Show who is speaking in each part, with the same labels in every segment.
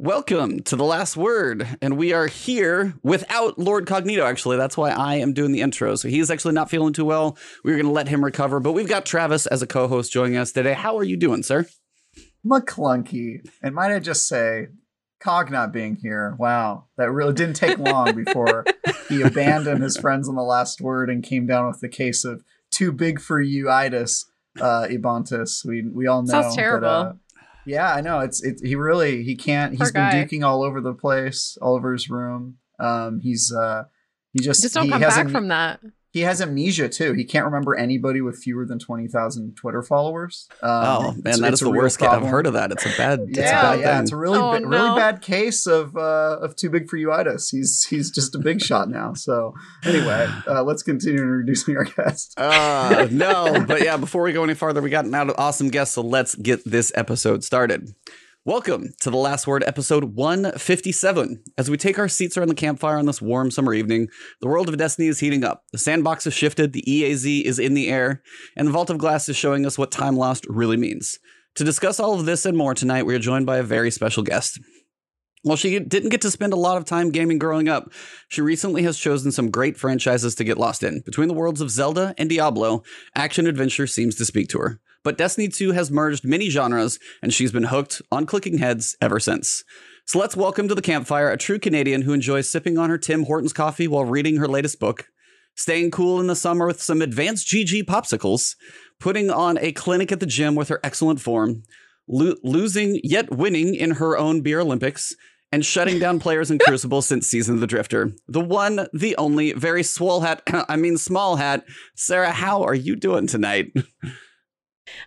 Speaker 1: Welcome to the last word, and we are here without Lord Cognito. Actually, that's why I am doing the intro. So he's actually not feeling too well. We are going to let him recover, but we've got Travis as a co-host joining us today. How are you doing, sir?
Speaker 2: McClunky, and might I just say, Cog not being here. Wow, that really didn't take long before he abandoned his friends on the last word and came down with the case of too big for you itis, uh, Ebontis. We we all know.
Speaker 3: Sounds terrible.
Speaker 2: That, uh, yeah, I know. It's it. He really he can't. He's
Speaker 3: Poor
Speaker 2: been
Speaker 3: guy.
Speaker 2: duking all over the place, all over his room. Um, he's uh, he just
Speaker 3: Just don't
Speaker 2: he
Speaker 3: come back from that.
Speaker 2: He has amnesia too. He can't remember anybody with fewer than twenty thousand Twitter followers. Um,
Speaker 1: oh man, that
Speaker 2: it's
Speaker 1: is
Speaker 2: a
Speaker 1: the worst. Ca- I've heard of that. It's a bad. It's a
Speaker 2: Yeah,
Speaker 1: bad
Speaker 2: yeah,
Speaker 1: thing.
Speaker 2: it's a really,
Speaker 3: Oh,
Speaker 2: ba- really bad case of uh, of too big for you itis. He's he's just a big shot now. So anyway, uh, let's continue introducing our guest.
Speaker 1: Uh, no, but yeah, before we go any farther, we got an awesome guest, so let's get this episode started. Welcome to the Last Word, episode 157. As we take our seats around the campfire on this warm summer evening, the world of Destiny is heating up. The sandbox has shifted, the EAZ is in the air, and the Vault of Glass is showing us what time lost really means. To discuss all of this and more tonight, we are joined by a very special guest. While she didn't get to spend a lot of time gaming growing up, she recently has chosen some great franchises to get lost in. Between the worlds of Zelda and Diablo, action adventure seems to speak to her. But Destiny 2 has merged many genres, and she's been hooked on clicking heads ever since. So let's welcome to the campfire a true Canadian who enjoys sipping on her Tim Hortons coffee while reading her latest book, staying cool in the summer with some advanced GG popsicles, putting on a clinic at the gym with her excellent form, lo- losing yet winning in her own beer Olympics, and shutting down players in Crucible since Season of the Drifter. The one, the only, very swole hat, I mean small hat. Sara, how are you doing tonight?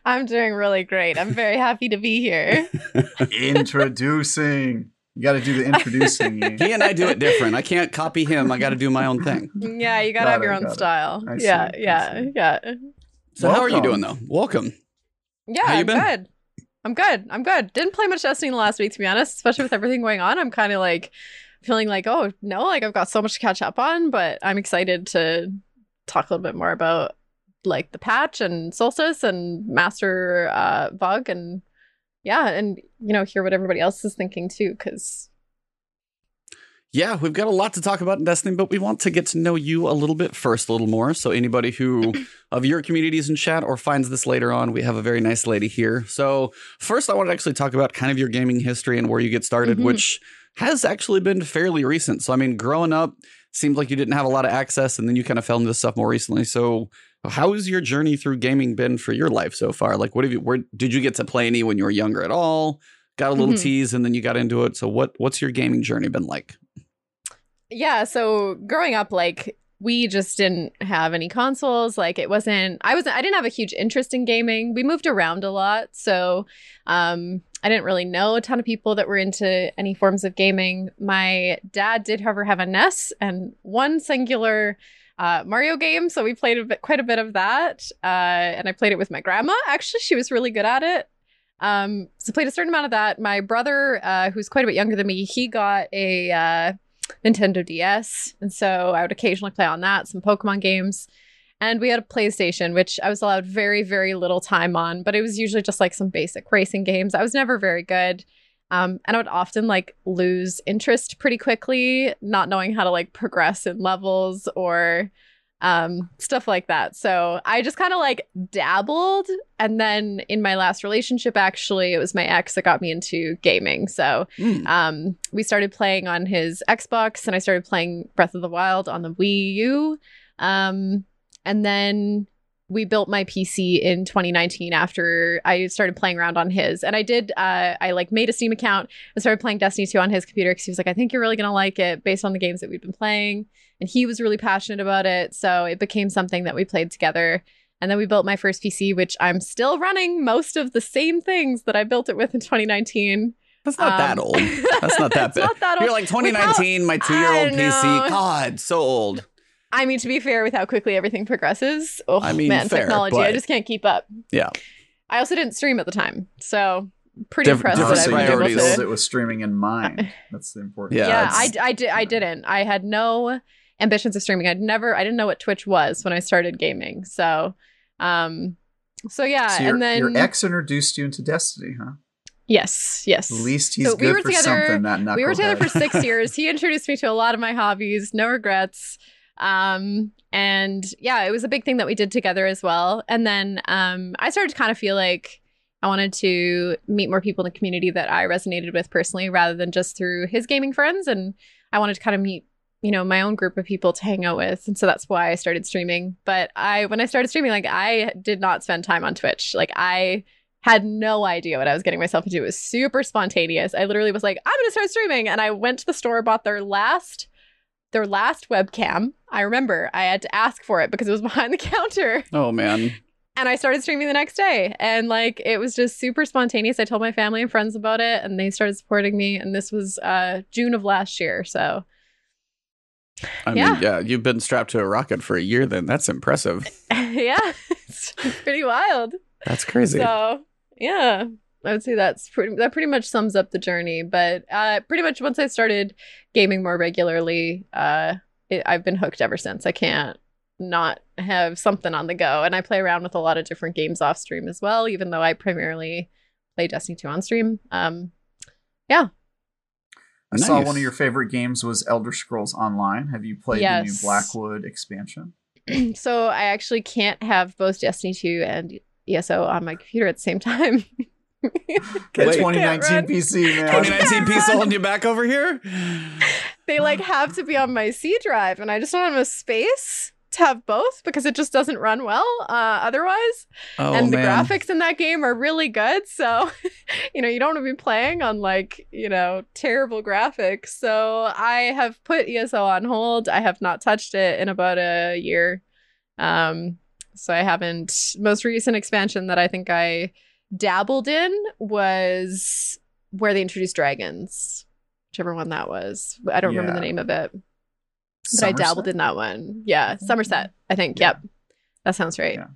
Speaker 3: I'm doing really great. I'm very happy to be here.
Speaker 2: Introducing. You got to do the introducing. Yi.
Speaker 1: He and I do it different. I can't copy him. I got to do my own thing.
Speaker 3: Yeah, you gotta have your own style.
Speaker 2: I see,
Speaker 3: Yeah,
Speaker 2: I
Speaker 3: yeah,
Speaker 2: see.
Speaker 3: yeah.
Speaker 1: So how are you doing though? Welcome.
Speaker 3: Yeah,
Speaker 1: How you
Speaker 3: I'm
Speaker 1: been?
Speaker 3: good. I'm good. I'm good. Didn't play much Destiny in the last week, to be honest, especially with everything going on. I'm kind of like feeling like, oh no, like I've got so much to catch up on, but I'm excited to talk a little bit more about like the patch and Solstice and Master uh VOG and yeah, and you know, hear what everybody else is thinking too, because
Speaker 1: Yeah, we've got a lot to talk about in Destiny, but we want to get to know you a little bit first, a little more. So, anybody who of your communities in chat or finds this later on, we have a very nice lady here. So, first, I want to actually talk about kind of your gaming history and where you get started,
Speaker 3: Mhm.
Speaker 1: which has actually been fairly recent. So, I mean, growing up, seemed like you didn't have a lot of access, and then you kind of fell into this stuff more recently. So, how has your journey through gaming been for your life so far? Like, what have you? Where did you get to play any when you were younger at all? Got a little
Speaker 3: Mhm.
Speaker 1: tease, and then you got into it. So, what what's your gaming journey been like?
Speaker 3: Yeah, so growing up, like we just didn't have any consoles. Like it wasn't. I was. I didn't have a huge interest in gaming. We moved around a lot, so um, I didn't really know a ton of people that were into any forms of gaming. My dad did, however, have a NES and one singular. Uh, Mario game, so we played a bit, quite a bit of that, uh, and I played it with my grandma. Actually, she was really good at it. Um, so played a certain amount of that. My brother, uh, who's quite a bit younger than me, he got a uh, Nintendo DS. And so I would occasionally play on that, some Pokemon games. And we had a PlayStation, which I was allowed very, very little time on, but it was usually just like some basic racing games. I was never very good. Um, and I would often like lose interest pretty quickly, not knowing how to like progress in levels or um, stuff like that. So I just kind of like dabbled. And then in my last relationship, actually, it was my ex that got me into gaming. So
Speaker 1: Hmm.
Speaker 3: um, we started playing on his Xbox, and I started playing Breath of the Wild on the Wii U. Um, and then we built my PC in 2019 after I started playing around on his. And I did, uh, I like made a Steam account and started playing Destiny 2 on his computer because he was like, I think you're really going to like it based on the games that we've been playing. And he was really passionate about it. So it became something that we played together. And then we built my first PC, which I'm still running most of the same things that I built it with in 2019.
Speaker 1: That's not that
Speaker 3: Um,
Speaker 1: old. That's not that
Speaker 3: it's
Speaker 1: bad.
Speaker 3: not that old.
Speaker 1: You're like 2019, my two year old PC. God, so old.
Speaker 3: I mean, to be fair, with how quickly everything progresses, oh
Speaker 1: I mean,
Speaker 3: man,
Speaker 1: fair,
Speaker 3: technology, I just can't keep up.
Speaker 1: Yeah.
Speaker 3: I also didn't stream at the time, so pretty
Speaker 1: Diff-
Speaker 3: impressed
Speaker 1: different
Speaker 3: that I've
Speaker 2: you
Speaker 3: been
Speaker 1: priorities.
Speaker 3: able to.
Speaker 2: it with streaming in mind. That's the important.
Speaker 1: Yeah,
Speaker 3: Yeah, I, I did. I didn't. I had no ambitions of streaming. I'd never. I didn't know what Twitch was when I started gaming. So, um, so yeah,
Speaker 2: So
Speaker 3: and then
Speaker 2: your ex introduced you into Destiny, huh?
Speaker 3: Yes, yes.
Speaker 2: At least he's
Speaker 3: So we
Speaker 2: good
Speaker 3: were
Speaker 2: for
Speaker 3: together-
Speaker 2: something. That knucklehead.
Speaker 3: we were together for six years. He introduced me to a lot of my hobbies. No regrets. Um, and yeah, it was a big thing that we did together as well. And then um, I started to kind of feel like I wanted to meet more people in the community that I resonated with personally, rather than just through his gaming friends. And I wanted to kind of meet, you know, my own group of people to hang out with. And so that's why I started streaming. But I, when I started streaming, like I did not spend time on Twitch. Like I had no idea what I was getting myself into. It was super spontaneous. I literally was like, I'm gonna start streaming. And I went to the store, bought their last their last webcam. I remember I had to ask for it because it was behind the counter.
Speaker 1: Oh man.
Speaker 3: And I started streaming the next day. And like it was just super spontaneous. I told my family and friends about it and they started supporting me. And this was uh June of last year. So
Speaker 1: I
Speaker 3: Yeah.
Speaker 1: mean, yeah, you've been strapped to a rocket for a year then. That's impressive.
Speaker 3: yeah, it's pretty wild.
Speaker 1: That's crazy.
Speaker 3: So yeah, I would say that's pretty. That pretty much sums up the journey. But uh, pretty much once I started gaming more regularly, uh, it, I've been hooked ever since. I can't not have something on the go, and I play around with a lot of different games off stream as well. Even though I primarily play Destiny 2 on stream. Um, yeah.
Speaker 2: I saw one of your favorite games was Elder Scrolls Online. Have you played the new Blackwood expansion?
Speaker 3: so I actually can't have both Destiny 2 and ESO on my computer at the same time.
Speaker 2: Get
Speaker 1: Wait.
Speaker 2: 2019. PC, man.
Speaker 1: 2019 piece holding you back over here?
Speaker 3: they like have to be on my C drive, and I just don't have enough space to have both because it just doesn't run well uh, otherwise.
Speaker 1: Oh
Speaker 3: and the
Speaker 1: man.
Speaker 3: graphics in that game are really good, so you know you don't want to be playing on like you know terrible graphics. So I have put ESO on hold. I have not touched it in about a year. Um, so I haven't. Most recent expansion that I think I dabbled in was where they introduced dragons, whichever one that was. I don't remember the name of it, but I dabbled in that one. Yeah. Somerset. I think.
Speaker 2: Yeah.
Speaker 3: Yep, that sounds right.
Speaker 2: Yeah.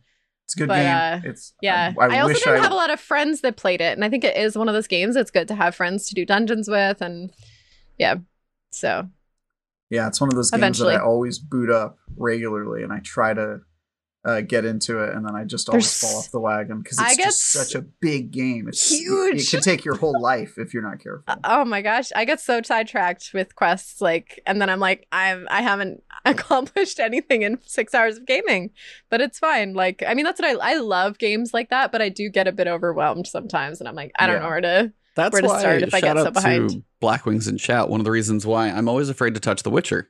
Speaker 2: It's a good
Speaker 3: But,
Speaker 2: game.
Speaker 3: uh,
Speaker 2: it's
Speaker 3: Yeah.
Speaker 2: I,
Speaker 3: I, also
Speaker 2: wish
Speaker 3: didn't
Speaker 2: I
Speaker 3: have a lot of friends that played it. And I think it is one of those games that's good to have friends to do dungeons with. And yeah. So
Speaker 2: Yeah, it's one of those games
Speaker 3: Eventually.
Speaker 2: that I always boot up regularly, and I try to uh, get into it, and then I just always
Speaker 3: There's-
Speaker 2: fall off the wagon because
Speaker 3: I
Speaker 2: it's
Speaker 3: get
Speaker 2: just such a big game. It's
Speaker 3: Huge.
Speaker 2: It can take your whole life if you're not careful.
Speaker 3: oh my gosh, I get so sidetracked with quests, like and then I'm like, I'm I haven't accomplished anything in six hours of gaming. But it's fine. Like, I mean that's what I I love games like that, but I do get a bit overwhelmed sometimes and I'm like, I don't
Speaker 2: Yeah.
Speaker 3: know where to
Speaker 1: That's
Speaker 3: where to
Speaker 1: why
Speaker 3: start if I
Speaker 1: shout
Speaker 3: get so
Speaker 1: out
Speaker 3: behind.
Speaker 1: to Blackwings in chat. One of the reasons why I'm always afraid to touch The Witcher.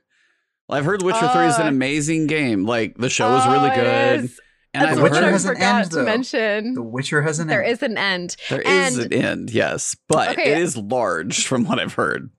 Speaker 1: Well, I've heard Witcher 3 is an
Speaker 3: Uh,
Speaker 1: amazing game. Like the show is really good.
Speaker 3: is.
Speaker 1: And
Speaker 3: That's
Speaker 1: I've
Speaker 2: The Witcher
Speaker 1: heard
Speaker 2: has an end,
Speaker 3: to
Speaker 2: though.
Speaker 3: mention.
Speaker 2: The Witcher has an
Speaker 3: There
Speaker 2: end.
Speaker 3: is an end.
Speaker 1: there is
Speaker 3: and-
Speaker 1: an end, yes, but
Speaker 3: Okay.
Speaker 1: it is large from what I've heard.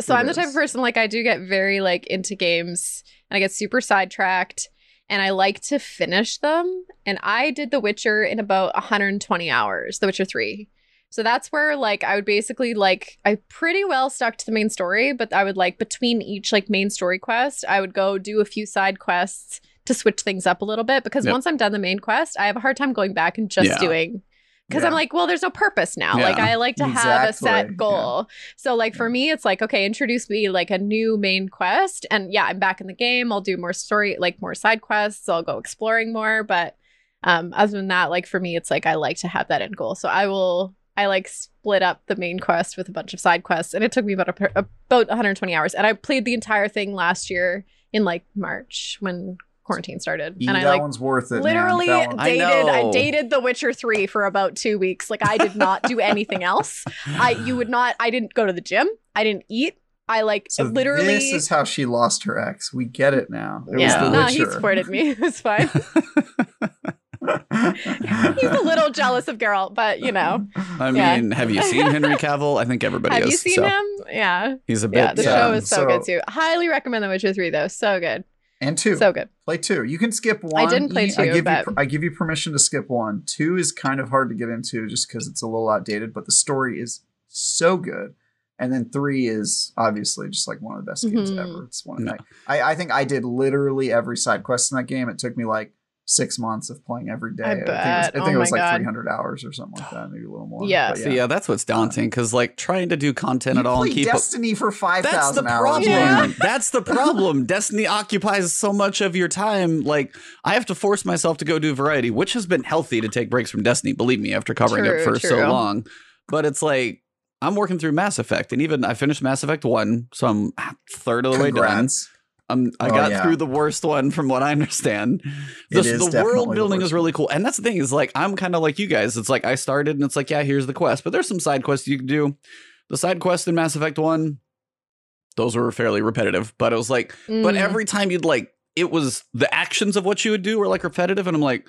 Speaker 3: So
Speaker 2: It
Speaker 3: I'm the type of person like I do get very like into games and I get super sidetracked and I like to finish them. And I did The Witcher in about 120 hours, The Witcher 3. So that's where like I would basically like I pretty well stuck to the main story, but I would like between each like main story quest, I would go do a few side quests to switch things up a little bit because
Speaker 1: Yep.
Speaker 3: once I'm done the main quest, I have a hard time going back and just
Speaker 1: Yeah.
Speaker 3: doing because
Speaker 2: Yeah.
Speaker 3: I'm like, well, there's no purpose now. Like I like to have a
Speaker 2: Exactly,
Speaker 3: set
Speaker 2: yeah.
Speaker 3: goal. So like for me, it's like, okay, introduce me like a new main quest. And yeah, I'm back in the game. I'll do more story, like more side quests. I'll go exploring more. But um other than that, like for me, it's like I like to have that end goal. So I will I like split up the main quest with a bunch of side quests. And it took me about a, about 120 hours. And I played the entire thing last year in like March when quarantine started.
Speaker 2: E,
Speaker 3: and I
Speaker 2: that
Speaker 3: like
Speaker 2: one's worth it.
Speaker 3: literally
Speaker 2: man. That one-
Speaker 1: I
Speaker 3: dated I,
Speaker 1: know.
Speaker 3: dated The Witcher 3 for about 2 weeks. Like I did not do anything else. I you would not I didn't go to the gym. I didn't eat. I like
Speaker 2: so
Speaker 3: literally
Speaker 2: this is how she lost her ex. We get it now. It
Speaker 3: yeah,
Speaker 2: was
Speaker 3: no,
Speaker 2: The
Speaker 3: he supported me. It was fine. He's a little jealous of Geralt, but you know.
Speaker 1: I
Speaker 3: Yeah.
Speaker 1: mean, have you seen Henry Cavill? I think everybody has.
Speaker 3: Have
Speaker 1: is.
Speaker 3: you seen
Speaker 1: so
Speaker 3: him? Yeah.
Speaker 1: He's a bit.
Speaker 3: Yeah, the
Speaker 2: Yeah.
Speaker 3: show is so,
Speaker 2: So-
Speaker 3: good too. Highly recommend The Witcher 3 though. So good.
Speaker 2: and two.
Speaker 3: So good.
Speaker 2: Play two. You can skip one.
Speaker 3: I didn't play
Speaker 2: E, I
Speaker 3: two,
Speaker 2: give
Speaker 3: but-
Speaker 2: you I give you permission to skip one. Two is kind of hard to get into just because it's a little outdated, but the story is so good. And then three is obviously just like one of the best games
Speaker 3: Mhm.
Speaker 2: ever. It's one of
Speaker 1: No.
Speaker 2: I, I think I did literally every side quest in that game. It took me like six months of playing every day.
Speaker 3: I
Speaker 2: think it oh was,
Speaker 3: bet.
Speaker 2: I think
Speaker 3: Oh
Speaker 2: it was like
Speaker 3: God.
Speaker 2: 300 hours or something like that, maybe a little more.
Speaker 3: Yeah.
Speaker 2: But
Speaker 1: So yeah, that's what's uh, daunting because like trying to do content
Speaker 2: You
Speaker 1: at all and keep.
Speaker 2: Destiny for five
Speaker 1: That's the
Speaker 2: hours.
Speaker 1: problem.
Speaker 3: Yeah.
Speaker 1: That's the problem. Destiny occupies so much of your time. Like I have to force myself to go do variety, which has been healthy to take breaks from Destiny. Believe me, after covering it
Speaker 3: True,
Speaker 1: for so long. but it's like I'm working through Mass Effect, and even I finished Mass Effect one, so I'm third of the way done.
Speaker 2: Congrats.
Speaker 1: Um, I
Speaker 2: Oh,
Speaker 1: got
Speaker 2: yeah.
Speaker 1: through the worst one from what I understand. The,
Speaker 2: It is
Speaker 1: the world building
Speaker 2: worst
Speaker 1: is really cool. And that's the thing is like, I'm kind of like you guys. It's like I started and it's like, yeah, here's the quest, but there's some side quests you can do. The side quest in Mass Effect 1, those were fairly repetitive, but it was like, but
Speaker 3: Mm.
Speaker 1: every time you'd like, it was the actions of what you would do were like repetitive. And I'm like,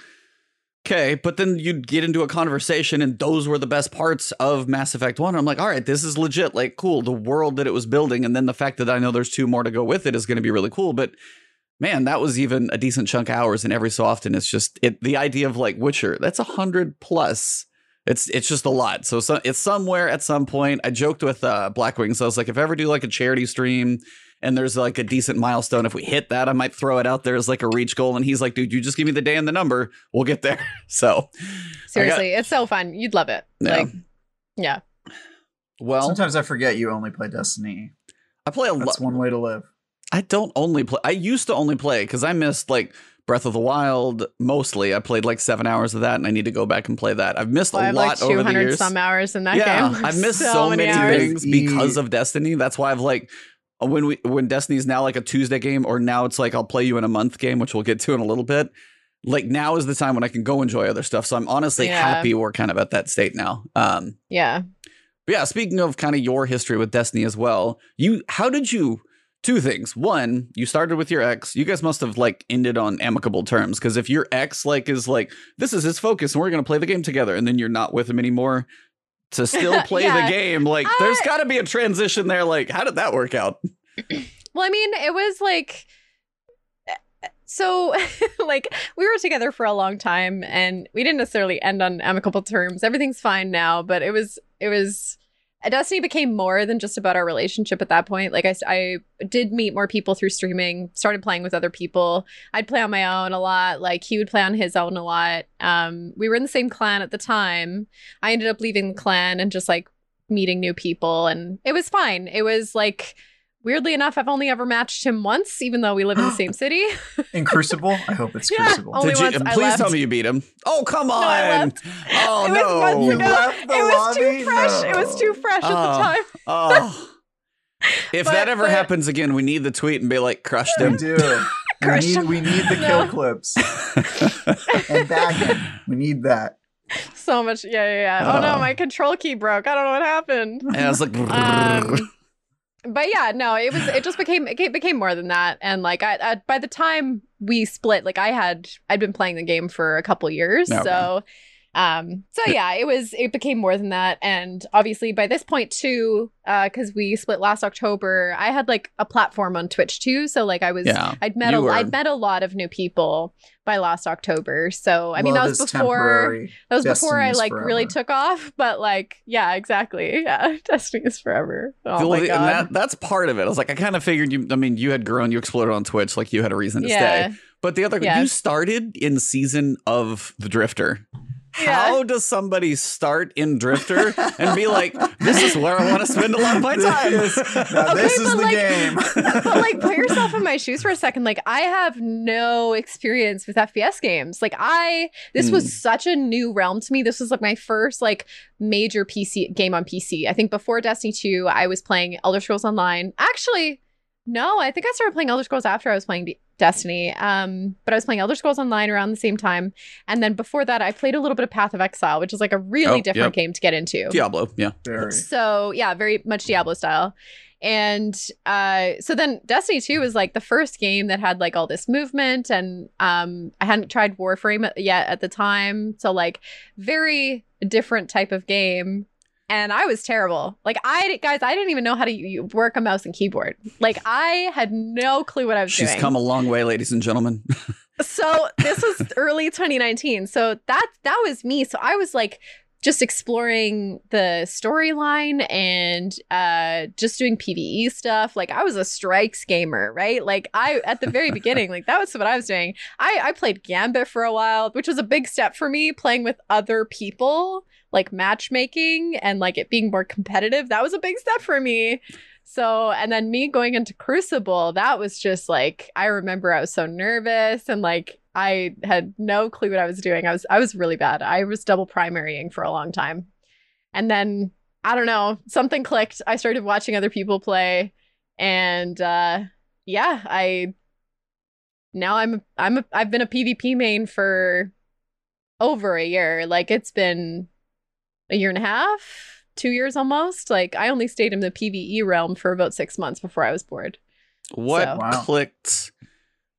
Speaker 1: okay, but then you'd get into a conversation and those were the best parts of Mass Effect 1. I'm like, all right, this is legit. Like, cool. The world that it was building. And then the fact that I know there's two more to go with it is going to be really cool. But man, that was even a decent chunk of hours. And every so often, it's just it. The idea of like Witcher, that's a hundred plus. It's it's just a lot. So, so it's somewhere at some point. I joked with uh, Blackwing, so I was like, if I ever do like a charity stream and there's like a decent milestone, if we hit that, I might throw it out there as like a reach goal. And he's like, dude, you just give me the day and the number, we'll get there. So,
Speaker 3: Seriously, it's so fun. You'd love it.
Speaker 1: Yeah.
Speaker 3: Like, yeah.
Speaker 1: well,
Speaker 2: Sometimes I forget you only play Destiny.
Speaker 1: I play a lot.
Speaker 2: That's one way to live.
Speaker 1: I don't only play. I used to only play because I missed like Breath of the Wild mostly. I played like seven hours of that, and I need to go back and play that. I've missed
Speaker 3: Well, I
Speaker 1: a
Speaker 3: have like
Speaker 1: lot over the years.
Speaker 3: some hours in that
Speaker 1: yeah,
Speaker 3: game.
Speaker 1: I've missed so, many,
Speaker 3: hours.
Speaker 1: things because of Destiny. That's why I've like when we when Destiny's now like a Tuesday game, or now it's like I'll play you in a month game, which we'll get to in a little bit. Like now is the time when I can go enjoy other stuff. So I'm honestly
Speaker 3: Yeah.
Speaker 1: happy we're kind of at that state now. Um,
Speaker 3: Yeah.
Speaker 1: but yeah, speaking of kind of your history with Destiny as well, you how did you two things. One, you started with your ex. You guys must have like ended on amicable terms because if your ex like is like this is his focus and we're going to play the game together and then you're not with him anymore to still play
Speaker 3: Yeah.
Speaker 1: the game, like there's got to be a transition there like how did that work out?
Speaker 3: Well, I mean, it was like so like we were together for a long time and we didn't necessarily end on amicable terms. Everything's fine now, but it was it was Destiny became more than just about our relationship at that point. Like I, I did meet more people through streaming, started playing with other people. I'd play on my own a lot. Like he would play on his own a lot. Um, we were in the same clan at the time. I ended up leaving the clan and just like meeting new people, and it was fine. It was like weirdly enough, I've only ever matched him once, even though we live in the same city.
Speaker 2: In Crucible? I hope it's
Speaker 3: Yeah,
Speaker 2: Crucible.
Speaker 3: only
Speaker 1: did you
Speaker 3: once I
Speaker 1: please
Speaker 3: left.
Speaker 1: tell me you beat him? Oh, come on.
Speaker 3: I left.
Speaker 1: Oh
Speaker 3: It was
Speaker 1: no.
Speaker 3: months ago.
Speaker 2: left the
Speaker 3: it was too
Speaker 2: lobby?
Speaker 3: fresh. It was too
Speaker 2: No.
Speaker 3: fresh at
Speaker 1: Oh.
Speaker 3: the time.
Speaker 1: Oh. If
Speaker 3: But-
Speaker 1: that ever
Speaker 3: but-
Speaker 1: happens again, we need the tweet and be like crushed
Speaker 2: We do. We
Speaker 3: Crush
Speaker 2: need,
Speaker 3: him.
Speaker 2: we need the
Speaker 3: No.
Speaker 2: kill clips and bagging. We need that.
Speaker 3: So much. Yeah, yeah, yeah. Oh
Speaker 1: Oh.
Speaker 3: no, my control key broke. I don't know what happened.
Speaker 1: And I was like,
Speaker 3: Um, but yeah, no, it was. It just became. It became more than that. And like, I, I by the time we split, like I had, I'd been playing the game for a couple years.
Speaker 1: Okay.
Speaker 3: So, um, so yeah, it was. It became more than that. And obviously, by this point too, because we split last October, I had like a platform on Twitch too. So like, I was.
Speaker 1: yeah.
Speaker 3: I'd met
Speaker 1: You
Speaker 3: a,
Speaker 1: were-
Speaker 3: I'd met a lot of new people by last October. So I mean
Speaker 2: Love
Speaker 3: that was before
Speaker 2: temporary.
Speaker 3: that was before I
Speaker 2: Destiny is
Speaker 3: like really took off. But like yeah, exactly. Yeah, Destiny is forever. Oh
Speaker 1: Well,
Speaker 3: my god.
Speaker 1: and that, that's part of it. I was like, I kind of figured you. I mean, you had grown, you exploded on Twitch, like you had a reason to
Speaker 3: yeah.
Speaker 1: stay. But the other,
Speaker 3: Yeah.
Speaker 1: you started in season of the Drifter. How does somebody start in Drifter and be like, "This is where I want to spend a lot of my time"?
Speaker 2: This-
Speaker 3: Okay,
Speaker 2: this is the
Speaker 3: like-
Speaker 2: game.
Speaker 3: but like put yourself in my shoes for a second like i have no experience with fps games like i this
Speaker 1: Hmm.
Speaker 3: was such a new realm to me this was like my first like major pc game on pc i think before destiny 2 i was playing elder scrolls online actually no i think i started playing elder scrolls after i was playing destiny um but i was playing elder scrolls online around the same time and then before that i played a little bit of path of exile which is like a really
Speaker 1: Oh,
Speaker 3: different
Speaker 1: yep.
Speaker 3: game to get into
Speaker 1: Diablo, yeah.
Speaker 2: Very.
Speaker 3: so yeah, very much Diablo style. And uh so then Destiny 2 was like the first game that had like all this movement and um I hadn't tried Warframe yet at the time. So like very different type of game. And I was terrible. Like I guys, I didn't even know how to work a mouse and keyboard. Like I had no clue what I was
Speaker 1: She's
Speaker 3: doing.
Speaker 1: She's come a long way, ladies and gentlemen.
Speaker 3: So this was early 2019. So that that was me. So I was like just exploring the storyline and uh just doing PvE stuff. Like I was a strikes gamer, right? Like I at the very beginning, like that was what I was doing. I I played Gambit for a while, which was a big step for me playing with other people, like matchmaking and like it being more competitive. That was a big step for me. So, and then me going into Crucible, that was just like I remember I was so nervous and like I had no clue what I was doing. I was I was really bad. I was double primarying for a long time. And then I don't know, something clicked. I started watching other people play and uh yeah, I now I'm I'm a, I've been a PvP main for over a year. Like it's been a year and a half, 2 years almost. Like I only stayed in the PvE realm for about 6 months before I was bored.
Speaker 1: What
Speaker 3: So-
Speaker 2: Wow.
Speaker 1: clicked?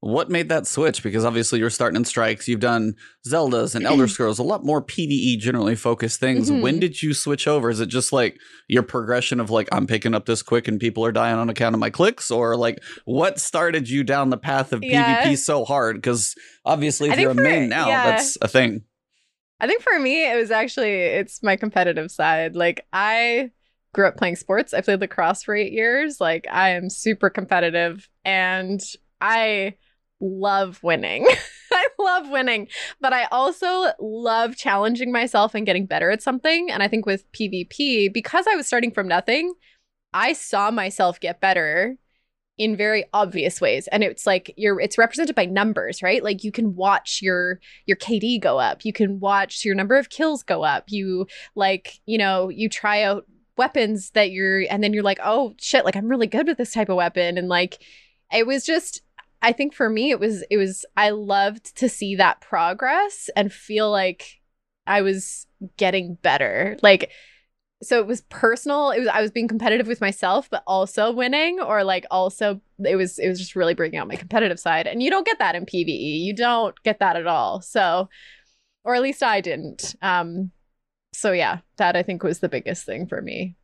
Speaker 1: What made that switch? Because obviously you're starting in strikes. You've done Zeldas and Elder Scrolls, a lot more PVE generally focused things.
Speaker 3: Mhm.
Speaker 1: When did you switch over? Is it just like your progression of like I'm picking up this quick and people are dying on account of my clicks, or like what started you down the path of
Speaker 3: Yeah.
Speaker 1: PvP so hard? Because obviously, if you're a
Speaker 3: think for-
Speaker 1: main now,
Speaker 3: yeah.
Speaker 1: that's a thing.
Speaker 3: I think for me, it was actually it's my competitive side. Like I grew up playing sports. I played lacrosse for eight years. Like I am super competitive, and I love winning. I love winning, but I also love challenging myself and getting better at something. And I think with PvP, because I was starting from nothing, I saw myself get better in very obvious ways and it's like you're it's represented by numbers right like you can watch your your KD go up. You can watch your number of kills go up. You like, you know, you try out weapons that you're and then you're like, "Oh shit, like I'm really good with this type of weapon." And like it was just I think for me it was it was I loved to see that progress and feel like I was getting better. Like so it was personal. It was I was being competitive with myself, but also winning, or like also it was it was just really bringing out my competitive side. And you don't get that in PVE. You don't get that at all. So, or at least I didn't. Um, so yeah, that I think was the biggest thing for me.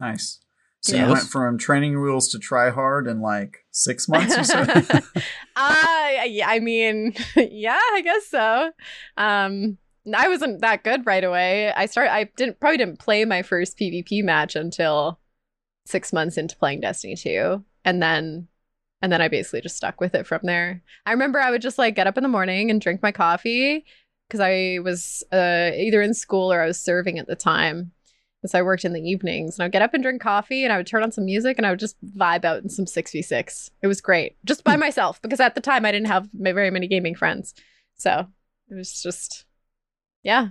Speaker 2: Nice. So
Speaker 3: Yeah.
Speaker 2: you went from training rules to try hard in like six months or so.
Speaker 3: uh, yeah, I mean, yeah, I guess so. Um, I wasn't that good right away. I started. I didn't probably didn't play my first PvP match until six months into playing Destiny 2, and then and then I basically just stuck with it from there. I remember I would just like get up in the morning and drink my coffee because I was uh, either in school or I was serving at the time. So I worked in the evenings and I would get up and drink coffee and I would turn on some music and I would just vibe out in some 6v6. It was great just by myself because at the time I didn't have very many gaming friends. So it was just, yeah.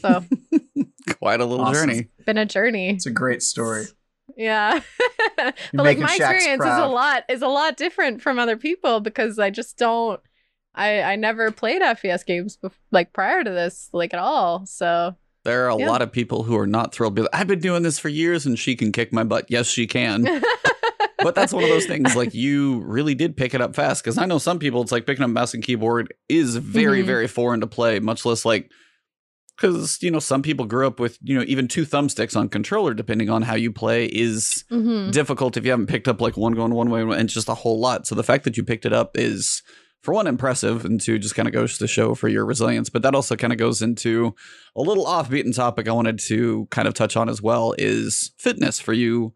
Speaker 3: So
Speaker 1: Quite a little
Speaker 2: Awesome.
Speaker 1: journey.
Speaker 3: been a journey.
Speaker 2: It's a great story.
Speaker 3: Yeah. but like my
Speaker 2: Shax
Speaker 3: experience is a lot is a lot different from other people because I just don't I I never played FPS games bef- like prior to this like at all. So
Speaker 1: There are a
Speaker 3: Yeah.
Speaker 1: lot of people who are not thrilled. Be like, I've been doing this for years and she can kick my butt. Yes, she can. but that's one of those things like you really did pick it up fast because i know some people it's like picking up mouse and keyboard is very
Speaker 3: Mhm.
Speaker 1: very foreign to play much less like because you know some people grew up with you know even two thumbsticks on controller depending on how you play is
Speaker 3: Mhm.
Speaker 1: difficult if you haven't picked up like one going one way and just a whole lot so the fact that you picked it up is for one impressive and two just kind of goes to show for your resilience but that also kind of goes into a little off beaten topic i wanted to kind of touch on as well is fitness for you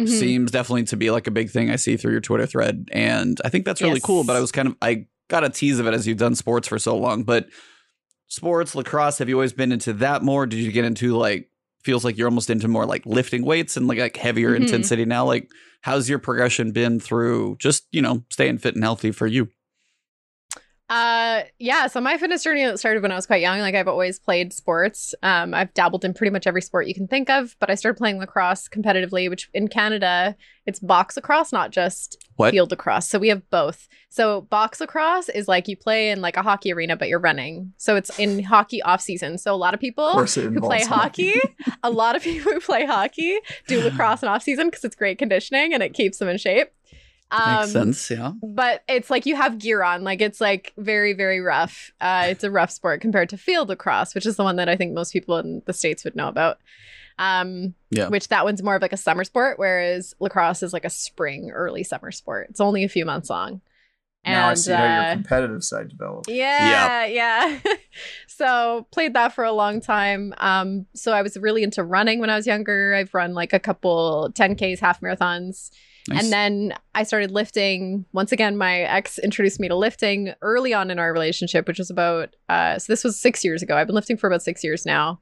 Speaker 3: Mhm.
Speaker 1: seems definitely to be like a big thing I see through your Twitter thread. And I think that's really
Speaker 3: Yes.
Speaker 1: cool. But I was kind of, I got a tease of it as you've done sports for so long. But sports, lacrosse, have you always been into that more? Did you get into like, feels like you're almost into more like lifting weights and like, like heavier
Speaker 3: Mhm.
Speaker 1: intensity now? Like, how's your progression been through just, you know, staying fit and healthy for you?
Speaker 3: Uh yeah, so my fitness journey started when I was quite young. Like I've always played sports. Um I've dabbled in pretty much every sport you can think of, but I started playing lacrosse competitively, which in Canada it's box lacrosse, not just
Speaker 1: What?
Speaker 3: field lacrosse. So we have both. So box lacrosse is like you play in like a hockey arena, but you're running. So it's in hockey off season. So a lot of people
Speaker 2: Of
Speaker 3: who play
Speaker 2: involves
Speaker 3: hockey, a lot of people who play hockey do lacrosse in off season because it's great conditioning and it keeps them in shape. Um,
Speaker 1: Makes sense. Yeah.
Speaker 3: but it's like you have gear on like it's like very very rough uh it's a rough sport compared to field lacrosse which is the one that i think most people in the states would know about um
Speaker 1: Yeah.
Speaker 3: which that one's more of like a summer sport whereas lacrosse is like a spring early summer sport it's only a few months long
Speaker 2: now I
Speaker 3: And,
Speaker 2: see how
Speaker 3: uh,
Speaker 2: your competitive side developed.
Speaker 3: yeah, yeah. so played that for a long time. Um, so I was really into running when I was younger. I've run like a couple 10Ks, half marathons.
Speaker 1: Nice.
Speaker 3: And then I started lifting. Once again, my ex introduced me to lifting early on in our relationship, which was about uh so this was six years ago. I've been lifting for about six years now.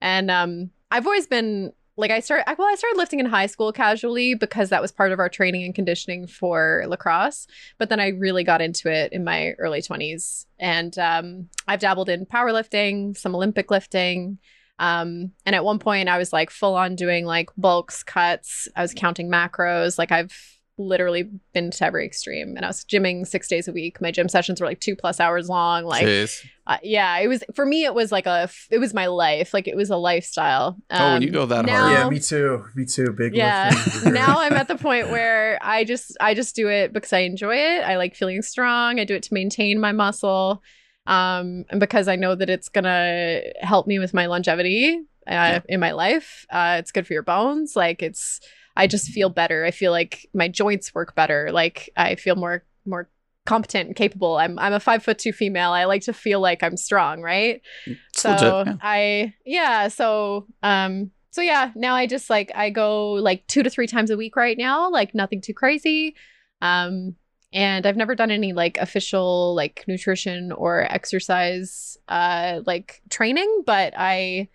Speaker 3: And um I've always been like I started well, I started lifting in high school casually because that was part of our training and conditioning for lacrosse. But then I really got into it in my early 20s. And um I've dabbled in powerlifting, some Olympic lifting. Um, and at one point, I was like full on doing like bulks, cuts. I was counting macros. Like I've literally been to every extreme, and I was gymming six days a week. My gym sessions were like two plus hours long. Like, uh, yeah, it was for me. It was like a, it was my life. Like it was a lifestyle.
Speaker 1: oh, when you
Speaker 3: Um,
Speaker 1: go that
Speaker 3: now-
Speaker 1: hard.
Speaker 2: Yeah, me too. Me too. Big
Speaker 3: yeah now i'm at the point where i just i just do it because i enjoy it i like feeling strong i do it to maintain my muscle um and because i know that it's gonna help me with my longevity uh,
Speaker 1: Yeah.
Speaker 3: in my life uh it's good for your bones. Like it's i just feel better. I feel like my joints work better. Like i feel more more competent and capable. I'm i'm a five foot two female. I like to feel like i'm strong right?
Speaker 1: It's
Speaker 3: so
Speaker 1: legit, yeah.
Speaker 3: I yeah, so um so yeah, now I just like I go like 2 to 3 times a week right now, like nothing too crazy. Um and I've never done any like official like nutrition or exercise uh like training, but I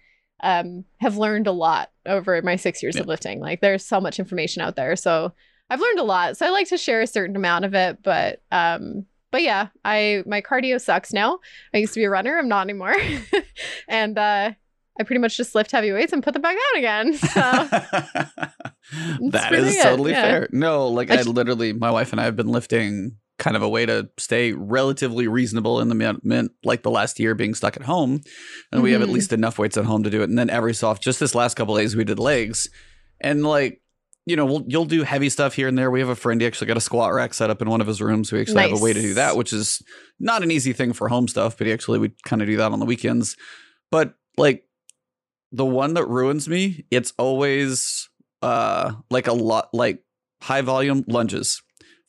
Speaker 3: um have learned a lot over my 6 years
Speaker 1: Yeah.
Speaker 3: of lifting. Like there's so much information out there. So I've learned a lot. So I like to share a certain amount of it, but um but yeah, I my cardio sucks now. I used to be a runner. I'm not anymore. and uh, I pretty much just lift heavy weights and put them back down again. So
Speaker 1: that
Speaker 3: it,
Speaker 1: totally
Speaker 3: yeah.
Speaker 1: fair. No, like
Speaker 3: I
Speaker 1: literally, my wife and I have been lifting kind of a way to stay relatively reasonable in the mint like the last year being stuck at home. And we have at
Speaker 3: Mhm.
Speaker 1: least enough weights at home to do it. And then every soft, just this last couple days, we did legs. And like, you know, we'll, you'll do heavy stuff here and there. We have a friend, he actually got a squat rack set up in one of his rooms. We actually have a way to do that, which is not an easy thing for home stuff, but he actually would kind of do that on the weekends. But like the one that ruins me, it's always uh like a lot like high volume lunges.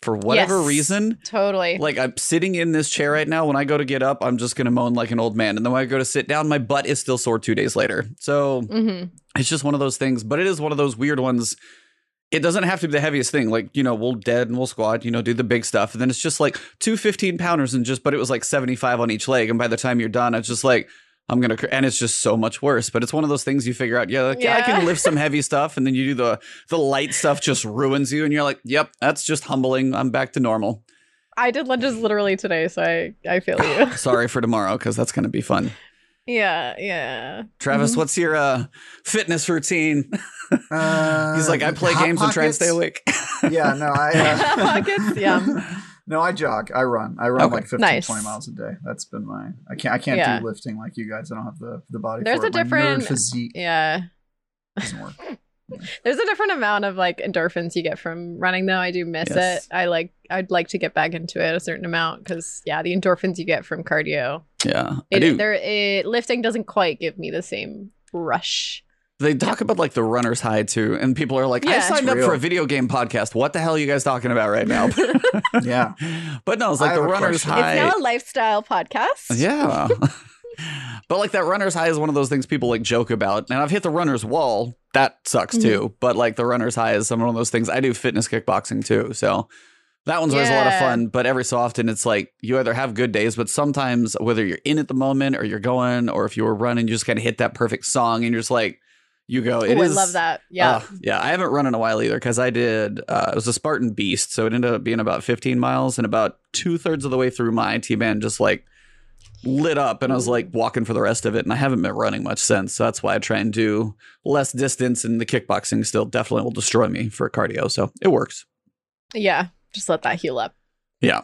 Speaker 1: For whatever
Speaker 3: Yes.
Speaker 1: reason,
Speaker 3: totally.
Speaker 1: like I'm sitting in this chair right now. When I go to get up, I'm just gonna moan like an old man. And then when I go to sit down, my butt is still sore two days later. So
Speaker 3: hmm
Speaker 1: it's just one of those things, but it is one of those weird ones. It doesn't have to be the heaviest thing. Like, you know, we'll dead and we'll squat, you know, do the big stuff. And then it's just like two 15 pounders and just, but it was like 75 on each leg. And by the time you're done, it's just like, I'm going to, and it's just so much worse. But it's one of those things you figure out, yeah, like, yeah, I can lift some heavy stuff. And then you do the, the light stuff just ruins you. And you're like, yep, that's just humbling. I'm back to normal.
Speaker 3: I did lunges literally today, so I, I feel you.
Speaker 1: Sorry for tomorrow because that's going to be fun.
Speaker 3: yeah, yeah.
Speaker 1: Travis,
Speaker 3: Mhm.
Speaker 1: what's your uh, fitness routine?
Speaker 2: Uh,
Speaker 1: He's like, I play
Speaker 2: Hot
Speaker 1: games and try and stay awake.
Speaker 2: Yeah, no, I. Uh,
Speaker 3: Pockets, yum.
Speaker 2: No, I jog. I run. I run
Speaker 1: Okay.
Speaker 2: like 15,
Speaker 3: Nice.
Speaker 2: 20 miles a day. That's been my. I can't. I can't
Speaker 3: Yeah.
Speaker 2: do lifting like you guys. I don't have the the body.
Speaker 3: There's
Speaker 2: for
Speaker 3: a
Speaker 2: it.
Speaker 3: Different-
Speaker 2: physique
Speaker 3: Yeah.
Speaker 2: doesn't work.
Speaker 3: There's a different amount of like endorphins you get from running though. I do miss
Speaker 1: Yes.
Speaker 3: it. I like I'd like to get back into it a certain amount because yeah, the endorphins you get from cardio.
Speaker 1: yeah, I do.
Speaker 3: there it, lifting doesn't quite give me the same rush.
Speaker 1: They talk about like the runner's high too, and people are like, "I signed
Speaker 2: It's
Speaker 1: up for a video game podcast. What the hell are you guys talking about right now?"
Speaker 2: Yeah.
Speaker 1: but no, it's like
Speaker 2: I
Speaker 1: the runner's
Speaker 2: question.
Speaker 1: high.
Speaker 3: It's now a lifestyle podcast.
Speaker 1: yeah, but like that runner's high is one of those things people like joke about, and I've hit the runner's wall. That sucks
Speaker 3: Mm-hmm.
Speaker 1: too. But like the runner's high is some one of those things. I do fitness kickboxing too, so. That one's always a lot of fun, but every so often it's like you either have good days, but sometimes whether you're in at the moment or you're going, or if you were running, you just kind of hit that perfect song and you're just like, you go. It
Speaker 3: Ooh,
Speaker 1: is.
Speaker 3: I love that. Yeah.
Speaker 1: Uh, yeah, I haven't run in a while either because I did. Uh, it was a Spartan Beast, so it ended up being about 15 miles, and about two thirds of the way through my T band just like lit up, and I was like walking for the rest of it, and I haven't been running much since. So that's why I try and do less distance, and the kickboxing still definitely will destroy me for cardio, so it works.
Speaker 3: yeah. Just let that heal up.
Speaker 1: Yeah.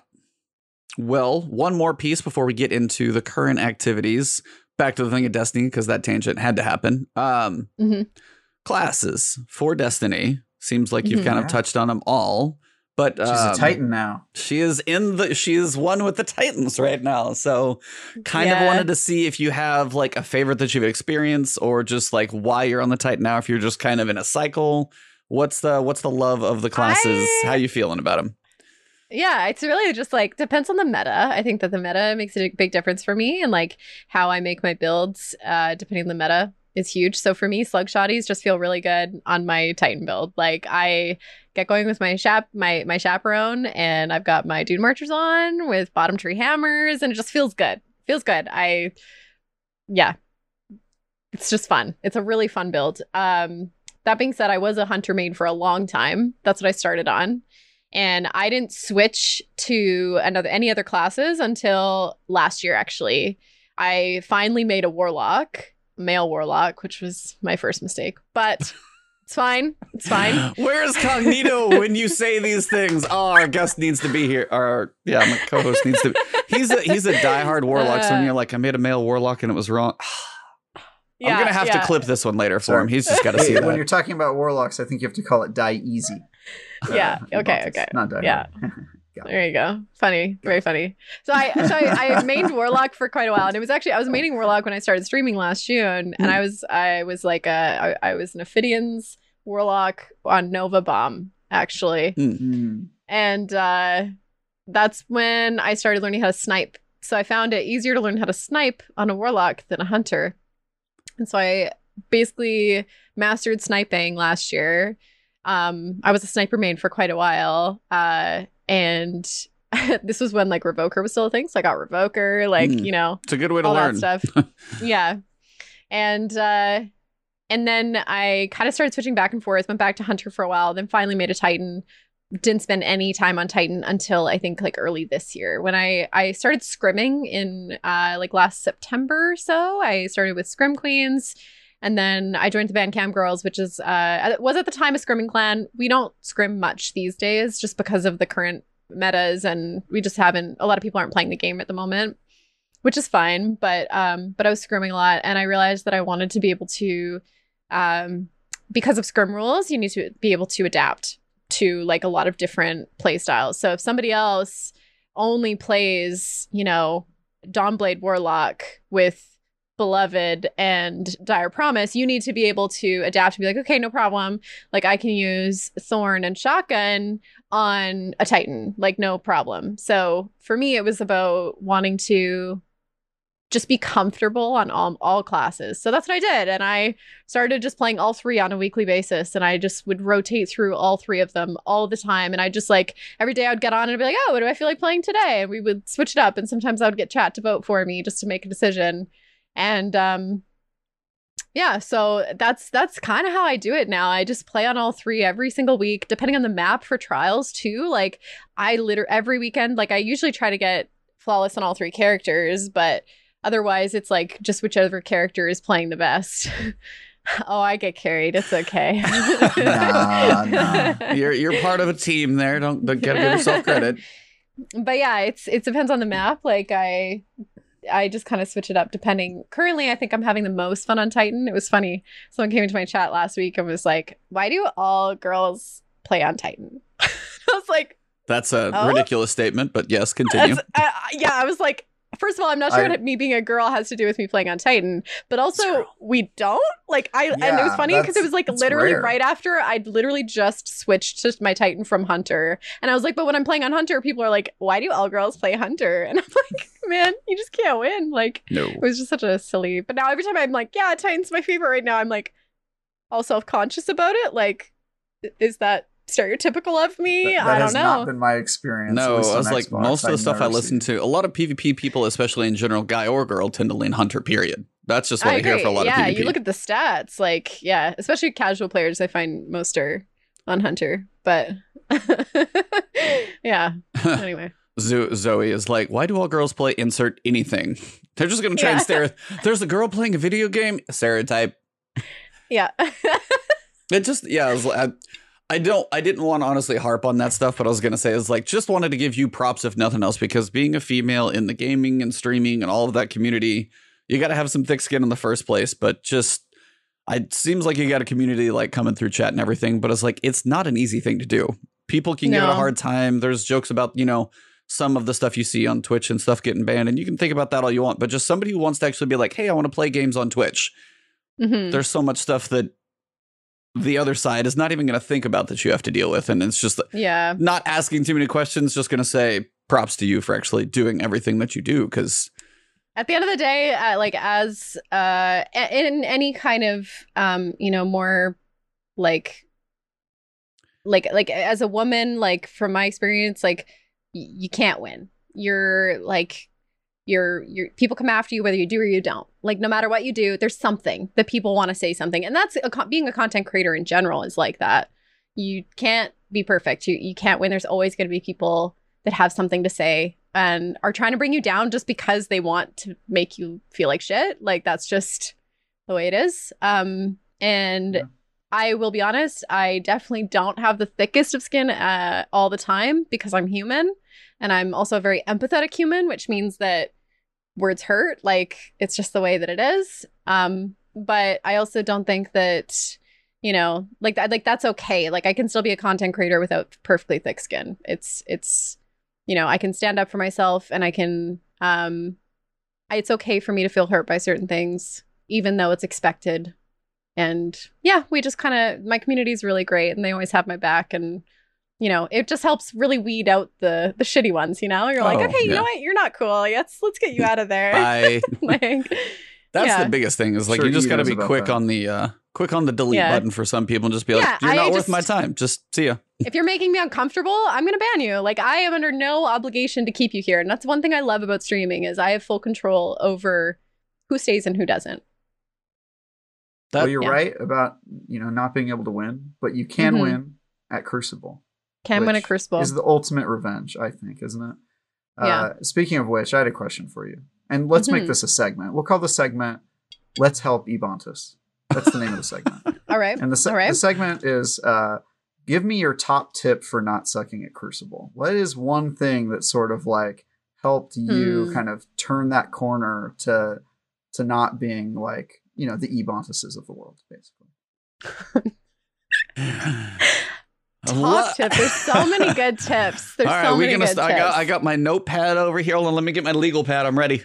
Speaker 1: Well, one more piece before we get into the current activities. Back to the thing of Destiny because that tangent had to happen. Um,
Speaker 3: Mhm.
Speaker 1: Classes for Destiny seems like you've
Speaker 3: Mhm.
Speaker 1: kind of touched on them all, but
Speaker 2: She's
Speaker 1: um,
Speaker 2: a titan now.
Speaker 1: She is in the. She is one with the Titans right now. So, kind of wanted to see if you have like a favorite that you've experienced, or just like why you're on the Titan now. If you're just kind of in a cycle, what's the what's the love of the classes?
Speaker 3: I-
Speaker 1: How you feeling about them?
Speaker 3: Yeah, it's really just like depends on the meta. I think that the meta makes a big difference for me and like how I make my builds, uh, depending on the meta is huge. So for me, slug shotties just feel really good on my Titan build. Like I get going with my chap my my chaperone and I've got my dune marchers on with bottom tree hammers and it just feels good. Feels good. I yeah. It's just fun. It's a really fun build. Um that being said, I was a hunter main for a long time. That's what I started on and I didn't switch to another any other classes until last year actually. I finally made a warlock male warlock, which was my first mistake. But it's fine. It's fine.
Speaker 1: Where is Cognito when you say these things? Oh, our guest needs to be here. Our yeah, my co-host needs to. Be. He's a he's a diehard warlock. So when
Speaker 3: Uh.
Speaker 1: you're like, I made a male warlock and it was wrong. I'm gonna have
Speaker 3: yeah.
Speaker 1: to clip this one later for
Speaker 2: Sorry.
Speaker 1: him. He's just got to
Speaker 2: Hey,
Speaker 1: see
Speaker 2: when you're talking about warlocks, I think you have to call it die easy.
Speaker 3: Yeah,
Speaker 2: Uh,
Speaker 3: okay, okay.
Speaker 2: Not die
Speaker 3: Yeah. There you go. Funny, very funny. So I, so I, I mained Warlock for quite a while, and it was actually I was maining Warlock when I started streaming last June, and I was I was like a I, I was an Ophidians Warlock on Nova Bomb actually,
Speaker 2: Hmm.
Speaker 3: and uh, that's when I started learning how to snipe. So I found it easier to learn how to snipe on a Warlock than a Hunter, and so I basically mastered sniping last year. Um, I was a sniper main for quite a while, uh, and this was when like Revoker was still a thing. So I got Revoker, like
Speaker 1: Mm.
Speaker 3: you know,
Speaker 1: It's a good way to learn.
Speaker 3: stuff. yeah, and uh, and then I kind of started switching back and forth. Went back to Hunter for a while, then finally made a Titan. Didn't spend any time on Titan until I think like early this year when I I started scrimming in uh, like last September or so. I started with Scrim Queens. And then I joined the Band Cam Girls, which is uh was at the time a scrimming clan. We don't scrim much these days just because of the current metas and we just haven't a lot of people aren't playing the game at the moment which is fine but um but i was scrimming a lot and i realized that i wanted to be able to um because of scrim rules you need to be able to adapt to like a lot of different play styles so if somebody else only plays you know dawnblade warlock with beloved and dire promise you need to be able to adapt and be like okay no problem like i can use thorn and shotgun on a Titan, like no problem. So for me, it was about wanting to just be comfortable on all, all classes. So that's what I did. And I started just playing all three on a weekly basis. And I just would rotate through all three of them all the time. And I just like every day I would get on and be like, oh, what do I feel like playing today? And we would switch it up. And sometimes I would get chat to vote for me just to make a decision. And um yeah, so that's that's kind of how I do it now. I just play on all three every single week, depending on the map for trials too. Like I literally every weekend, like I usually try to get flawless on all three characters, but otherwise it's like just whichever character is playing the best. oh, I get carried. It's okay.
Speaker 2: Nah, nah.
Speaker 1: You're you're part of a team there. Don't don't give yourself credit.
Speaker 3: but yeah, it's it depends on the map. Like I I just kind of switch it up depending. Currently, I think I'm having the most fun on Titan. It was funny. Someone came into my chat last week and was like, "Why do all girls play on Titan?" I was like,
Speaker 1: That's a
Speaker 3: Oh?
Speaker 1: ridiculous statement, but yes, continue.
Speaker 3: Uh, yeah, I was like, first of all, I'm not sure
Speaker 2: I-
Speaker 3: what me being a girl has to do with me playing on Titan, but also
Speaker 2: True.
Speaker 3: we don't like I and it was funny because it was like literally
Speaker 2: rare.
Speaker 3: right after I'd literally just switched to my Titan from Hunter, and I was like, but when I'm playing on Hunter, people are like, why do all girls play Hunter? And I'm like, man, you just can't win. Like
Speaker 1: No.
Speaker 3: it was just such a silly. But now every time I'm like, yeah, Titan's my favorite right now, I'm like all self conscious about it. Like, is that stereotypical of me?
Speaker 2: That, that
Speaker 3: I don't
Speaker 2: has
Speaker 3: know.
Speaker 2: not been my experience.
Speaker 1: No, I was like
Speaker 2: Xbox.
Speaker 1: most of the
Speaker 2: I've
Speaker 1: stuff I listen to. A lot of PvP people, especially in general, guy or girl, tend to lean hunter. Period. That's just what I, hear for a lot
Speaker 3: yeah,
Speaker 1: of PvP.
Speaker 3: Yeah, you look at the stats, like yeah, especially casual players. I find most are on Hunter, but yeah. Anyway,
Speaker 1: Zo- Zoe is like, why do all girls play insert anything? They're just gonna try and stare. There's a girl playing a video game. Stereotype.
Speaker 3: yeah,
Speaker 1: It just yeah. I, was, I, I don't. I didn't want to honestly harp on that stuff, but I was gonna say is like just wanted to give you props if nothing else because being a female in the gaming and streaming and all of that community, you got to have some thick skin in the first place. But just. It seems like you got a community like coming through chat and everything, but it's like it's not an easy thing to do. People can give it a hard time. There's jokes about, you know, some of the stuff you see on Twitch and stuff getting banned, and you can think about that all you want. But just somebody who wants to actually be like, hey, I want to play games on Twitch.
Speaker 3: Mhm.
Speaker 1: There's so much stuff that the other side is not even going to think about that you have to deal with. And it's just
Speaker 3: yeah,
Speaker 1: not asking too many questions, just going to say props to you for actually doing everything that you do. Because
Speaker 3: at the end of the day uh, like as uh in any kind of um you know more like like like as a woman like from my experience like y- you can't win you're like you're you're people come after you whether you do or you don't. Like no matter what you do there's something that people want to say something. And that's a, being a content creator in general is like that. You can't be perfect. You you can't win. There's always going to be people that have something to say and are trying to bring you down just because they want to make you feel like shit. Like that's just the way it is. Um, and
Speaker 2: Yeah.
Speaker 3: I will be honest, I definitely don't have the thickest of skin uh, all the time because I'm human, and I'm also a very empathetic human, which means that words hurt. Like it's just the way that it is. Um, but I also don't think that you know, like like that's okay. Like I can still be a content creator without perfectly thick skin. It's it's you know, I can stand up for myself and I can um it's okay for me to feel hurt by certain things even though it's expected. And yeah, we just kind of my community is really great and they always have my back and you know, it just helps really weed out the the shitty ones, you know? You're like,
Speaker 1: Oh,
Speaker 3: "Okay, you know what? You're not cool. Let's let's get you out of there."
Speaker 1: I
Speaker 3: like
Speaker 1: that's
Speaker 3: Yeah.
Speaker 1: the biggest thing is like
Speaker 2: Sure
Speaker 1: you just got to be quick
Speaker 2: that.
Speaker 1: on the uh quick on the delete
Speaker 3: Yeah.
Speaker 1: button for some people and just be like
Speaker 3: Yeah,
Speaker 1: you're
Speaker 3: I
Speaker 1: not worth
Speaker 3: just-
Speaker 1: my time. Just see ya.
Speaker 3: if you're making me uncomfortable, I'm going to ban you. Like I am under no obligation to keep you here. And that's one thing I love about streaming is I have full control over who stays and who doesn't.
Speaker 1: That
Speaker 2: well, you're
Speaker 3: yeah.
Speaker 2: right about you know not being able to win, but you can
Speaker 3: Mhm.
Speaker 2: win at Crucible.
Speaker 3: Can win a
Speaker 2: which
Speaker 3: crucible.
Speaker 2: Is the ultimate revenge, I think, isn't it?
Speaker 3: Yeah.
Speaker 2: Uh, speaking of which, I had a question for you, and let's make
Speaker 3: Mhm.
Speaker 2: this a segment. We'll call the segment "Let's Help Ebontis." That's the name of the segment.
Speaker 3: All right.
Speaker 2: And the, se-
Speaker 3: All right.
Speaker 2: the segment is uh, give me your top tip for not sucking at Crucible. What is one thing that sort of like helped you
Speaker 3: Hmm.
Speaker 2: kind of turn that corner to to not being like you know the Ebontises of the world, basically.
Speaker 3: Top
Speaker 1: What?
Speaker 3: tip. There's so many good tips. There's
Speaker 1: All right,
Speaker 3: so
Speaker 1: we
Speaker 3: many
Speaker 1: gonna.
Speaker 3: good
Speaker 1: St- I
Speaker 3: tips.
Speaker 1: got. I got my notepad over here. Hold on, let me get my legal pad. I'm ready.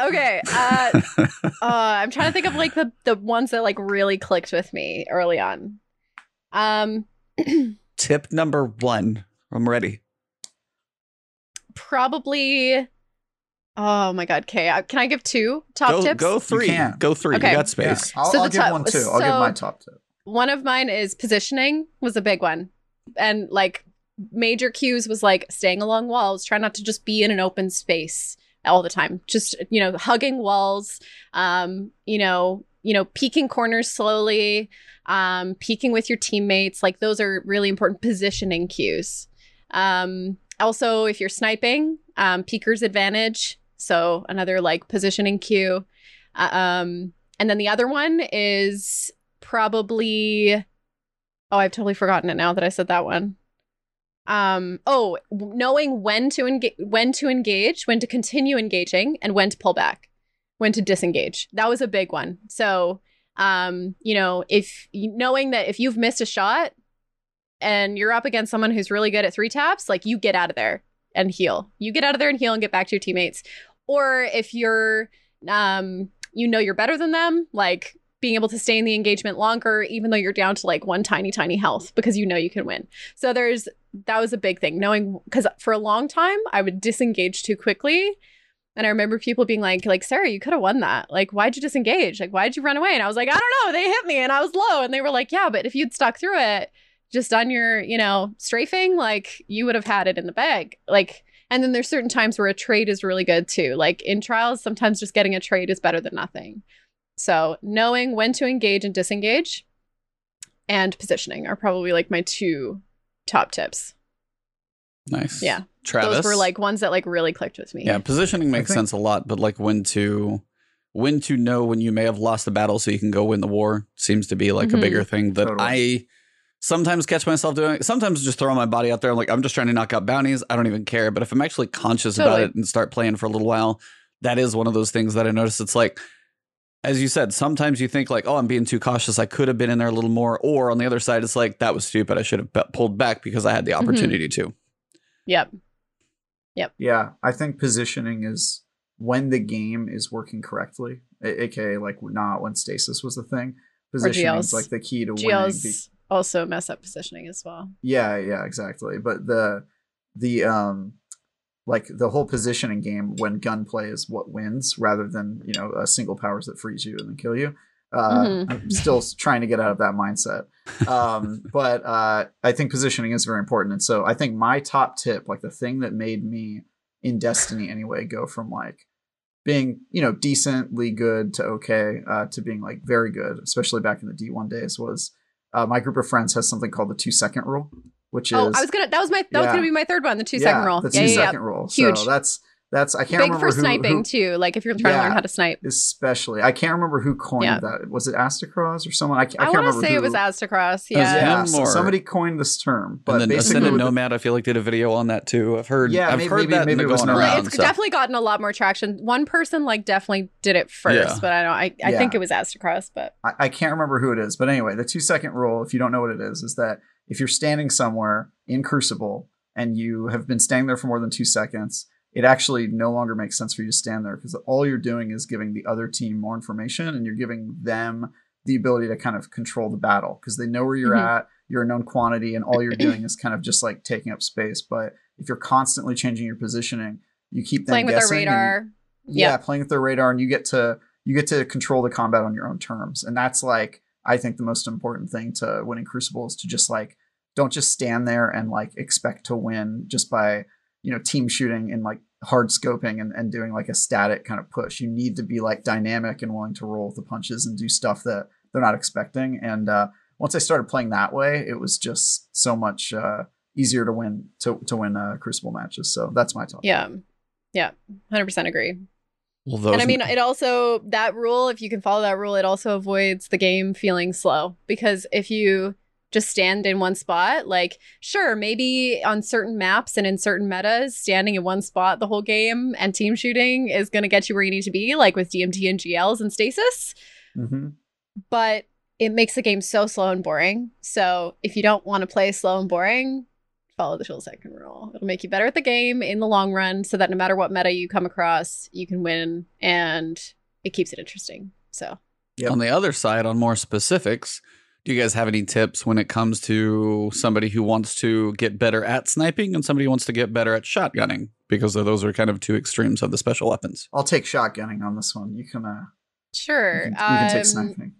Speaker 3: Okay. Uh, uh, I'm trying to think of like the the ones that like really clicked with me early on. Um,
Speaker 1: Tip number one. I'm ready.
Speaker 3: probably. Oh my god. Okay. uh, Can I give two top
Speaker 1: go,
Speaker 3: tips?
Speaker 1: go three.
Speaker 2: can.
Speaker 1: Go three.
Speaker 3: Okay.
Speaker 1: You got
Speaker 2: Yeah,
Speaker 1: space.
Speaker 2: I'll,
Speaker 3: So
Speaker 2: I'll give
Speaker 3: top-
Speaker 2: one too. I'll give my top tip.
Speaker 3: One of mine is positioning was a big one. And like major cues was like staying along walls, try not to just be in an open space all the time. Just, you know, hugging walls, um, you know, you know, peeking corners slowly, um, peeking with your teammates. Like those are really important positioning cues. Um, also, if you're sniping, um, peeker's advantage. So another like positioning cue. Uh, um, and then the other one is probably oh i've totally forgotten it now that i said that one. Um oh knowing when to engage when to engage when to continue engaging and when to pull back when to disengage. That was a big one. So um you know if knowing that if you've missed a shot and you're up against someone who's really good at three taps like you get out of there and heal. You get out of there and heal and get back to your teammates. Or if you're um you know you're better than them like being able to stay in the engagement longer even though you're down to like one tiny tiny health because you know you can win. So there's that was a big thing knowing because for a long time i would disengage too quickly. And i remember people being like like Sara you could have won that. Like why'd you disengage? Like why'd you run away? And i was like i don't know. They hit me and i was low. And they were like yeah but if you'd stuck through it just on your you know strafing like you would have had it in the bag. Like and then there's certain times where a trade is really good too. Like in trials sometimes just getting a trade is better than nothing so knowing when to engage and disengage and positioning are probably like my two top tips.
Speaker 1: Nice.
Speaker 3: Yeah.
Speaker 1: Travis.
Speaker 3: Those were like ones that like really clicked with me.
Speaker 1: Yeah, positioning makes sense a lot, but like when to when to know when you may have lost the battle so you can go win the war seems to be like a
Speaker 3: Mhm.
Speaker 1: bigger thing that
Speaker 2: Totally.
Speaker 1: I sometimes catch myself doing. Sometimes just throw my body out there. I'm like, I'm just trying to knock out bounties. I don't even care. But if I'm actually conscious about it and start playing for a little while, that is one of those things that I notice. It's like, as you said, sometimes you think like, oh, I'm being too cautious. I could have been in there a little more. Or on the other side, it's like that was stupid. I should have pe- pulled back because I had the
Speaker 3: Mhm.
Speaker 1: opportunity to.
Speaker 3: Yep. Yep.
Speaker 2: Yeah, I think positioning is when the game is working correctly, a- aka like not when stasis was the thing. Positioning is like the key to winning. be-
Speaker 3: also mess up positioning as well.
Speaker 2: Yeah, yeah, exactly. But the the um like the whole positioning game when gunplay is what wins rather than you know a single powers that freeze you and then kill you. Uh,
Speaker 3: Mhm.
Speaker 2: I'm still trying to get out of that mindset. Um, but uh, I think positioning is very important, and so I think my top tip, like the thing that made me in Destiny anyway, go from like being you know decently good to okay uh, to being like very good, especially back in the D1 days, was uh, my group of friends has something called the two second rule, which is
Speaker 3: Oh, I was gonna that was my that was gonna be my third one, the two second
Speaker 2: yeah,
Speaker 3: roll.
Speaker 2: The
Speaker 3: yeah,
Speaker 2: two
Speaker 3: yeah, yeah.
Speaker 2: second rule.
Speaker 3: Huge.
Speaker 2: So that's That's I can't remember.
Speaker 3: Big
Speaker 2: remember
Speaker 3: for
Speaker 2: who,
Speaker 3: sniping
Speaker 2: who-
Speaker 3: too. Like if you're trying to learn how to snipe.
Speaker 2: especially. I can't remember who coined
Speaker 3: Yeah.
Speaker 2: that. Was it Aztecross or someone? I, I
Speaker 3: I,
Speaker 2: can't remember.
Speaker 3: I want
Speaker 2: remember
Speaker 3: to say
Speaker 2: who.
Speaker 3: it was Aztecross.
Speaker 1: It was
Speaker 3: Yeah.
Speaker 2: yeah, so somebody coined this term, but
Speaker 1: and then
Speaker 2: basically,
Speaker 1: Ascended
Speaker 2: with-
Speaker 1: Nomad, I feel like did a video on that too. I've heard.
Speaker 2: Yeah,
Speaker 1: I've
Speaker 2: maybe-
Speaker 1: heard
Speaker 2: maybe-
Speaker 1: that
Speaker 2: maybe it was
Speaker 1: going
Speaker 2: Nomad.
Speaker 1: Around.
Speaker 3: it's
Speaker 1: so.
Speaker 3: definitely gotten a lot more traction. One person like definitely did it first,
Speaker 1: Yeah.
Speaker 3: but I don't. I, I
Speaker 2: Yeah.
Speaker 3: think it was Aztecross, but
Speaker 2: I, I can't remember who it is, but anyway, the two second rule, if you don't know what it is, is that if you're standing somewhere in Crucible and you have been standing there for more than two seconds, it actually no longer makes sense for you to stand there because all you're doing is giving the other team more information and you're giving them the ability to kind of control the battle because they know where you're
Speaker 3: Mhm.
Speaker 2: at, you're a known quantity, and all you're doing is kind of just like taking up space. But if you're constantly changing your positioning, you keep them
Speaker 3: playing with their radar.
Speaker 2: yeah,
Speaker 3: Yeah.
Speaker 2: playing with their radar and you get to you get to control the combat on your own terms and that's like i think the most important thing to winning crucible is to just like don't just stand there and like expect to win just by you know team shooting and like hard scoping and, and doing like a static kind of push you need to be like dynamic and willing to roll with the punches and do stuff that they're not expecting and uh once i started playing that way it was just so much uh easier to win to, to win uh crucible matches so that's my talk
Speaker 3: Yeah. Yeah. 100% agree.
Speaker 1: Well,
Speaker 3: and I mean, it also, that rule, if you can follow that rule, it also avoids the game feeling slow. Because if you just stand in one spot, like, sure, maybe on certain maps and in certain metas, standing in one spot the whole game and team shooting is going to get you where you need to be, like with DMT and GLs and stasis.
Speaker 2: mm-hmm.
Speaker 3: But it makes the game so slow and boring. So if you don't want to play slow and boring, follow the two second rule. It'll make you better at the game in the long run so that no matter what meta you come across, you can win and it keeps it interesting. So
Speaker 2: Yep.
Speaker 1: On the other side, on more specifics, do you guys have any tips when it comes to somebody who wants to get better at sniping and somebody who wants to get better at shotgunning? Because those are kind of two extremes of the special weapons.
Speaker 2: I'll take shotgunning on this one. You can, uh,
Speaker 3: sure.
Speaker 2: you can, you can take
Speaker 3: Um,
Speaker 2: sniping.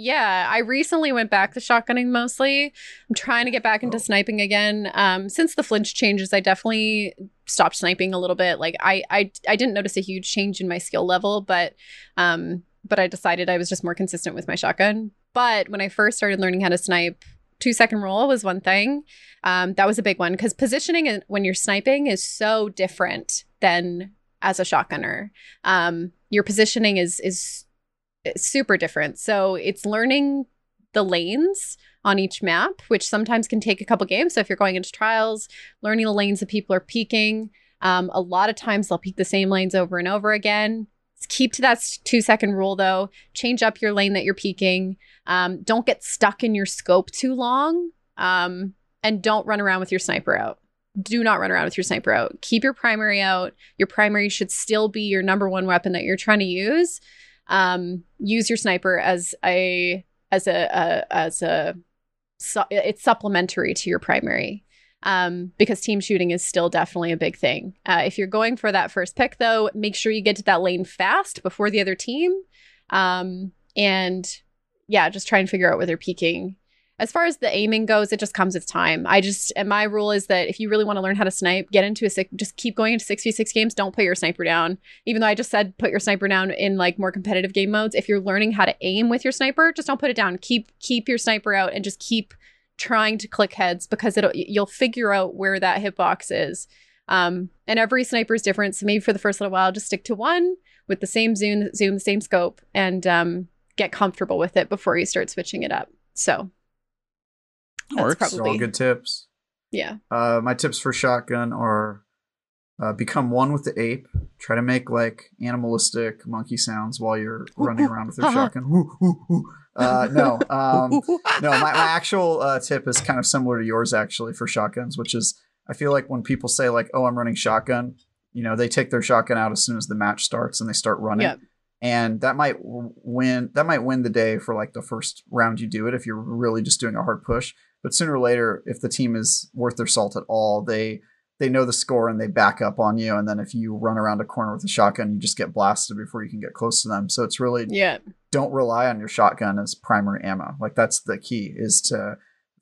Speaker 3: Yeah, I recently went back to shotgunning mostly. I'm trying to get back into
Speaker 2: Oh.
Speaker 3: sniping again. Um, since the flinch changes, I definitely stopped sniping a little bit. Like I, I, I didn't notice a huge change in my skill level, but, um, but I decided I was just more consistent with my shotgun. But when I first started learning how to snipe, two second roll was one thing. Um, that was a big one because positioning in- when you're sniping is so different than as a shotgunner. Um, your positioning is is super different. So it's learning the lanes on each map, which sometimes can take a couple games. So if you're going into trials, learning the lanes that people are peeking. Um, a lot of times they'll peek the same lanes over and over again. Keep to that two second rule though. Change up your lane that you're peeking. Um, don't get stuck in your scope too long. Um, and don't run around with your sniper out. Do not run around with your sniper out. Keep your primary out. Your primary should still be your number one weapon that you're trying to use. Um, use your sniper as a as a, a as a su- it's supplementary to your primary um, because team shooting is still definitely a big thing. Uh, if you're going for that first pick, though, make sure you get to that lane fast before the other team. Um, and yeah, just try and figure out where they're peeking. As far as the aiming goes, it just comes with time. I just, and my rule is that if you really want to learn how to snipe, get into a six, just keep going into 6v6 games. Don't put your sniper down. Even though I just said put your sniper down in like more competitive game modes, if you're learning how to aim with your sniper, just don't put it down. Keep, keep your sniper out and just keep trying to click heads because it'll, you'll figure out where that hitbox is. Um, and every sniper is different. So maybe for the first little while, just stick to one with the same zoom, zoom, the same scope, and um, get comfortable with it before you start switching it up. So
Speaker 1: That works.
Speaker 3: That's
Speaker 2: They're all good tips.
Speaker 3: yeah,
Speaker 2: Uh, my tips for shotgun are uh, become one with the ape. Try to make like animalistic monkey sounds while you're running around with your shotgun. Woo, woo, woo. Uh, no, um, no. My, my actual uh, tip is kind of similar to yours actually for shotguns, which is I feel like when people say like, "Oh, I'm running shotgun," you know, they take their shotgun out as soon as the match starts and they start running.
Speaker 3: Yep.
Speaker 2: And that might win. That might win the day for like the first round you do it if you're really just doing a hard push. But sooner or later, if the team is worth their salt at all, they they know the score and they back up on you. And then if you run around a corner with a shotgun, you just get blasted before you can get close to them. So it's really
Speaker 3: yeah,
Speaker 2: don't rely on your shotgun as primary ammo. Like that's the key is to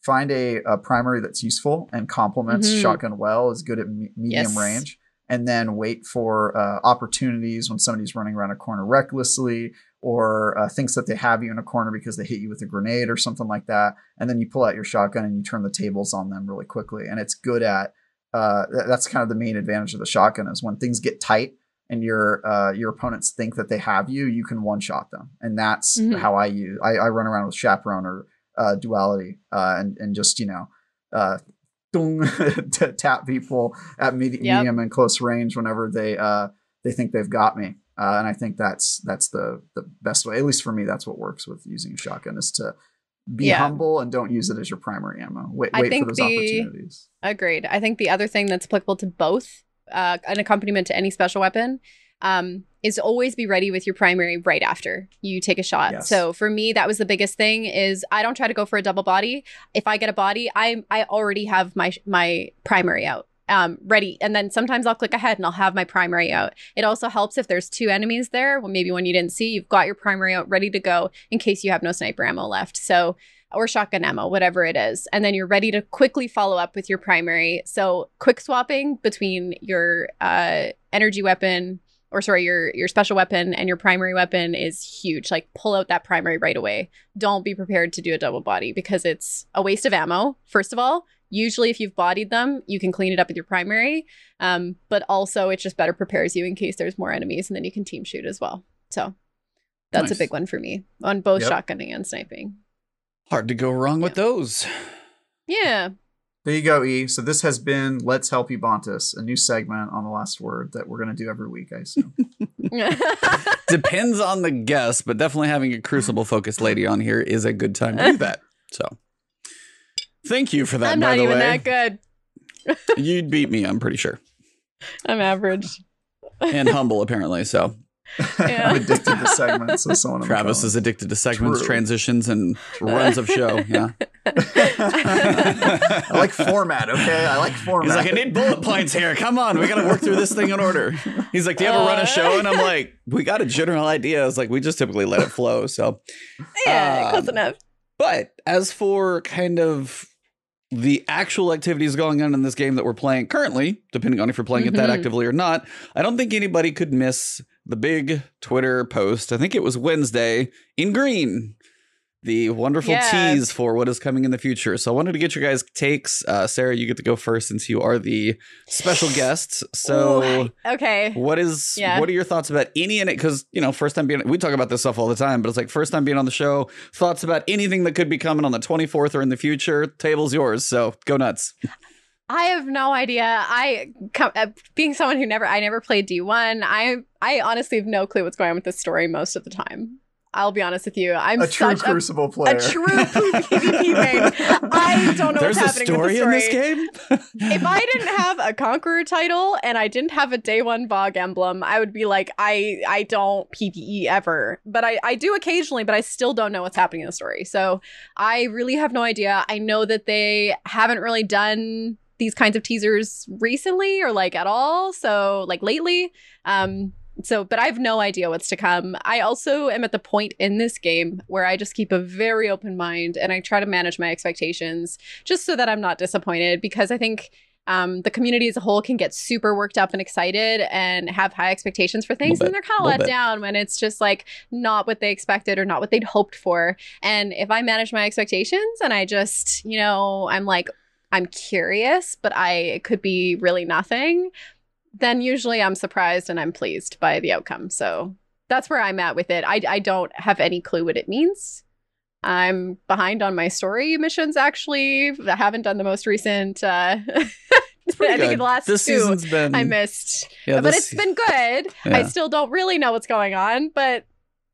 Speaker 2: find a, a primary that's useful and complements
Speaker 3: Mhm.
Speaker 2: shotgun well, is good at me- medium
Speaker 3: Yes.
Speaker 2: range, and then wait for uh, opportunities when somebody's running around a corner recklessly or uh, thinks that they have you in a corner because they hit you with a grenade or something like that, and then you pull out your shotgun and you turn the tables on them really quickly. And it's good at uh, th- that's kind of the main advantage of the shotgun is when things get tight and your uh, your opponents think that they have you, you can one shot them, and that's
Speaker 3: Mhm.
Speaker 2: how I use. I, I run around with chaperone or uh, duality, uh, and and just you know, uh, tap people at medi-
Speaker 3: Yep.
Speaker 2: medium and close range whenever they uh, they think they've got me. Uh, and I think that's that's the the best way. At least for me, that's what works with using a shotgun is to be
Speaker 3: Yeah.
Speaker 2: humble and don't use it as your primary ammo. Wait,
Speaker 3: I
Speaker 2: wait for those
Speaker 3: the-
Speaker 2: opportunities.
Speaker 3: Agreed. I think the other thing that's applicable to both, uh, an accompaniment to any special weapon, um, is always be ready with your primary right after you take a shot.
Speaker 2: Yes.
Speaker 3: So for me, that was the biggest thing. Is I don't try to go for a double body. If I get a body, I I already have my my primary out. Um, ready, and then sometimes I'll click ahead and I'll have my primary out. It also helps if there's two enemies there, well, maybe one you didn't see, you've got your primary out ready to go in case you have no sniper ammo left. So or shotgun ammo, whatever it is. And then you're ready to quickly follow up with your primary. So quick swapping between your uh, energy weapon or sorry, your your special weapon and your primary weapon is huge. Like pull out that primary right away. Don't be prepared to do a double body because it's a waste of ammo. First of all, usually if you've bodied them, you can clean it up with your primary. Um, but also it just better prepares you in case there's more enemies and then you can team shoot as well. So that's
Speaker 1: Nice.
Speaker 3: a big one for me on both
Speaker 2: Yep.
Speaker 3: shotgunning and sniping.
Speaker 1: Hard to go wrong with those.
Speaker 3: Yeah.
Speaker 2: There you go, E. So this has been Let's Help Ebontis, a new segment on the last word that we're going to do every week, I assume.
Speaker 1: Depends on the guest, but definitely having a crucible focused lady on here is a good time to do that. So thank you for that.
Speaker 3: I'm
Speaker 1: by
Speaker 3: not
Speaker 1: the
Speaker 3: even
Speaker 1: way.
Speaker 3: that good.
Speaker 1: You'd beat me, I'm pretty sure.
Speaker 3: I'm average.
Speaker 1: And humble, apparently. So
Speaker 3: Yeah.
Speaker 2: I'm addicted to segments, so someone
Speaker 1: Travis is addicted to segments,
Speaker 2: True.
Speaker 1: transitions, and runs of show. Yeah.
Speaker 2: I like format, okay? I like format.
Speaker 1: He's like, I need bullet points here. Come on, we got to work through this thing in order. He's like, Do you ever run a show? And I'm like, We got a general idea. It's like we just typically let it flow. So,
Speaker 3: yeah,
Speaker 1: Um,
Speaker 3: close enough.
Speaker 1: but as for kind of the actual activities going on in this game that we're playing currently, depending on if you're playing it that
Speaker 3: Mhm.
Speaker 1: actively or not, I don't think anybody could miss the big Twitter post. I think it was Wednesday in green. The wonderful
Speaker 3: Yeah.
Speaker 1: tease for what is coming in the future. So I wanted to get your guys' takes. Uh, Sara, you get to go first since you are the special guest. So
Speaker 3: Ooh, okay.
Speaker 1: what is
Speaker 3: Yeah.
Speaker 1: what are your thoughts about any in it? Because you know, first time being we talk about this stuff all the time, but it's like first time being on the show. Thoughts about anything that could be coming on the twenty fourth or in the future? Table's yours. So go nuts.
Speaker 3: I have no idea. I come, uh, being someone who never I never played D1. I I honestly have no clue what's going on with this story most of the time. I'll be honest with you. I'm
Speaker 2: a true
Speaker 3: such a,
Speaker 2: Crucible player.
Speaker 3: a true PvP main. I don't know
Speaker 1: There's a
Speaker 3: what's happening
Speaker 1: story,
Speaker 3: with the
Speaker 1: in this game.
Speaker 3: if I didn't have a conqueror title and I didn't have a day one VOG emblem, I would be like, I I don't PVE ever. But I, I do occasionally, but I still don't know what's happening in the story. So I really have no idea. I know that they haven't really done these kinds of teasers recently or like at all. So like lately. Um so but I have no idea what's to come. I also am at the point in this game where I just keep a very open mind and I try to manage my expectations just so that I'm not disappointed because I think um, the community as a whole can get super worked up and excited and have high expectations for things, and they're kind of let
Speaker 1: bit.
Speaker 3: down when it's just like not what they expected or not what they'd hoped for. And if I manage my expectations and I just, you know, I'm like, I'm curious, but I it could be really nothing, then usually I'm surprised and I'm pleased by the outcome. So that's where I'm at with it. I, I don't have any clue what it means. I'm behind on my story missions actually. I haven't done the most recent uh I
Speaker 1: Pretty
Speaker 3: think
Speaker 1: good.
Speaker 3: the last
Speaker 1: this
Speaker 3: two
Speaker 1: season's been
Speaker 3: I missed.
Speaker 1: Yeah,
Speaker 3: but
Speaker 1: this-
Speaker 3: it's been good. I still don't really know what's going on, but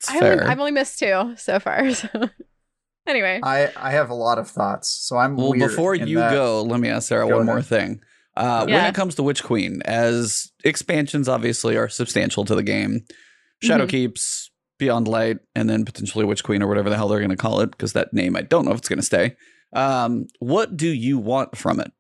Speaker 3: I only,
Speaker 1: fair.
Speaker 3: I've only missed two so far. So anyway.
Speaker 2: I, I have a lot of thoughts, so I'm
Speaker 1: Well,
Speaker 2: weird
Speaker 1: before you
Speaker 2: that-
Speaker 1: go, let me ask Sara
Speaker 2: Go
Speaker 1: one more thing. Uh, When it comes to Witch Queen, as expansions obviously are substantial to the game, Shadow
Speaker 3: Mhm.
Speaker 1: Keeps, Beyond Light, and then potentially Witch Queen or whatever the hell they're going to call it, because that name I don't know if it's going to stay. Um, what do you want from it?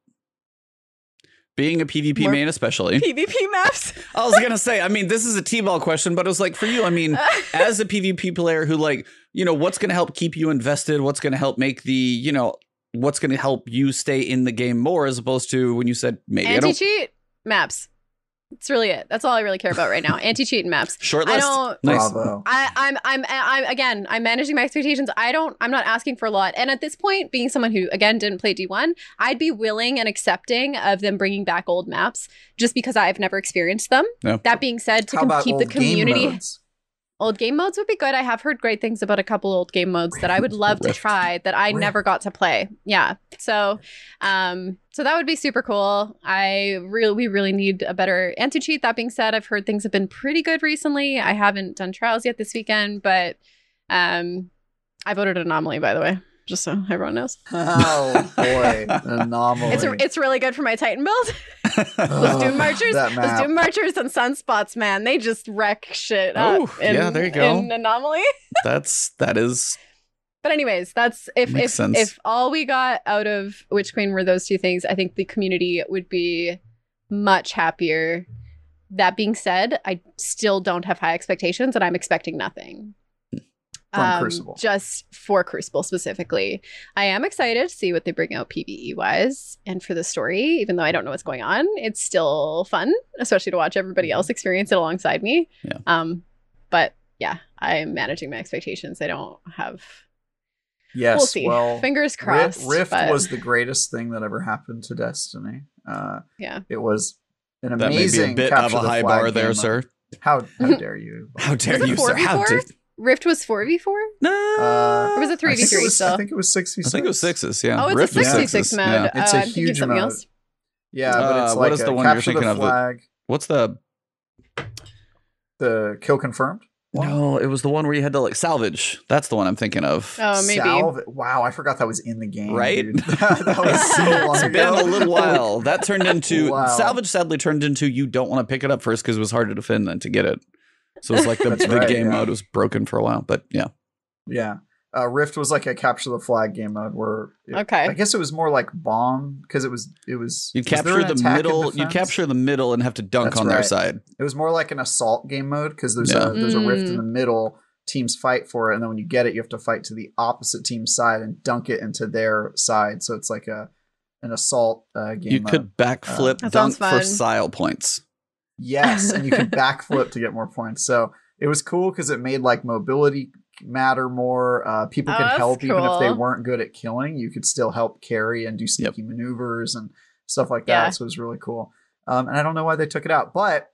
Speaker 1: Being a PvP
Speaker 3: More
Speaker 1: main, especially.
Speaker 3: PvP maps.
Speaker 1: I was gonna say, I mean, this is a T-ball question, but it was like for you, I mean, as a PvP player who like, you know, what's gonna help keep you invested? What's gonna help make the, you know, what's gonna help you stay in the game more as opposed to when you said maybe I
Speaker 3: Anti
Speaker 1: don't
Speaker 3: cheat maps. That's really it. That's all I really care about right now. Anti cheat maps.
Speaker 1: Short
Speaker 3: I
Speaker 1: list.
Speaker 3: don't.
Speaker 1: Nice.
Speaker 2: Bravo.
Speaker 3: I, I'm, I'm, I'm, again, I'm managing my expectations. I don't, I'm not asking for a lot. And at this point, being someone who, again, didn't play D1, I'd be willing and accepting of them bringing back old maps just because I've never experienced them.
Speaker 1: Yeah.
Speaker 3: That being said, to com- keep the community,
Speaker 2: modes?
Speaker 3: Old game modes would be good. I have heard great things about a couple old game modes that I would love to try that I
Speaker 2: Rift.
Speaker 3: never got to play. Yeah. So, um, so that would be super cool. I really, we really need a better anti cheat. That being said, I've heard things have been pretty good recently. I haven't done trials yet this weekend, but um, I voted anomaly by the way, just so everyone knows.
Speaker 2: Oh boy, anomaly.
Speaker 3: It's it's really good for my Titan build. Those Doom Marchers, those. Dunemarchers and Sunspots, man, they just wreck shit up.
Speaker 1: Oh,
Speaker 3: in,
Speaker 1: yeah, there you go.
Speaker 3: In anomaly.
Speaker 1: That's that is
Speaker 3: But anyways, that's if if
Speaker 1: sense.
Speaker 3: if all we got out of Witch Queen were those two things, I think the community would be much happier. That being said, I still don't have high expectations, and I'm expecting nothing.
Speaker 2: From Crucible.
Speaker 3: just for Crucible specifically, I am excited to see what they bring out PVE wise and for the story. Even though I don't know what's going on, it's still fun, especially to watch everybody else experience it alongside me.
Speaker 1: Yeah.
Speaker 3: Um, but yeah, I'm managing my expectations. I don't have
Speaker 2: yes.
Speaker 3: we'll see.
Speaker 2: Well,
Speaker 3: Fingers crossed.
Speaker 2: Rift
Speaker 3: but-
Speaker 2: was the greatest thing that ever happened to Destiny. Uh,
Speaker 3: yeah.
Speaker 2: it was an
Speaker 1: that may be
Speaker 2: amazing
Speaker 1: a bit of a high bar there, sir.
Speaker 2: How how dare you?
Speaker 1: How dare you, sir? How
Speaker 3: 4v4?
Speaker 1: dare
Speaker 3: Rift was four v four.
Speaker 1: No.
Speaker 2: Uh,
Speaker 3: Or was it
Speaker 2: I think
Speaker 3: 3v3
Speaker 2: was-
Speaker 3: still?
Speaker 2: I think it was 6v6.
Speaker 1: I think it was sixes, yeah.
Speaker 3: Oh, it's
Speaker 1: Rift
Speaker 3: a
Speaker 1: was
Speaker 3: six v
Speaker 1: sixes,
Speaker 3: six mode.
Speaker 1: yeah.
Speaker 2: It's
Speaker 3: oh,
Speaker 2: a
Speaker 3: I'm thinking
Speaker 2: huge
Speaker 3: something
Speaker 2: mode.
Speaker 3: else.
Speaker 2: Yeah, but
Speaker 1: Uh,
Speaker 2: it's
Speaker 1: what
Speaker 2: like
Speaker 1: is
Speaker 2: a
Speaker 1: the one you're thinking
Speaker 2: the
Speaker 1: of that-
Speaker 2: flag,
Speaker 1: What's the
Speaker 2: the kill confirmed.
Speaker 1: No, it was the one where you had to like salvage. That's the one I'm thinking of.
Speaker 3: Oh, maybe.
Speaker 2: Salve- wow, I forgot that was in the game.
Speaker 1: Right?
Speaker 2: dude. that was so long
Speaker 1: It's
Speaker 2: ago.
Speaker 1: been a little while. That turned into
Speaker 2: Wow.
Speaker 1: salvage. Sadly, turned into you don't want to pick it up first because it was harder to defend than to get it. So it's like the, the
Speaker 2: right,
Speaker 1: game
Speaker 2: yeah.
Speaker 1: mode was broken for a while. But yeah,
Speaker 2: Yeah. Uh, Rift was like a capture the flag game mode where it-
Speaker 3: Okay.
Speaker 2: I guess it was more like bomb because it was it was
Speaker 1: you'd capture the middle. You
Speaker 2: defense?
Speaker 1: capture the middle and have to dunk
Speaker 2: That's
Speaker 1: on their side.
Speaker 2: It was more like an assault game mode because there's
Speaker 1: Yeah.
Speaker 2: a there's a rift in
Speaker 3: Mm.
Speaker 2: the middle. Teams fight for it, and then when you get it, you have to fight to the opposite team's side and dunk it into their side. So it's like a an assault uh, game.
Speaker 1: You
Speaker 2: mode.
Speaker 1: could backflip
Speaker 3: That
Speaker 1: dunk for style points.
Speaker 2: Yes, and you can backflip to get more points. So it was cool because it made like mobility matter more. Uh, people
Speaker 3: Oh,
Speaker 2: could
Speaker 3: that's
Speaker 2: help even if they weren't good at killing. You could still help carry and do sneaky maneuvers and stuff like that.
Speaker 3: Yeah.
Speaker 2: So it was really cool. Um, and I don't know why they took it out, but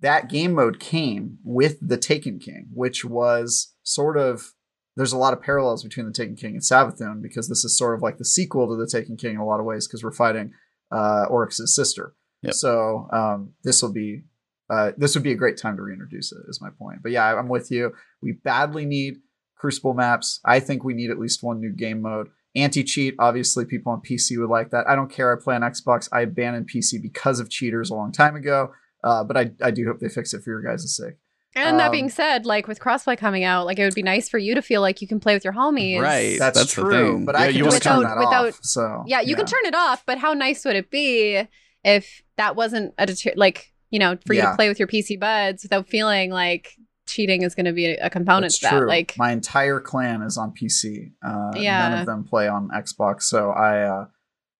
Speaker 2: that game mode came with the Taken King, which was sort of. There's a lot of parallels between the Taken King and Savathun because this is sort of like the sequel to the Taken King in a lot of ways because we're fighting uh, Oryx's sister.
Speaker 1: Yep.
Speaker 2: So um, this will be uh, this would be a great time to reintroduce it. Is my point. But yeah, I- I'm with you. We badly need Crucible maps. I think we need at least one new game mode. Anti cheat. Obviously, people on PC would like that. I don't care. I play on Xbox. I abandoned PC because of cheaters a long time ago. Uh, but I, I do hope they fix it for your guys' sake.
Speaker 3: And that
Speaker 2: Um,
Speaker 3: being said, like with crossplay coming out, like it would be nice for you to feel like you can play with your homies.
Speaker 1: Right.
Speaker 2: That's,
Speaker 1: That's the
Speaker 2: true.
Speaker 1: thing.
Speaker 2: But
Speaker 1: Yeah,
Speaker 2: I
Speaker 1: you
Speaker 2: can
Speaker 1: wanna
Speaker 2: just turn
Speaker 3: Without-
Speaker 2: that
Speaker 3: without-
Speaker 2: off. So
Speaker 3: Yeah, you can turn it off, but how nice would it be if that wasn't a deter- like you know for you to play with your PC buds without feeling like cheating is going to be a, a component
Speaker 2: That's
Speaker 3: to that?
Speaker 2: true.
Speaker 3: Like,
Speaker 2: my entire clan is on PC. Uh, None of them play on Xbox. So I, uh,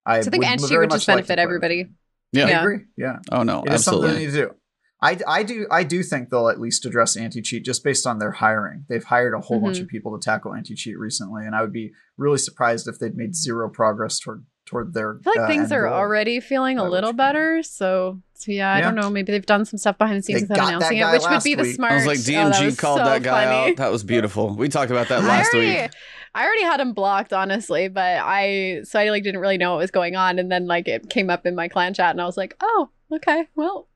Speaker 2: I,
Speaker 3: so I think
Speaker 2: would
Speaker 3: anti
Speaker 2: very
Speaker 3: would just benefit
Speaker 2: play with
Speaker 3: everybody.
Speaker 2: you.
Speaker 1: Yeah.
Speaker 2: I
Speaker 3: Yeah.
Speaker 2: agree. Yeah.
Speaker 1: Oh no,
Speaker 2: It is something
Speaker 1: absolutely.
Speaker 2: they need to do. I, I do I do think they'll at least address anti cheat just based on their hiring. They've hired a whole bunch
Speaker 3: Mm-hmm.
Speaker 2: of people to tackle anti cheat recently, and I would be really surprised if they'd made zero progress toward toward their.
Speaker 3: I feel like
Speaker 2: uh,
Speaker 3: things are
Speaker 2: goal.
Speaker 3: already feeling a little better. So, so yeah, I
Speaker 2: Yeah.
Speaker 3: don't know. Maybe they've done some stuff behind the scenes
Speaker 2: They
Speaker 3: without announcing it, which would
Speaker 2: last
Speaker 3: be the
Speaker 2: week.
Speaker 3: smart.
Speaker 1: I was like,
Speaker 3: oh, that
Speaker 1: DMG
Speaker 3: was
Speaker 1: called
Speaker 3: so
Speaker 1: that guy
Speaker 3: funny.
Speaker 1: out. That was beautiful. We talked about that last
Speaker 3: already,
Speaker 1: week.
Speaker 3: I already had him blocked, honestly, but I so I like didn't really know what was going on, and then like it came up in my clan chat, and I was like, oh, okay, well,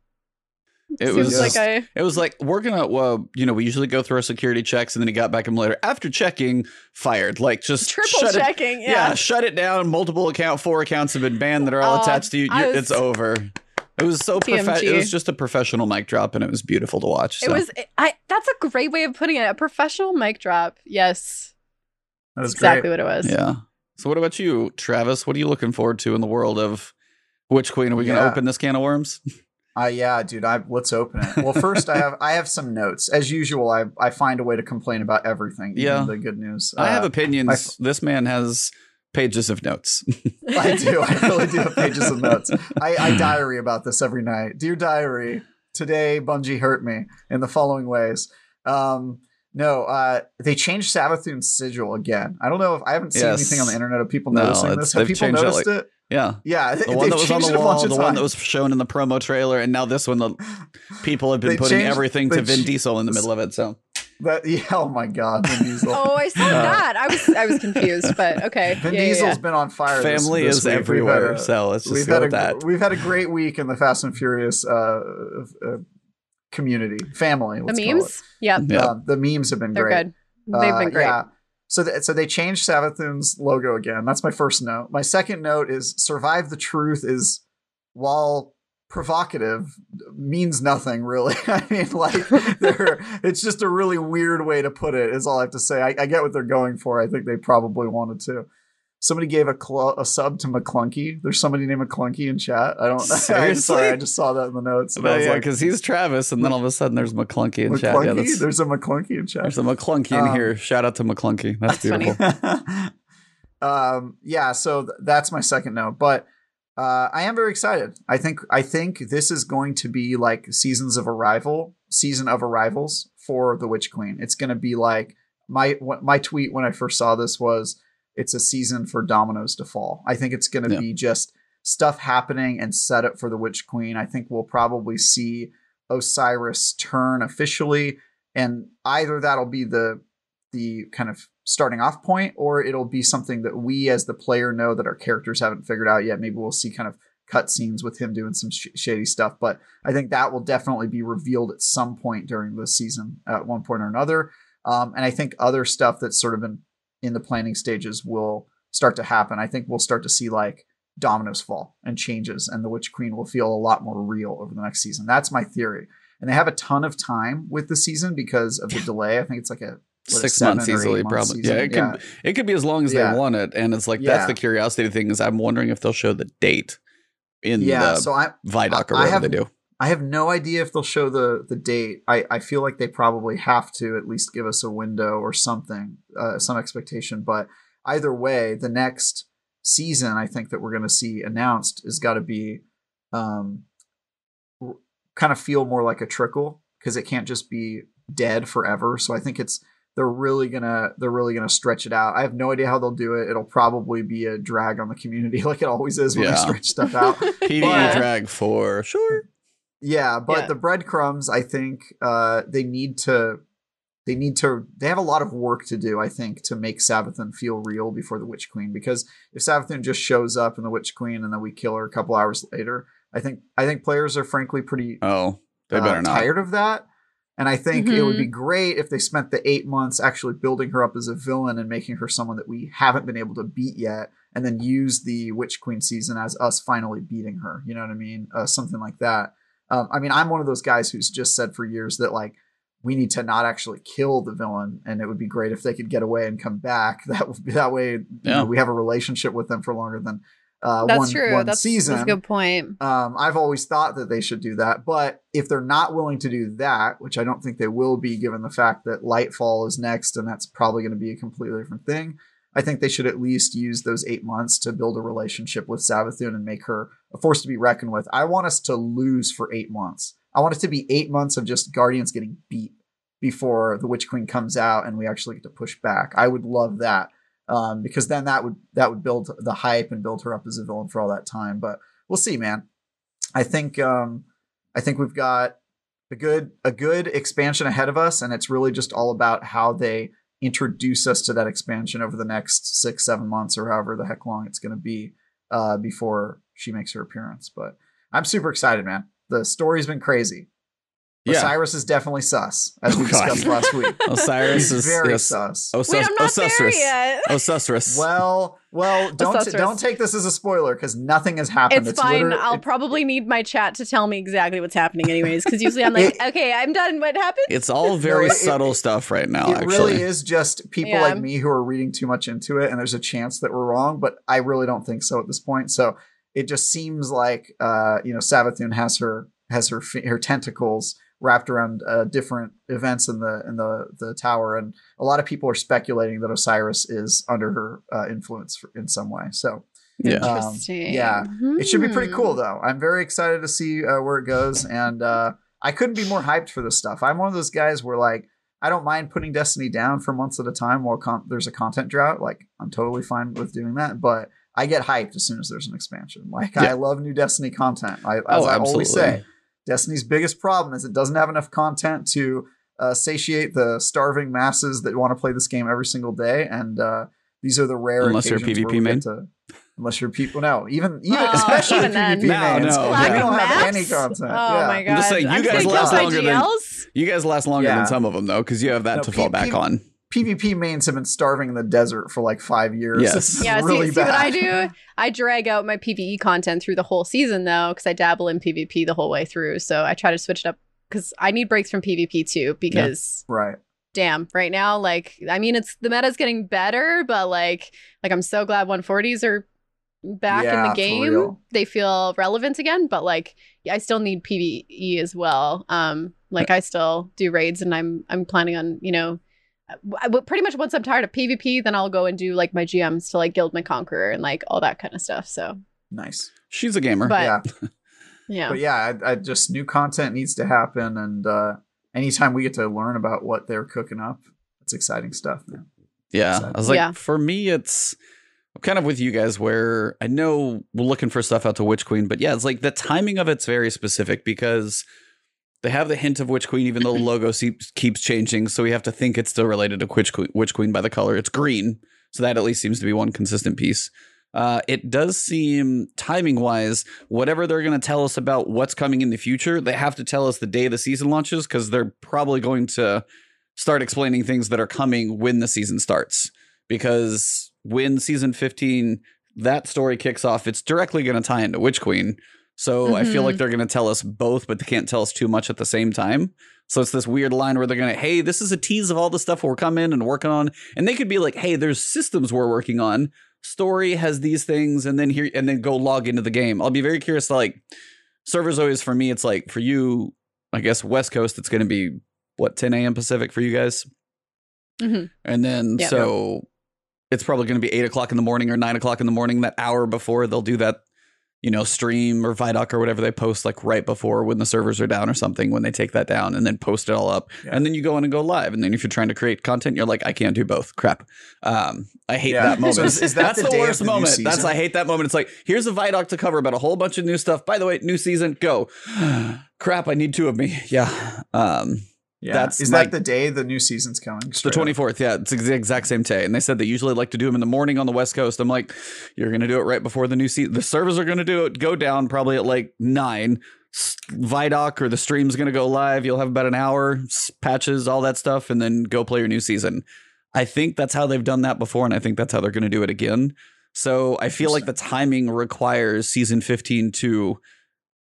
Speaker 1: It
Speaker 3: seems
Speaker 1: was
Speaker 3: like I
Speaker 1: It was like we're gonna, well, you know, we usually go through our security checks, and then he got back in later after checking, fired. Like just
Speaker 3: triple
Speaker 1: shut It,
Speaker 3: checking.
Speaker 1: yeah.
Speaker 3: yeah.
Speaker 1: shut it down. Multiple account, four accounts have been banned that are all
Speaker 3: Oh,
Speaker 1: attached to you. You-
Speaker 3: was-
Speaker 1: it's over. It was so profe- It was just a professional mic drop, and it was beautiful to watch.
Speaker 3: It was. I. That's a great way of putting it. A professional mic drop. Yes,
Speaker 2: That was
Speaker 3: exactly
Speaker 2: great.
Speaker 3: what it was.
Speaker 1: yeah. So what about you, Travis? What are you looking forward to in the world of Witch Queen? Are we gonna open this can of worms?
Speaker 2: Uh, yeah, dude. I let's open it. Well, first I have I have some notes. As usual, I I find a way to complain about everything. even
Speaker 1: Yeah.
Speaker 2: the good news.
Speaker 1: I have
Speaker 2: Uh,
Speaker 1: opinions.
Speaker 2: f-
Speaker 1: this man has pages of notes.
Speaker 2: I do. I really do have pages of notes. I, I diary about this every night. Dear diary, today Bungie hurt me in the following ways. Um, no, uh, they changed Savathun's sigil again. I don't know if I haven't seen
Speaker 1: Yes.
Speaker 2: anything on the internet of people
Speaker 1: No,
Speaker 2: noticing this. Have people
Speaker 1: changed it,
Speaker 2: noticed
Speaker 1: like-
Speaker 2: it?
Speaker 1: Yeah.
Speaker 2: Yeah,
Speaker 1: The
Speaker 2: they,
Speaker 1: one that was on the
Speaker 2: it a bunch
Speaker 1: wall,
Speaker 2: of
Speaker 1: the one that was shown in the promo trailer, and now this one, the people have been
Speaker 2: They
Speaker 1: putting
Speaker 2: changed-
Speaker 1: everything to Vin
Speaker 2: ch-
Speaker 1: Diesel in the middle of it. So
Speaker 2: That, yeah, oh my god, Vin Diesel.
Speaker 3: Oh, I saw that. I was I was confused, but okay.
Speaker 2: Vin
Speaker 3: Yeah, yeah,
Speaker 2: Diesel's
Speaker 3: yeah.
Speaker 2: been on fire.
Speaker 1: family
Speaker 2: this
Speaker 1: is
Speaker 2: week.
Speaker 1: Everywhere.
Speaker 2: a-
Speaker 1: so let's just
Speaker 2: we've
Speaker 1: go
Speaker 2: had
Speaker 1: with
Speaker 2: a
Speaker 1: that.
Speaker 2: we've had a great week in the Fast and Furious uh, uh, community family.
Speaker 3: The
Speaker 2: let's
Speaker 3: memes? Yep.
Speaker 1: Yeah.
Speaker 2: Um, the memes have been
Speaker 3: They're
Speaker 2: great.
Speaker 3: good. They've
Speaker 2: Uh,
Speaker 3: been great.
Speaker 2: Yeah. So, th- so they changed Savathun's logo again. That's my first note. My second note is survive the truth is while provocative means nothing really. I mean, like they're, it's just a really weird way to put it. Is all I have to say. I, I get what they're going for. I think they probably wanted to. Somebody gave a cl- a sub to McClunky. There's somebody named McClunky in chat. I don't. I'm
Speaker 1: Seriously?
Speaker 2: sorry. I just saw that in the notes. and I
Speaker 1: But
Speaker 2: was
Speaker 1: yeah,
Speaker 2: like,
Speaker 1: because he's Travis, and then all of a sudden there's McClunky in chat. Yeah, that's,
Speaker 2: There's a McClunky in chat.
Speaker 1: there's a McClunky in
Speaker 2: Um,
Speaker 1: here. Shout out to McClunky. That's,
Speaker 3: That's
Speaker 1: beautiful.
Speaker 2: um yeah so th- that's my second note but uh i am very excited i think i think this is going to be like seasons of arrival season of arrivals for the witch queen it's going to be like my what, my tweet when i first saw this was it's a season for dominoes to fall i think it's going to
Speaker 1: Yeah.
Speaker 2: be just stuff happening and set up for the witch queen i think we'll probably see osiris turn officially and either that'll be the the kind of starting off point, or it'll be something that we as the player know that our characters haven't figured out yet. Maybe we'll see kind of cutscenes with him doing some sh- shady stuff, but I think that will definitely be revealed at some point during the season at one point or another. Um, and I think other stuff that's sort of been in the planning stages will start to happen. I think we'll start to see like dominoes fall and changes, and the Witch Queen will feel a lot more real over the next season. That's my theory. And they have a ton of time with the season because of the delay. I think it's like a what,
Speaker 1: Six months easily,
Speaker 2: month
Speaker 1: probably.
Speaker 2: season.
Speaker 1: Yeah, it could it could be as long as
Speaker 2: Yeah.
Speaker 1: they want it, and it's like
Speaker 2: Yeah.
Speaker 1: that's the curiosity thing. Is I'm wondering if they'll show the date in
Speaker 2: yeah.
Speaker 1: the
Speaker 2: So I
Speaker 1: Vidoc or whatever
Speaker 2: have-
Speaker 1: they do.
Speaker 2: I have no idea if they'll show the the date. I I feel like they probably have to at least give us a window or something, uh, some expectation. But either way, the next season I think that we're going to see announced is got to be, um, kind of feel more like a trickle because it can't just be dead forever. So I think it's they're really gonna they're really gonna stretch it out. I have no idea how they'll do it. It'll probably be a drag on the community, like it always is when
Speaker 1: Yeah.
Speaker 2: they stretch stuff out. But-
Speaker 1: drag for sure.
Speaker 2: Yeah, but
Speaker 3: Yeah.
Speaker 2: the breadcrumbs, I think uh, they need to. They need to. They have a lot of work to do, I think, to make Savathun feel real before the Witch Queen. Because if Savathun just shows up in the Witch Queen and then we kill her a couple hours later, I think I think players are frankly pretty
Speaker 1: Oh, they
Speaker 2: uh,
Speaker 1: better not.
Speaker 2: tired of that. And I think it would
Speaker 3: Mm-hmm.
Speaker 2: be great if they spent the eight months actually building her up as a villain and making her someone that we haven't been able to beat yet, and then use the Witch Queen season as us finally beating her. You know what I mean? Uh, something like that. Um, I mean, I'm one of those guys who's just said for years that like we need to not actually kill the villain, and it would be great if they could get away and come back. That would be that way. You know, we have a relationship with them for longer than uh,
Speaker 3: That's
Speaker 2: one,
Speaker 3: true.
Speaker 2: one
Speaker 3: That's,
Speaker 2: season.
Speaker 3: that's a good point.
Speaker 2: Um, I've always thought that they should do that, but if they're not willing to do that, which I don't think they will be, given the fact that Lightfall is next, and that's probably going to be a completely different thing, I think they should at least use those eight months to build a relationship with Savathun and make her a force to be reckoned with. I want us to lose for eight months. I want it to be eight months of just Guardians getting beat before the Witch Queen comes out and we actually get to push back. I would love that um, because then that would that would build the hype and build her up as a villain for all that time. But we'll see, man. I think um, I think we've got a good a good expansion ahead of us, and it's really just all about how they introduce us to that expansion over the next six seven months or however the heck long it's going to be uh, before she makes her appearance. But I'm super excited, man. The story's been crazy.
Speaker 1: Yeah.
Speaker 2: Osiris is definitely sus, as we
Speaker 1: Oh, God.
Speaker 2: discussed last week.
Speaker 1: Osiris
Speaker 2: He's
Speaker 1: is
Speaker 2: very
Speaker 1: yes.
Speaker 2: sus.
Speaker 1: Osus-
Speaker 3: Wait, I'm not
Speaker 1: Osusrus.
Speaker 3: there yet.
Speaker 1: Osusrus.
Speaker 2: Well, well, don't
Speaker 3: Osiris.
Speaker 2: don't take this as a spoiler because nothing has happened.
Speaker 3: It's, fine.
Speaker 2: literally-
Speaker 3: I'll probably need my chat to tell me exactly what's happening, anyways. Because usually I'm like, okay, I'm done. What happened?
Speaker 1: it's all very
Speaker 2: it- it-
Speaker 1: subtle stuff right now.
Speaker 2: it
Speaker 1: actually,
Speaker 2: really is just people
Speaker 3: Yeah.
Speaker 2: like me who are reading too much into it, and there's a chance that we're wrong, but I really don't think so at this point. So it just seems like uh, you know Savathun has her has her her tentacles wrapped around uh, different events in the in the the tower, and a lot of people are speculating that Osiris is under her uh, influence for, in some way. So
Speaker 1: Yeah.
Speaker 2: um,
Speaker 3: Interesting.
Speaker 2: yeah. it should be pretty
Speaker 3: Hmm.
Speaker 2: cool though. I'm very excited to see uh, where it goes, and uh, I couldn't be more hyped for this stuff. I'm one of those guys where like I don't mind putting Destiny down for months at a time while con- there's a content drought. Like I'm totally fine with doing that, but I get hyped as soon as there's an expansion. Like
Speaker 1: Yeah.
Speaker 2: I love new Destiny content. I, as
Speaker 1: Oh,
Speaker 2: I
Speaker 1: absolutely.
Speaker 2: always say, Destiny's biggest problem is it doesn't have enough content to uh, satiate the starving masses that want to play this game every single day. And uh, these are the rare
Speaker 1: Unless you're
Speaker 2: occasions
Speaker 1: PvP
Speaker 2: we
Speaker 1: main.
Speaker 2: to- unless you're people, no, even even
Speaker 3: Oh,
Speaker 2: especially
Speaker 3: even
Speaker 2: the
Speaker 3: then.
Speaker 2: PvP
Speaker 1: No,
Speaker 2: mains,
Speaker 1: no,
Speaker 2: we
Speaker 1: yeah.
Speaker 2: don't have
Speaker 3: Maps?
Speaker 2: any content.
Speaker 3: Oh
Speaker 2: yeah.
Speaker 3: my god!
Speaker 1: I'm just saying, you
Speaker 3: I'm
Speaker 1: guys last
Speaker 3: kill my
Speaker 1: longer than- You guys last longer
Speaker 2: Yeah.
Speaker 1: than some of them though, because you have that
Speaker 2: No,
Speaker 1: to
Speaker 2: P-
Speaker 1: fall back
Speaker 2: P-
Speaker 1: on.
Speaker 2: PvP mains have been starving in the desert for like five years.
Speaker 1: Yes.
Speaker 2: This is
Speaker 3: Yeah,
Speaker 2: really
Speaker 3: see, see what. I do? I drag out my PVE content through the whole season though, because I dabble in PvP the whole way through. So I try to switch it up because I need breaks from PvP too. Because
Speaker 2: Right.
Speaker 3: damn, right now, like I mean, it's the meta's getting better, but like, like I'm so glad 140s are back in the game. They feel relevant again, but like, I still need PVE as well. Um, like I still do raids, and I'm I'm planning on you know. I- I- pretty much once I'm tired of PvP, then I'll go and do like my GMs to like gild My Conqueror and like all that kind of stuff. So
Speaker 2: Nice.
Speaker 1: She's a gamer.
Speaker 3: But-
Speaker 2: yeah.
Speaker 3: yeah,
Speaker 2: But yeah, I, I just new content needs to happen, and uh, anytime we get to learn about what they're cooking up, it's exciting stuff. Man.
Speaker 1: Yeah.
Speaker 2: So-
Speaker 1: I was like,
Speaker 3: Yeah.
Speaker 1: for me, it's kind of with you guys where I know we're looking for stuff out to Witch Queen, but yeah, it's like the timing of it's very specific because they have the hint of Witch Queen, even though the logo keeps changing. So we have to think it's still related to Witch Queen, Witch Queen by the color. It's green. So that at least seems to be one consistent piece. Uh, it does seem timing wise, whatever they're going to tell us about what's coming in the future, they have to tell us the day the season launches because they're probably going to start explaining things that are coming when the season starts. Because when season 15, that story kicks off, it's directly going to tie into Witch Queen. So I feel like they're going to tell us both, but they can't tell us too much at the same time. So it's this weird line where they're going to, hey, this is a tease of all the stuff we're coming and working on. And they could be like, hey, there's systems we're working on. Story has these things, and then here, and then go log into the game. I'll be very curious to like, servers always for me, it's like for you, I guess West Coast, it's going to be what, 10 a.m. Pacific for you guys?
Speaker 3: Mhm.
Speaker 1: And then
Speaker 3: Yeah.
Speaker 1: so it's probably going to be eight o'clock in the morning or nine o'clock in the morning. That hour before they'll do that, you know, stream or Vidoc or whatever they post like right before when the servers are down or something. When they take that down and then post it all up,
Speaker 2: Yeah.
Speaker 1: and then you go in and go live. And then if you're trying to create content, you're like, I can't do both. Crap. Um, I hate
Speaker 2: Yeah.
Speaker 1: that moment.
Speaker 2: So is- is that
Speaker 1: That's
Speaker 2: the
Speaker 1: the, worst
Speaker 2: the
Speaker 1: moment. That's? I hate that moment. It's like here's a Vidoc to cover about a whole bunch of new stuff. By the way, new season, go. Crap, I need two of me. Yeah. Um,
Speaker 2: Yeah,
Speaker 1: That's
Speaker 2: is
Speaker 1: my-
Speaker 2: that the day the new season's coming?
Speaker 1: the
Speaker 2: Straight up.
Speaker 1: 24th. Yeah, it's the exact same day. And they said they usually like to do them in the morning on the West Coast. I'm like, you're going to do it right before the new season. The servers are going to do it, go down probably at like nine. Vidoc or the stream's going to go live. You'll have about an hour, patches, all that stuff, and then go play your new season. I think that's how they've done that before, and I think that's how they're going to do it again. So I feel like the timing requires season 15 to,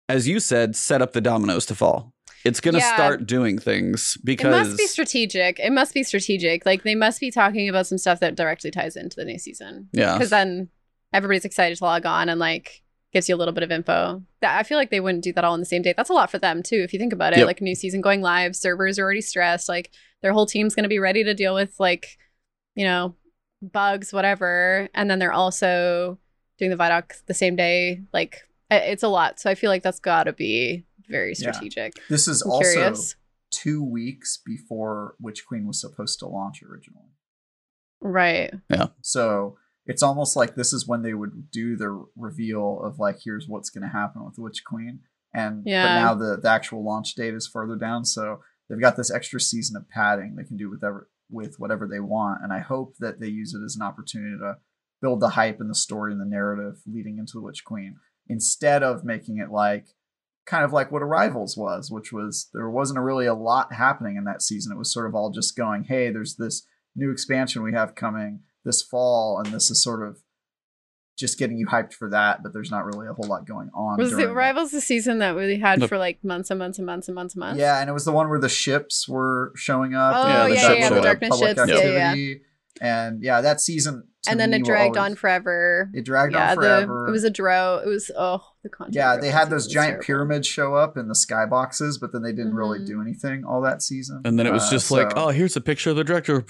Speaker 1: as you said, set up the dominoes to fall. It's going to
Speaker 3: Yeah.
Speaker 1: start doing things because
Speaker 3: it must be strategic. It must be strategic. Like they must be talking about some stuff that directly ties into the new season.
Speaker 1: yeah.
Speaker 3: because then everybody's excited to log on and like gives you a little bit of info. That I feel like they wouldn't do that all on the same day. That's a lot for them too, if you think about it.
Speaker 1: Yep.
Speaker 3: Like new season going live, servers are already stressed. Like their whole team's going to be ready to deal with like, you know, bugs, whatever, and then they're also doing the Vidoc the same day. Like it's a lot. So I feel like that's got to be very
Speaker 2: Yeah.
Speaker 3: strategic.
Speaker 2: This is
Speaker 3: I'm
Speaker 2: also
Speaker 3: curious.
Speaker 2: two weeks before Witch Queen was supposed to launch originally.
Speaker 3: Right. Yeah.
Speaker 2: So it's almost like this is when they would do the reveal of like, here's what's going to happen with Witch Queen. And
Speaker 3: Yeah.
Speaker 2: but now the, the actual launch date is further down, so they've got this extra season of padding they can do whatever with whatever they want. And I hope that they use it as an opportunity to build the hype and the story and the narrative leading into the Witch Queen instead of making it like kind of like what Arrivals was, which was there wasn't really a lot happening in that season. It was sort of all just going, hey, there's this new expansion we have coming this fall, and this is sort of just getting you hyped for that, but there's not really a whole lot going on.
Speaker 3: Was
Speaker 2: during
Speaker 3: it
Speaker 2: that.
Speaker 3: Rivals the season that we had
Speaker 1: Nope.
Speaker 3: for like months and months and months and months and months?
Speaker 2: Yeah, and it was the one where the ships were showing up.
Speaker 3: Oh,
Speaker 2: and
Speaker 1: Yeah, the
Speaker 2: that
Speaker 1: yeah, yeah, the
Speaker 3: darkness ships, yeah, yeah.
Speaker 2: activity. And yeah, that season. To
Speaker 3: and then it dragged
Speaker 2: always-
Speaker 3: on forever.
Speaker 2: It dragged
Speaker 3: yeah,
Speaker 2: on forever.
Speaker 3: the it was a drought. It was oh the content.
Speaker 2: yeah, they had those giant
Speaker 3: terrible.
Speaker 2: pyramids show up in the skyboxes, but then they didn't really
Speaker 3: Mhm.
Speaker 2: do anything all that season.
Speaker 1: And then it was
Speaker 2: Uh,
Speaker 1: just like,
Speaker 2: so-
Speaker 1: oh, here's a picture of the director.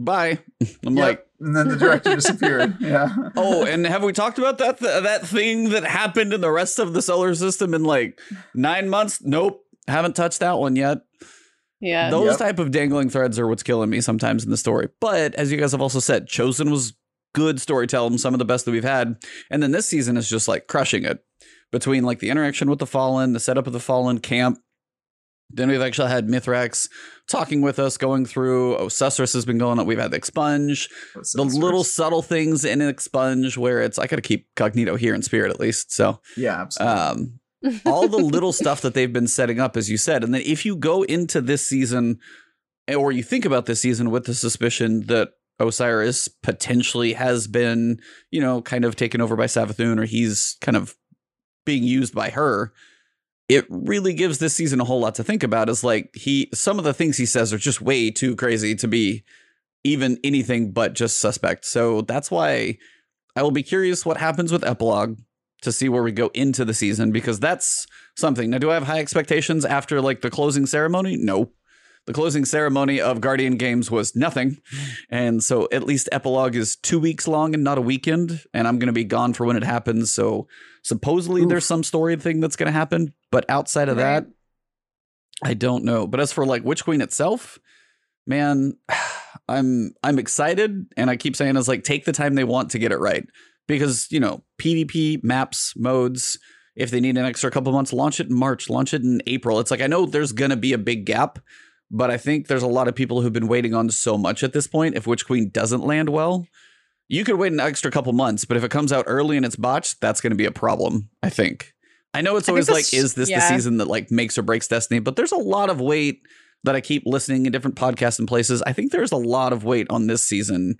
Speaker 1: Bye. I'm
Speaker 2: Yep,
Speaker 1: like,
Speaker 2: and then the director disappeared. Yeah.
Speaker 1: oh, and have we talked about that th- that thing that happened in the rest of the solar system in like nine months? Nope. Haven't touched that one yet.
Speaker 3: Yeah.
Speaker 1: Those
Speaker 2: Yep.
Speaker 1: type of dangling threads are what's killing me sometimes in the story. But as you guys have also said, Chosen was good storytelling, some of the best that we've had. And then this season is just like crushing it between like the interaction with the Fallen, the setup of the Fallen camp. Then we've actually had Mithrax talking with us, going through. Oh, Sussurus has been going up. We've had the Expunge,
Speaker 2: What's
Speaker 1: the little subtle things in an Expunge where it's, I got to keep Cognito here in spirit at least. So,
Speaker 2: Yeah, absolutely.
Speaker 1: um, all the little stuff that they've been setting up, as you said. And then if you go into this season, eh, or you think about this season with the suspicion that Osiris potentially has been, you know, kind of taken over by Savathun, or he's kind of being used by her. It really gives this season a whole lot to think about. Is like he, some of the things he says are just way too crazy to be even anything but just suspect. So that's why I will be curious what happens with Epilogue to see where we go into the season because that's something. Now, do I have high expectations after like the closing ceremony? No. The closing ceremony of Guardian Games was nothing. And so at least Epilogue is two weeks long and not a weekend. And I'm going to be gone for when it happens. So supposedly
Speaker 2: Oof.
Speaker 1: there's some story thing that's going to happen. But outside of that, I don't know. But as for like Witch Queen itself, man, I'm I'm excited, and I keep saying is like take the time they want to get it right because you know PvP maps modes. If they need an extra couple months, launch it in March, launch it in April. It's like I know there's gonna be a big gap, but I think there's a lot of people who've been waiting on so much at this point. If Witch Queen doesn't land well, you could wait an extra couple months, but if it comes out early and it's botched, that's going to be a problem. I think. I know it's always like, is this the season that like makes or breaks Destiny? But there's a lot of weight that I keep listening in different podcasts and places. I think there's a lot of weight on this season,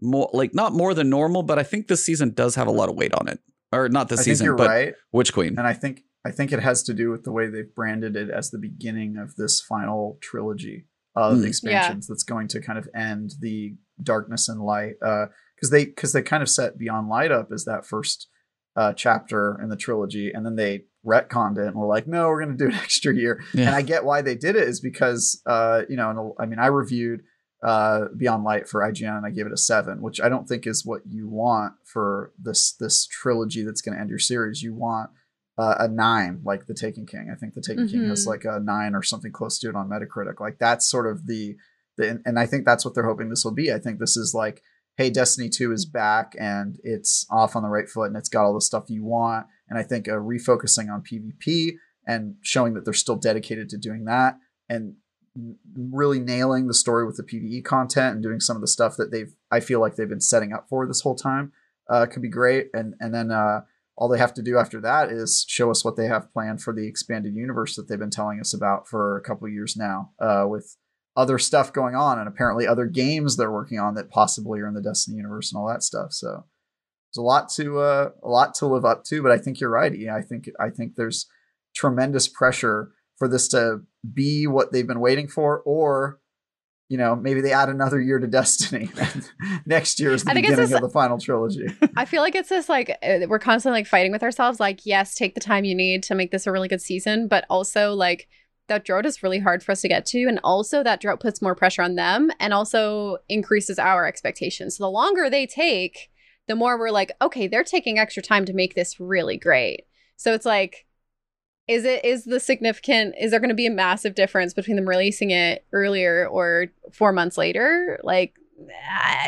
Speaker 1: more like not more than normal, but I think this season does have a lot of weight on it, or not this
Speaker 2: I think
Speaker 1: season,
Speaker 2: you're
Speaker 1: but
Speaker 2: right,
Speaker 1: Witch Queen.
Speaker 2: and I think I think it has to do with the way they've branded it as the beginning of this final trilogy of
Speaker 1: Mm.
Speaker 2: expansions that's going to kind of end the darkness and light. Because they because they kind of set Beyond Light up as that first uh, chapter in the trilogy, and then they retconned it and were like, no, we're going to do it extra year.
Speaker 1: Yeah.
Speaker 2: And I get why they did it is because uh, you know, and I mean, I reviewed uh, Beyond Light for IGN and I gave it a seven, which I don't think is what you want for this this trilogy that's going to end your series. You want uh, a nine, like the Taken King. I think the Taken King has
Speaker 3: Mhm.
Speaker 2: like a nine or something close to it on Metacritic. Like that's sort of the the, and- I think that's what they're hoping this will be. I think this is like, hey, Destiny Two is back and it's off on the right foot and it's got all the stuff you want. And I think uh, refocusing on PvP and showing that they're still dedicated to doing that and really nailing the story with the PVE content and doing some of the stuff that they've I feel like they've been setting up for this whole time uh, could be great. And and then uh, all they have to do after that is show us what they have planned for the expanded universe that they've been telling us about for a couple years now, uh, with other stuff going on and apparently other games they're working on that possibly are in the Destiny universe and all that stuff. So there's a lot to uh, a lot to live up to. But I think you're right. Yeah, I think I think there's tremendous pressure for this to be what they've been waiting for, or you know, maybe they add another year to Destiny. Next year is the
Speaker 3: I think it's
Speaker 2: beginning
Speaker 3: just-
Speaker 2: of the final trilogy.
Speaker 3: I feel like it's this like uh, we're constantly like fighting with ourselves. Like, yes, take the time you need to make this a really good season, but also like that drought is really hard for us to get to, and also that drought puts more pressure on them, and also increases our expectations. So the longer they take, the more we're like, okay, they're taking extra time to make this really great. So it's like, is it is the significant? Is there going to be a massive difference between them releasing it earlier or four months later? Like,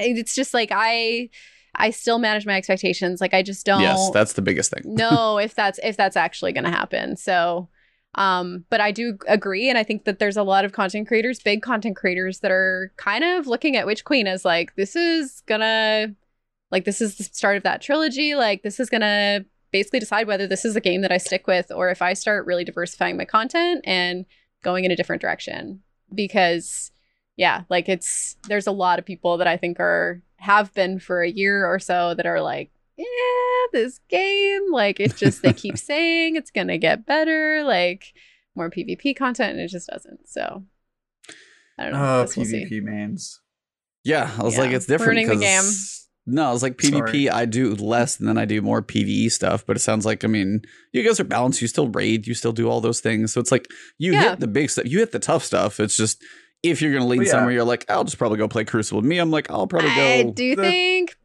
Speaker 3: it's just like I. I still manage my expectations. Like I just don't
Speaker 1: yes, that's the biggest thing.
Speaker 3: no if that's if that's actually going to happen. So, um, but I do agree, and I think that there's a lot of content creators, big content creators, that are kind of looking at Witch Queen as like this is gonna, like this is the start of that trilogy. Like this is gonna basically decide whether this is a game that I stick with or if I start really diversifying my content and going in a different direction. Because yeah, like it's there's a lot of people that I think are have been for a year or so that are like, yeah, this game, like it's just they keep saying it's gonna get better, like more PvP content, and it just doesn't. So I don't know.
Speaker 2: Oh,
Speaker 3: we'll.
Speaker 2: PvP mains.
Speaker 1: Yeah, I was like, it's different
Speaker 3: ruining the
Speaker 1: because no, I was like PvP.
Speaker 2: Sorry.
Speaker 1: I do less and then I do more PVE stuff. But it sounds like I mean, you guys are balanced. You still raid. You still do all those things. So it's like you
Speaker 3: Yeah.
Speaker 1: hit the big stuff. You hit the tough stuff. It's just if you're gonna lean
Speaker 2: Well, yeah.
Speaker 1: somewhere, you're like, I'll just probably go play Crucible. With me, I'm like, I'll probably go.
Speaker 3: I
Speaker 1: go.
Speaker 3: do
Speaker 2: the-
Speaker 3: think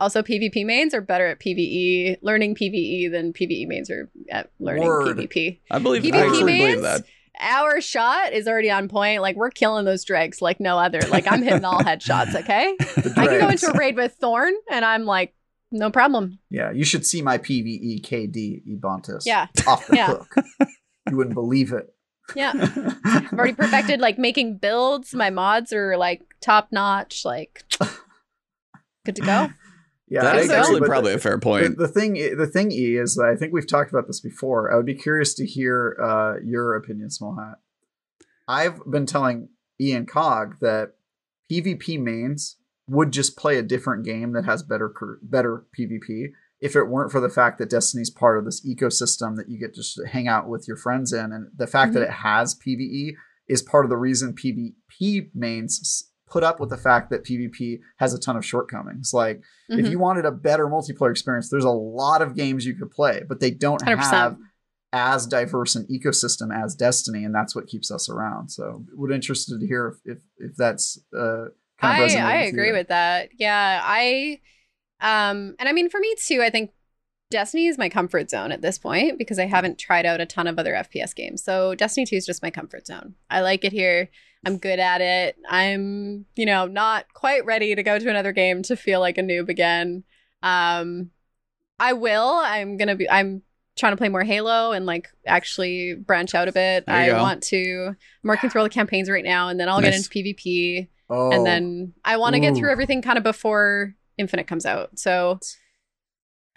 Speaker 3: also PvP mains are better at PvE, learning PvE than PvE mains are at learning
Speaker 2: Word.
Speaker 3: PvP.
Speaker 1: I believe. I
Speaker 3: PvP
Speaker 1: actually
Speaker 3: mains
Speaker 1: believe that.
Speaker 3: Our shot is already on point. Like we're killing those dregs like no other. Like I'm hitting all headshots. Okay, I can go into a raid with Thorn, and I'm like, no problem.
Speaker 2: Yeah, you should see my PVE KD Ebontis.
Speaker 3: Yeah.
Speaker 2: Off the
Speaker 3: Yeah.
Speaker 2: hook. You wouldn't believe it.
Speaker 3: Yeah, I've already perfected like making builds. My mods are like top notch. Like good to go.
Speaker 2: Yeah,
Speaker 1: that
Speaker 2: I
Speaker 1: is
Speaker 2: agree,
Speaker 1: actually
Speaker 2: but
Speaker 1: probably
Speaker 2: the,
Speaker 1: a fair point.
Speaker 2: the thing. The thing E is, that I think we've talked about this before. I would be curious to hear uh, your opinion, Small Hat. I've been telling Ian Cog that PvP mains would just play a different game that has better better PvP if it weren't for the fact that Destiny's part of this ecosystem that you get just to hang out with your friends in, and the fact that it has PVE is part of the reason PvP mains s- put up with the fact that PvP has a ton of shortcomings. Like if
Speaker 3: Mhm.
Speaker 2: you wanted a better multiplayer experience, there's a lot of games you could play, but they don't
Speaker 3: 100%.
Speaker 2: have as diverse an ecosystem as Destiny, and that's what keeps us around. So, would interested to hear if if, if that's uh, kind of
Speaker 3: I I
Speaker 2: with
Speaker 3: agree
Speaker 2: you.
Speaker 3: with that. Yeah, I um and I mean for me too, I think Destiny is my comfort zone at this point because I haven't tried out a ton of other FPS games. So Destiny 2 is just my comfort zone. I like it here. I'm good at it. I'm, you know, not quite ready to go to another game to feel like a noob again. Um I will. I'm going to be I'm trying to play more Halo and like actually branch out a bit. I
Speaker 1: go.
Speaker 3: want to I'm working through all the campaigns right now and then I'll get into PvP
Speaker 2: Oh,
Speaker 3: and then I want to get through everything kind of before Infinite comes out. So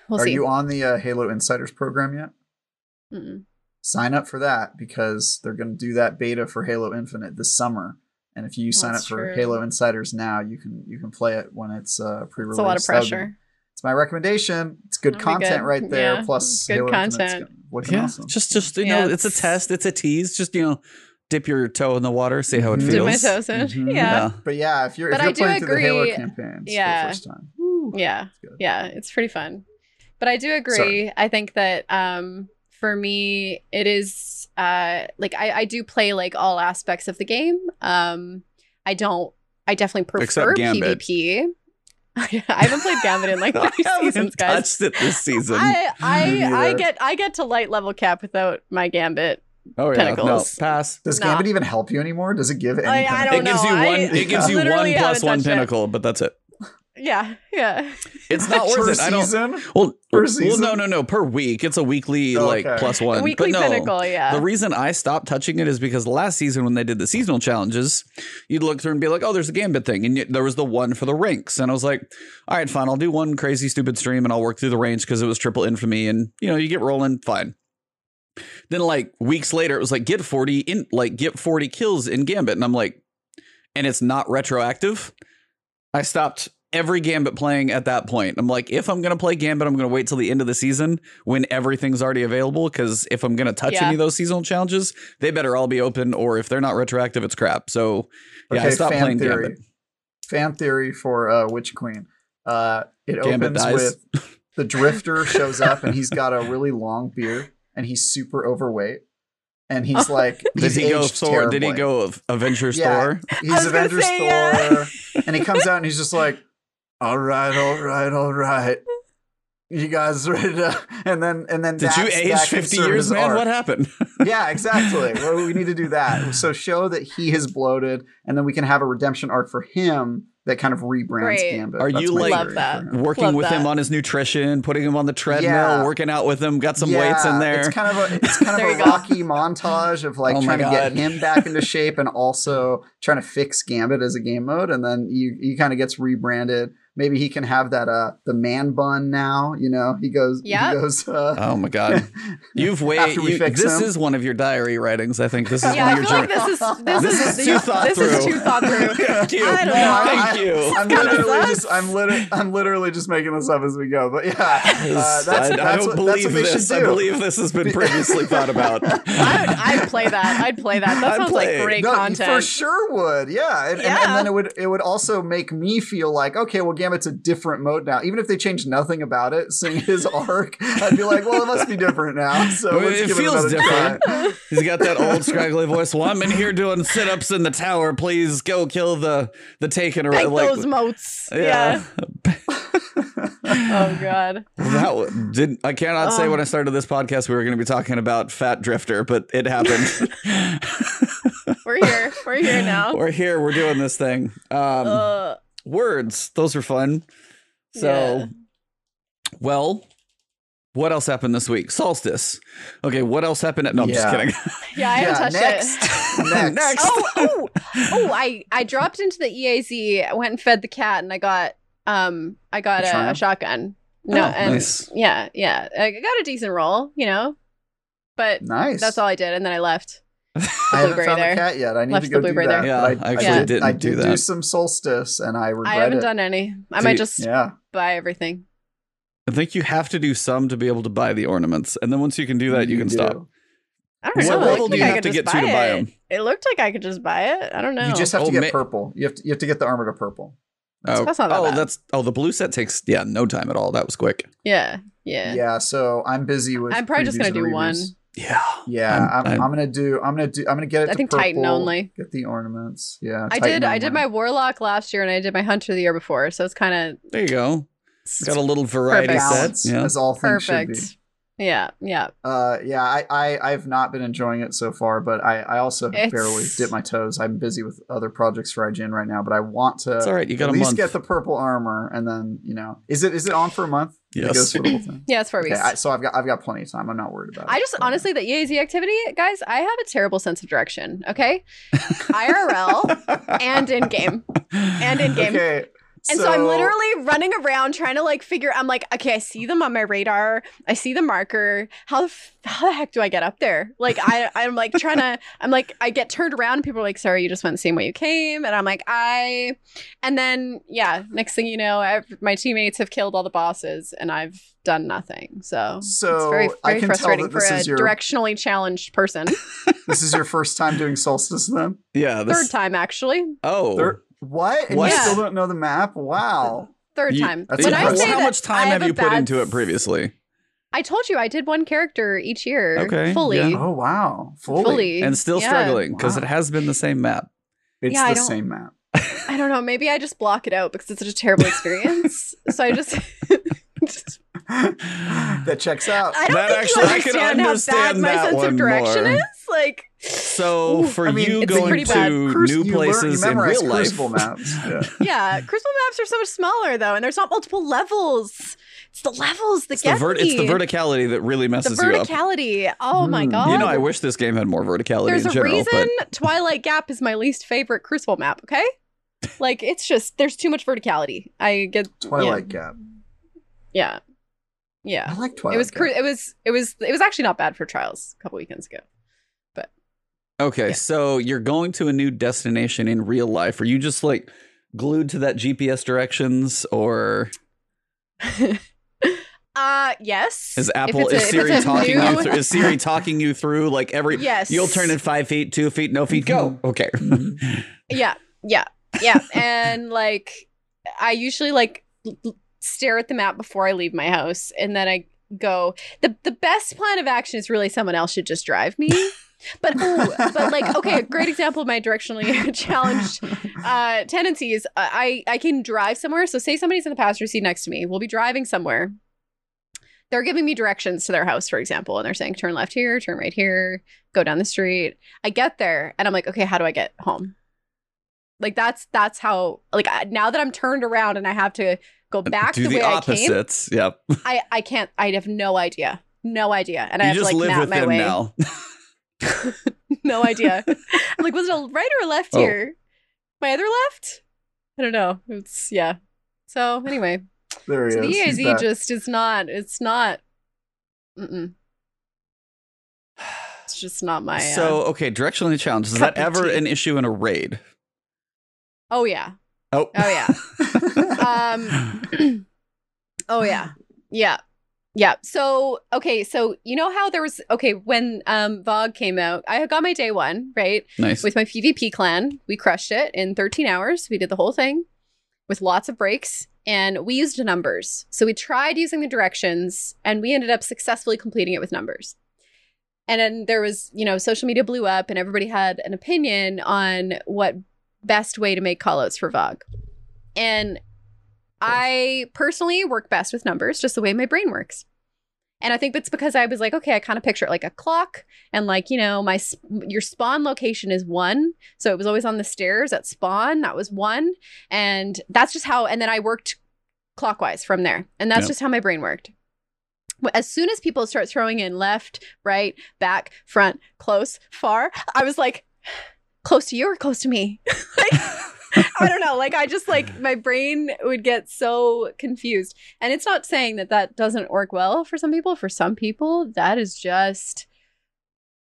Speaker 3: we'll
Speaker 2: are
Speaker 3: see.
Speaker 2: you on the uh, Halo Insiders program yet?
Speaker 3: Mm-mm.
Speaker 2: Sign up for that because they're going to do that beta for Halo Infinite this summer. And if you sign up for
Speaker 3: true.
Speaker 2: Halo Insiders now, you can you can play it when it's uh, pre-released.
Speaker 3: It's a lot of
Speaker 2: That would be-
Speaker 3: pressure.
Speaker 2: It's my recommendation. It's good
Speaker 3: That'll
Speaker 2: content
Speaker 3: good.
Speaker 2: right there.
Speaker 3: Yeah,
Speaker 2: Plus,
Speaker 3: good
Speaker 2: Halo
Speaker 3: content.
Speaker 2: looking
Speaker 1: Yeah,
Speaker 2: awesome.
Speaker 1: just just you
Speaker 3: Yeah,
Speaker 1: know, it's a test, it's a tease. Just you know, dip your toe in the water, see how it feels.
Speaker 3: Dip my toes in.
Speaker 2: Mhm.
Speaker 3: Yeah.
Speaker 2: But yeah, if you're
Speaker 3: But
Speaker 2: if you're
Speaker 3: I do
Speaker 2: playing through the Halo
Speaker 3: agree-
Speaker 2: campaigns
Speaker 3: yeah.
Speaker 2: for the first time, woo,
Speaker 3: Yeah. Yeah. It's pretty fun. But I do agree. I think that um for me it is uh like I, I do play like all aspects of the game. Um I don't I definitely prefer PvP. I haven't played Gambit in like
Speaker 1: I
Speaker 3: three
Speaker 1: haven't
Speaker 3: seasons, guys.
Speaker 1: touched it this season.
Speaker 3: I I I get I get to light level cap without my Gambit.
Speaker 1: oh yeah, no, pass.
Speaker 2: Does
Speaker 3: Nah.
Speaker 2: Gambit even help you anymore? Does it give any?
Speaker 3: I- I
Speaker 2: kind of-
Speaker 3: don't
Speaker 1: It gives
Speaker 3: know.
Speaker 1: you
Speaker 3: I
Speaker 1: one. It gives you one
Speaker 3: literally
Speaker 1: plus
Speaker 3: haven't
Speaker 1: one
Speaker 3: touched it.
Speaker 1: pinnacle, but that's it.
Speaker 3: Yeah, yeah.
Speaker 1: It's not
Speaker 2: per
Speaker 1: worth it. I don't.
Speaker 2: season?
Speaker 1: Well,
Speaker 2: Per
Speaker 1: well, no, no, no. Per week, it's a weekly
Speaker 2: Oh,
Speaker 1: like
Speaker 2: okay.
Speaker 1: plus one.
Speaker 3: Weekly
Speaker 1: but no,
Speaker 3: pinnacle, yeah.
Speaker 1: The reason I stopped touching it is because last season when they did the seasonal challenges, you'd look through and be like, "Oh, there's a gambit thing," and yet there was the one for the ranks, and I was like, "All right, fine, I'll do one crazy stupid stream and I'll work through the range because it was triple infamy, and you know, you get rolling, fine." Then like weeks later, it was like get forty in, like get forty kills in gambit, and I'm like, and it's not retroactive. I stopped every Gambit playing at that point. I'm like, if I'm gonna play Gambit, I'm gonna wait till the end of the season when everything's already available. Because if I'm gonna touch
Speaker 3: Yeah.
Speaker 1: any of those seasonal challenges, they better all be open. Or if they're not retroactive, it's crap. So yeah, I stopped
Speaker 2: fan
Speaker 1: playing
Speaker 2: theory.
Speaker 1: Gambit.
Speaker 2: Fan theory for uh, Witch Queen. Uh, it
Speaker 1: Gambit
Speaker 2: opens
Speaker 1: dies.
Speaker 2: with the Drifter shows up and he's got a really long beard and he's super overweight and he's like
Speaker 1: Did
Speaker 2: he's
Speaker 1: he go
Speaker 2: aged
Speaker 1: Thor? Did he go Avengers
Speaker 2: Yeah.
Speaker 1: Thor?
Speaker 2: He's
Speaker 3: I was gonna
Speaker 2: Avengers
Speaker 3: say,
Speaker 2: Thor,
Speaker 3: yeah.
Speaker 2: and he comes out and he's just like, "All right, all right, all right." You guys ready to? And then, and then,
Speaker 1: Did you age 50 years, man?
Speaker 2: arc.
Speaker 1: What happened?
Speaker 2: yeah, exactly. Well, we need to do that. So show that he has bloated, and then we can have a redemption arc for him that kind of rebrands
Speaker 3: Great.
Speaker 2: Gambit.
Speaker 1: Are
Speaker 2: That's
Speaker 1: you, like-
Speaker 3: Love that.
Speaker 1: Working
Speaker 3: Love
Speaker 1: with him on his nutrition, putting him on the treadmill,
Speaker 2: Yeah.
Speaker 1: working out with him, got some weights in there.
Speaker 2: It's kind of a it's kind of a rocky montage of like
Speaker 1: Oh
Speaker 2: trying to get him back into shape and also trying to fix Gambit as a game mode, and then you he kind of gets rebranded. Maybe he can have that uh the man bun now. You know, he goes
Speaker 3: Yep.
Speaker 2: he goes. Uh,
Speaker 1: oh my god. You've way.
Speaker 2: After we
Speaker 1: you- this
Speaker 2: him.
Speaker 1: is one of your diary writings. I think this is
Speaker 3: yeah, I
Speaker 1: one of
Speaker 3: feel
Speaker 1: your.
Speaker 3: like this is this,
Speaker 1: This
Speaker 3: is,
Speaker 1: is too thought
Speaker 3: this is
Speaker 1: through.
Speaker 3: too thought through.
Speaker 1: Thank you.
Speaker 3: I don't
Speaker 2: No,
Speaker 3: know.
Speaker 2: I-
Speaker 1: Thank you.
Speaker 2: I'm literally just I'm literally I'm literally just making this up as we go. But yeah, uh, that's,
Speaker 1: I,
Speaker 2: that's,
Speaker 1: I don't
Speaker 2: what,
Speaker 1: believe
Speaker 2: what
Speaker 1: this.
Speaker 2: should
Speaker 1: I believe this has been previously thought about.
Speaker 3: I would, I'd play that. I'd play that. That
Speaker 1: I'd
Speaker 3: sounds
Speaker 1: play
Speaker 3: like great
Speaker 2: No,
Speaker 3: content.
Speaker 2: for sure would. Yeah. And, and,
Speaker 3: Yeah.
Speaker 2: and then it would it would also make me feel like, okay, well, Gambit's a different mode now. Even if they changed nothing about it, seeing his arc, I'd be like, well, it must be different now. So
Speaker 1: Well,
Speaker 2: let's
Speaker 1: it
Speaker 2: give
Speaker 1: feels
Speaker 2: it another
Speaker 1: different.
Speaker 2: try.
Speaker 1: He's got that old scraggly voice. Well, I'm in here doing sit-ups in the tower. Please go kill the the taken or
Speaker 3: Take
Speaker 1: like
Speaker 3: those moats. Yeah. oh god.
Speaker 1: that w- did I cannot say
Speaker 3: Oh.
Speaker 1: when I started this podcast we were going to be talking about Fat Drifter, but it happened.
Speaker 3: We're here. We're here now.
Speaker 1: we're here. We're doing this thing. Um,
Speaker 3: Ugh.
Speaker 1: Words. Those are fun. So,
Speaker 3: Yeah.
Speaker 1: well, what else happened this week? Solstice. Okay, what else happened? At, no, I'm just kidding.
Speaker 3: yeah, I haven't touched
Speaker 2: next.
Speaker 3: it.
Speaker 2: next.
Speaker 1: Next.
Speaker 3: oh, oh, oh! I I dropped into the EAZ. I went and fed the cat, and I got um I got
Speaker 2: A
Speaker 3: a, a shotgun. No,
Speaker 1: Oh,
Speaker 3: and
Speaker 1: nice.
Speaker 3: yeah, yeah, I got a decent roll, you know, but
Speaker 2: Nice.
Speaker 3: that's all I did, and then I left.
Speaker 2: I haven't
Speaker 3: blueberry
Speaker 2: found
Speaker 3: there.
Speaker 2: the cat yet. I need
Speaker 3: Left
Speaker 2: to
Speaker 3: the
Speaker 2: go do that.
Speaker 3: there.
Speaker 1: Yeah,
Speaker 2: but
Speaker 1: I
Speaker 2: I,
Speaker 1: actually
Speaker 2: did,
Speaker 1: didn't
Speaker 2: I
Speaker 1: do
Speaker 2: did
Speaker 1: that.
Speaker 2: do some solstice, and I regret
Speaker 3: I haven't
Speaker 2: it.
Speaker 3: done any. I
Speaker 1: So
Speaker 3: might
Speaker 1: you-
Speaker 3: just
Speaker 2: Yeah.
Speaker 3: buy everything.
Speaker 1: I think you have to do some to be able to buy the ornaments, and then once you can do that, you, can
Speaker 2: do.
Speaker 1: stop.
Speaker 3: I don't
Speaker 1: What
Speaker 3: know. It
Speaker 1: level do you
Speaker 3: like
Speaker 1: have to get to to buy them?
Speaker 3: It looked like I could just buy it. I don't know.
Speaker 2: You just have
Speaker 1: Oh,
Speaker 2: to get
Speaker 1: ma-
Speaker 2: purple. You have to you have to get the armor to purple.
Speaker 1: Oh,
Speaker 3: That's not that
Speaker 1: oh,
Speaker 3: bad.
Speaker 1: that's oh, the blue set takes yeah no time at all. That was quick.
Speaker 3: yeah, yeah.
Speaker 2: Yeah. so I'm busy with.
Speaker 3: I'm probably just gonna
Speaker 2: and
Speaker 3: do
Speaker 2: reviews.
Speaker 3: one.
Speaker 1: Yeah,
Speaker 2: Yeah,
Speaker 1: I'm-
Speaker 2: I'm, I'm,
Speaker 1: I'm-
Speaker 2: gonna do. I'm gonna do. I'm gonna get it.
Speaker 3: I
Speaker 2: to
Speaker 3: think Titan only.
Speaker 2: Get the ornaments. Yeah.
Speaker 3: I
Speaker 2: Titan
Speaker 3: did. I did my warlock last year, and I did my hunter the year before. So it's kind of
Speaker 1: There you go. It's Got a little variety
Speaker 3: Perfect.
Speaker 1: set. Yeah.
Speaker 2: as all things should be.
Speaker 3: Perfect. Yeah, yeah.
Speaker 2: Uh, yeah, I, I, I've not been enjoying it so far, but I, I also
Speaker 3: It's-
Speaker 2: barely dip my toes. I'm busy with other projects for IGN right now, but I want to
Speaker 1: It's all right. You got
Speaker 2: at
Speaker 1: a
Speaker 2: least
Speaker 1: month.
Speaker 2: get the purple armor, and then you know, is it is it on for a month? It
Speaker 1: Yes.
Speaker 2: goes for the whole thing.
Speaker 3: Yeah, it's four
Speaker 2: Okay,
Speaker 3: weeks.
Speaker 2: I, so I've got I've got plenty of time. I'm not worried about it.
Speaker 3: I just honestly, the EAZ activity, guys, I have a terrible sense of direction. Okay, IRL and in game, and in game.
Speaker 2: Okay.
Speaker 3: And so, I'm literally running around trying to like figure. I'm like, okay, I see them on my radar. I see the marker. How the f- how the heck do I get up there? Like I I'm like trying to. I'm like I get turned around. and People are like, sorry, you just went the same way you came. And I'm like, I. And then yeah, next thing you know, I've, my teammates have killed all the bosses, and I've done nothing. So so it's
Speaker 2: So,
Speaker 3: very
Speaker 2: I
Speaker 3: very
Speaker 2: can tell
Speaker 3: frustrating
Speaker 2: that
Speaker 3: for
Speaker 2: this
Speaker 3: a
Speaker 2: your-
Speaker 3: directionally challenged person.
Speaker 2: this is your first time doing solstice then.
Speaker 1: yeah. This,
Speaker 3: Third time actually.
Speaker 1: Oh,
Speaker 2: Third, what? And
Speaker 1: What?
Speaker 2: you
Speaker 3: Yeah.
Speaker 2: still don't know the map? Wow.
Speaker 3: Third
Speaker 1: You-
Speaker 3: time.
Speaker 2: That's
Speaker 3: when I
Speaker 2: impressive.
Speaker 3: say
Speaker 1: how much time
Speaker 3: I
Speaker 1: have
Speaker 3: a
Speaker 1: you put
Speaker 3: bad
Speaker 1: into it previously?
Speaker 3: I told you I did one character each year.
Speaker 1: Okay,
Speaker 3: Fully.
Speaker 1: yeah.
Speaker 2: Oh wow. Fully.
Speaker 3: Fully.
Speaker 1: And still
Speaker 3: Yeah.
Speaker 1: struggling because
Speaker 2: Wow.
Speaker 1: it has been the same map.
Speaker 2: It's
Speaker 3: Yeah,
Speaker 2: the same map.
Speaker 3: I don't know. Maybe I just block it out because it's such a terrible experience. so I just, just-
Speaker 2: that checks out.
Speaker 3: I don't
Speaker 1: That
Speaker 3: think
Speaker 1: actually-
Speaker 3: you
Speaker 1: I can
Speaker 3: understand, how bad
Speaker 1: understand
Speaker 3: my sense of direction
Speaker 1: more.
Speaker 3: is. Like,
Speaker 1: So
Speaker 3: Ooh,
Speaker 1: for
Speaker 2: I mean,
Speaker 1: you going to.
Speaker 2: Cruci-
Speaker 1: new
Speaker 2: you learn-
Speaker 1: places
Speaker 2: you
Speaker 1: in real life,
Speaker 2: Crucible maps. Yeah.
Speaker 3: yeah, Crucible maps are so much smaller though, and there's not multiple levels. It's the levels that
Speaker 1: it's the,
Speaker 3: get
Speaker 1: vert-
Speaker 3: me.
Speaker 1: it's the verticality that really
Speaker 3: The
Speaker 1: messes you up.
Speaker 3: verticality. Oh my
Speaker 2: Hmm.
Speaker 3: god!
Speaker 1: You know, I wish this game had more verticality
Speaker 3: there's
Speaker 1: in
Speaker 3: a
Speaker 1: general,
Speaker 3: reason Twilight Gap is my least favorite Crucible map. Okay, like it's just there's too much verticality. I get
Speaker 2: Twilight Gap.
Speaker 3: Yeah, yeah.
Speaker 2: I like Twilight
Speaker 3: it was
Speaker 2: Gap.
Speaker 3: cru- it was it was it was actually not bad for trials a couple weekends ago.
Speaker 1: but okay.
Speaker 3: Yeah.
Speaker 1: So you're going to a new destination in real life. Are you just like glued to that GPS directions, or
Speaker 3: uh yes.
Speaker 1: is Apple
Speaker 3: a-
Speaker 1: is Siri talking
Speaker 3: new-
Speaker 1: you through? Is Siri talking you through like every?
Speaker 3: Yes.
Speaker 1: You'll turn in five feet, two feet, no feet, go. Okay.
Speaker 2: Mhm.
Speaker 3: Yeah, yeah, yeah. and like I usually like l- l- stare at the map before I leave my house, and then I go. the The best plan of action is really someone else should just drive me. But oh, but like okay, a great example of my directionally challenged uh, tendencies. uh, I I can drive somewhere. So say somebody's in the passenger seat next to me. We'll be driving somewhere. They're giving me directions to their house, for example, and they're saying turn left here, turn right here, go down the street. I get there and I'm like, okay, how do I get home? Like that's that's how like I- now that I'm turned around and I have to go back
Speaker 1: Do
Speaker 3: the,
Speaker 1: the
Speaker 3: way
Speaker 1: opposites. Yep.
Speaker 3: I came. I I can't. I have no idea. No idea. And I have
Speaker 1: just
Speaker 3: to like
Speaker 1: live
Speaker 3: map
Speaker 1: with
Speaker 3: my
Speaker 1: them
Speaker 3: way.
Speaker 1: now.
Speaker 3: no idea. I'm like, was it a right or a left
Speaker 1: Oh.
Speaker 3: here? My other left? I don't know. It's yeah. So anyway,
Speaker 2: There he
Speaker 3: so the
Speaker 2: is. He's
Speaker 3: EAZ just is not. It's not. Mm-mm. It's just not my. uh,
Speaker 1: So okay, directionally challenged. Is that ever
Speaker 3: tea.
Speaker 1: an issue in a raid?
Speaker 3: oh yeah.
Speaker 1: Oh.
Speaker 3: Oh yeah. Um. oh yeah. Yeah. Yeah. So okay. So you know how there was okay when um VOG came out. I got my day one right.
Speaker 1: nice.
Speaker 3: with my PvP clan. We crushed it in 13 hours. We did the whole thing with lots of breaks and we used numbers. So we tried using the directions and we ended up successfully completing it with numbers. And then there was, you know, social media blew up and everybody had an opinion on what best way to make callouts for VOG. And I personally work best with numbers, just the way my brain works. And I think that's because I was like, okay, I kind of picture it like a clock, and like you know, my your spawn location is one, so it was always on the stairs at spawn. That was one, and that's just how. And then I worked clockwise from there, and that's
Speaker 1: Yep.
Speaker 3: just how my brain worked. As soon as people start throwing in left, right, back, front, close, far, I was like, close to you or close to me? like, I don't know. Like I just like my brain would get so confused. And it's not saying that that doesn't work well for some people. For some people, that is just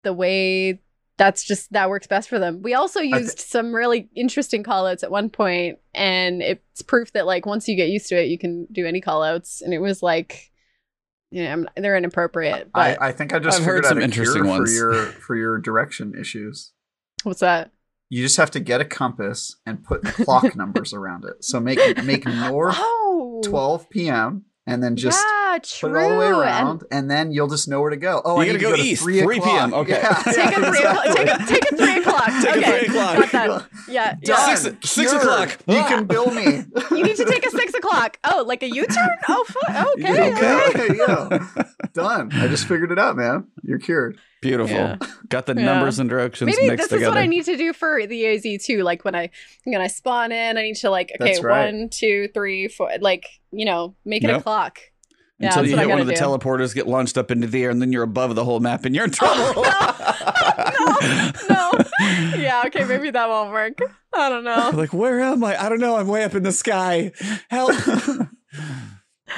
Speaker 3: the way that's just that works best for them. We also
Speaker 2: thi-
Speaker 3: used some really interesting callouts at one point and it's proof that like once you get used to it, you can do any callouts and it was like yeah, I'm, they're inappropriate.
Speaker 2: I,
Speaker 3: But
Speaker 2: I think I just
Speaker 1: I've heard some interesting ones.
Speaker 2: for your for your direction issues.
Speaker 3: What's that?
Speaker 2: You just have to get a compass and put clock numbers around it. So make make north
Speaker 3: Oh,
Speaker 2: 12 p.m. and then just
Speaker 3: yeah,
Speaker 2: put it all the way around, and, then you'll just know where to go. Oh,
Speaker 1: You
Speaker 2: I
Speaker 1: gotta
Speaker 2: need to
Speaker 1: go
Speaker 2: to
Speaker 1: east,
Speaker 2: 3,
Speaker 1: 3 p.m.,
Speaker 2: o'clock.
Speaker 1: okay.
Speaker 2: Yeah,
Speaker 3: take a three o'clock. Take a, take a three o'clock.
Speaker 1: Take a
Speaker 3: okay.
Speaker 1: three o'clock.
Speaker 3: Got that. Yeah. yeah.
Speaker 2: Done.
Speaker 1: Six- six o'clock.
Speaker 2: You
Speaker 1: Ah.
Speaker 2: can bill me.
Speaker 3: You need to take a six o'clock. Oh, like a U turn? Oh, fu- okay. Okay.
Speaker 2: okay, yeah. Done. I just figured it out, man. You're cured.
Speaker 1: Beautiful.
Speaker 3: Yeah.
Speaker 1: Got the
Speaker 3: Yeah.
Speaker 1: numbers and directions
Speaker 3: Maybe
Speaker 1: mixed
Speaker 3: this is what I need to do for the AZ too. Like when I when I spawn in, I need to like okay,
Speaker 2: right.
Speaker 3: one, two, three, four. Like you know, make it
Speaker 1: Yep.
Speaker 3: a clock. Yeah,
Speaker 1: Until you hit one of the
Speaker 3: do.
Speaker 1: teleporters, get launched up into the air, and then you're above the whole map and you're in trouble.
Speaker 3: Oh, no, Yeah. Okay. Maybe that won't work. I don't know.
Speaker 1: like, where am I? I don't know. I'm way up in the sky. Help.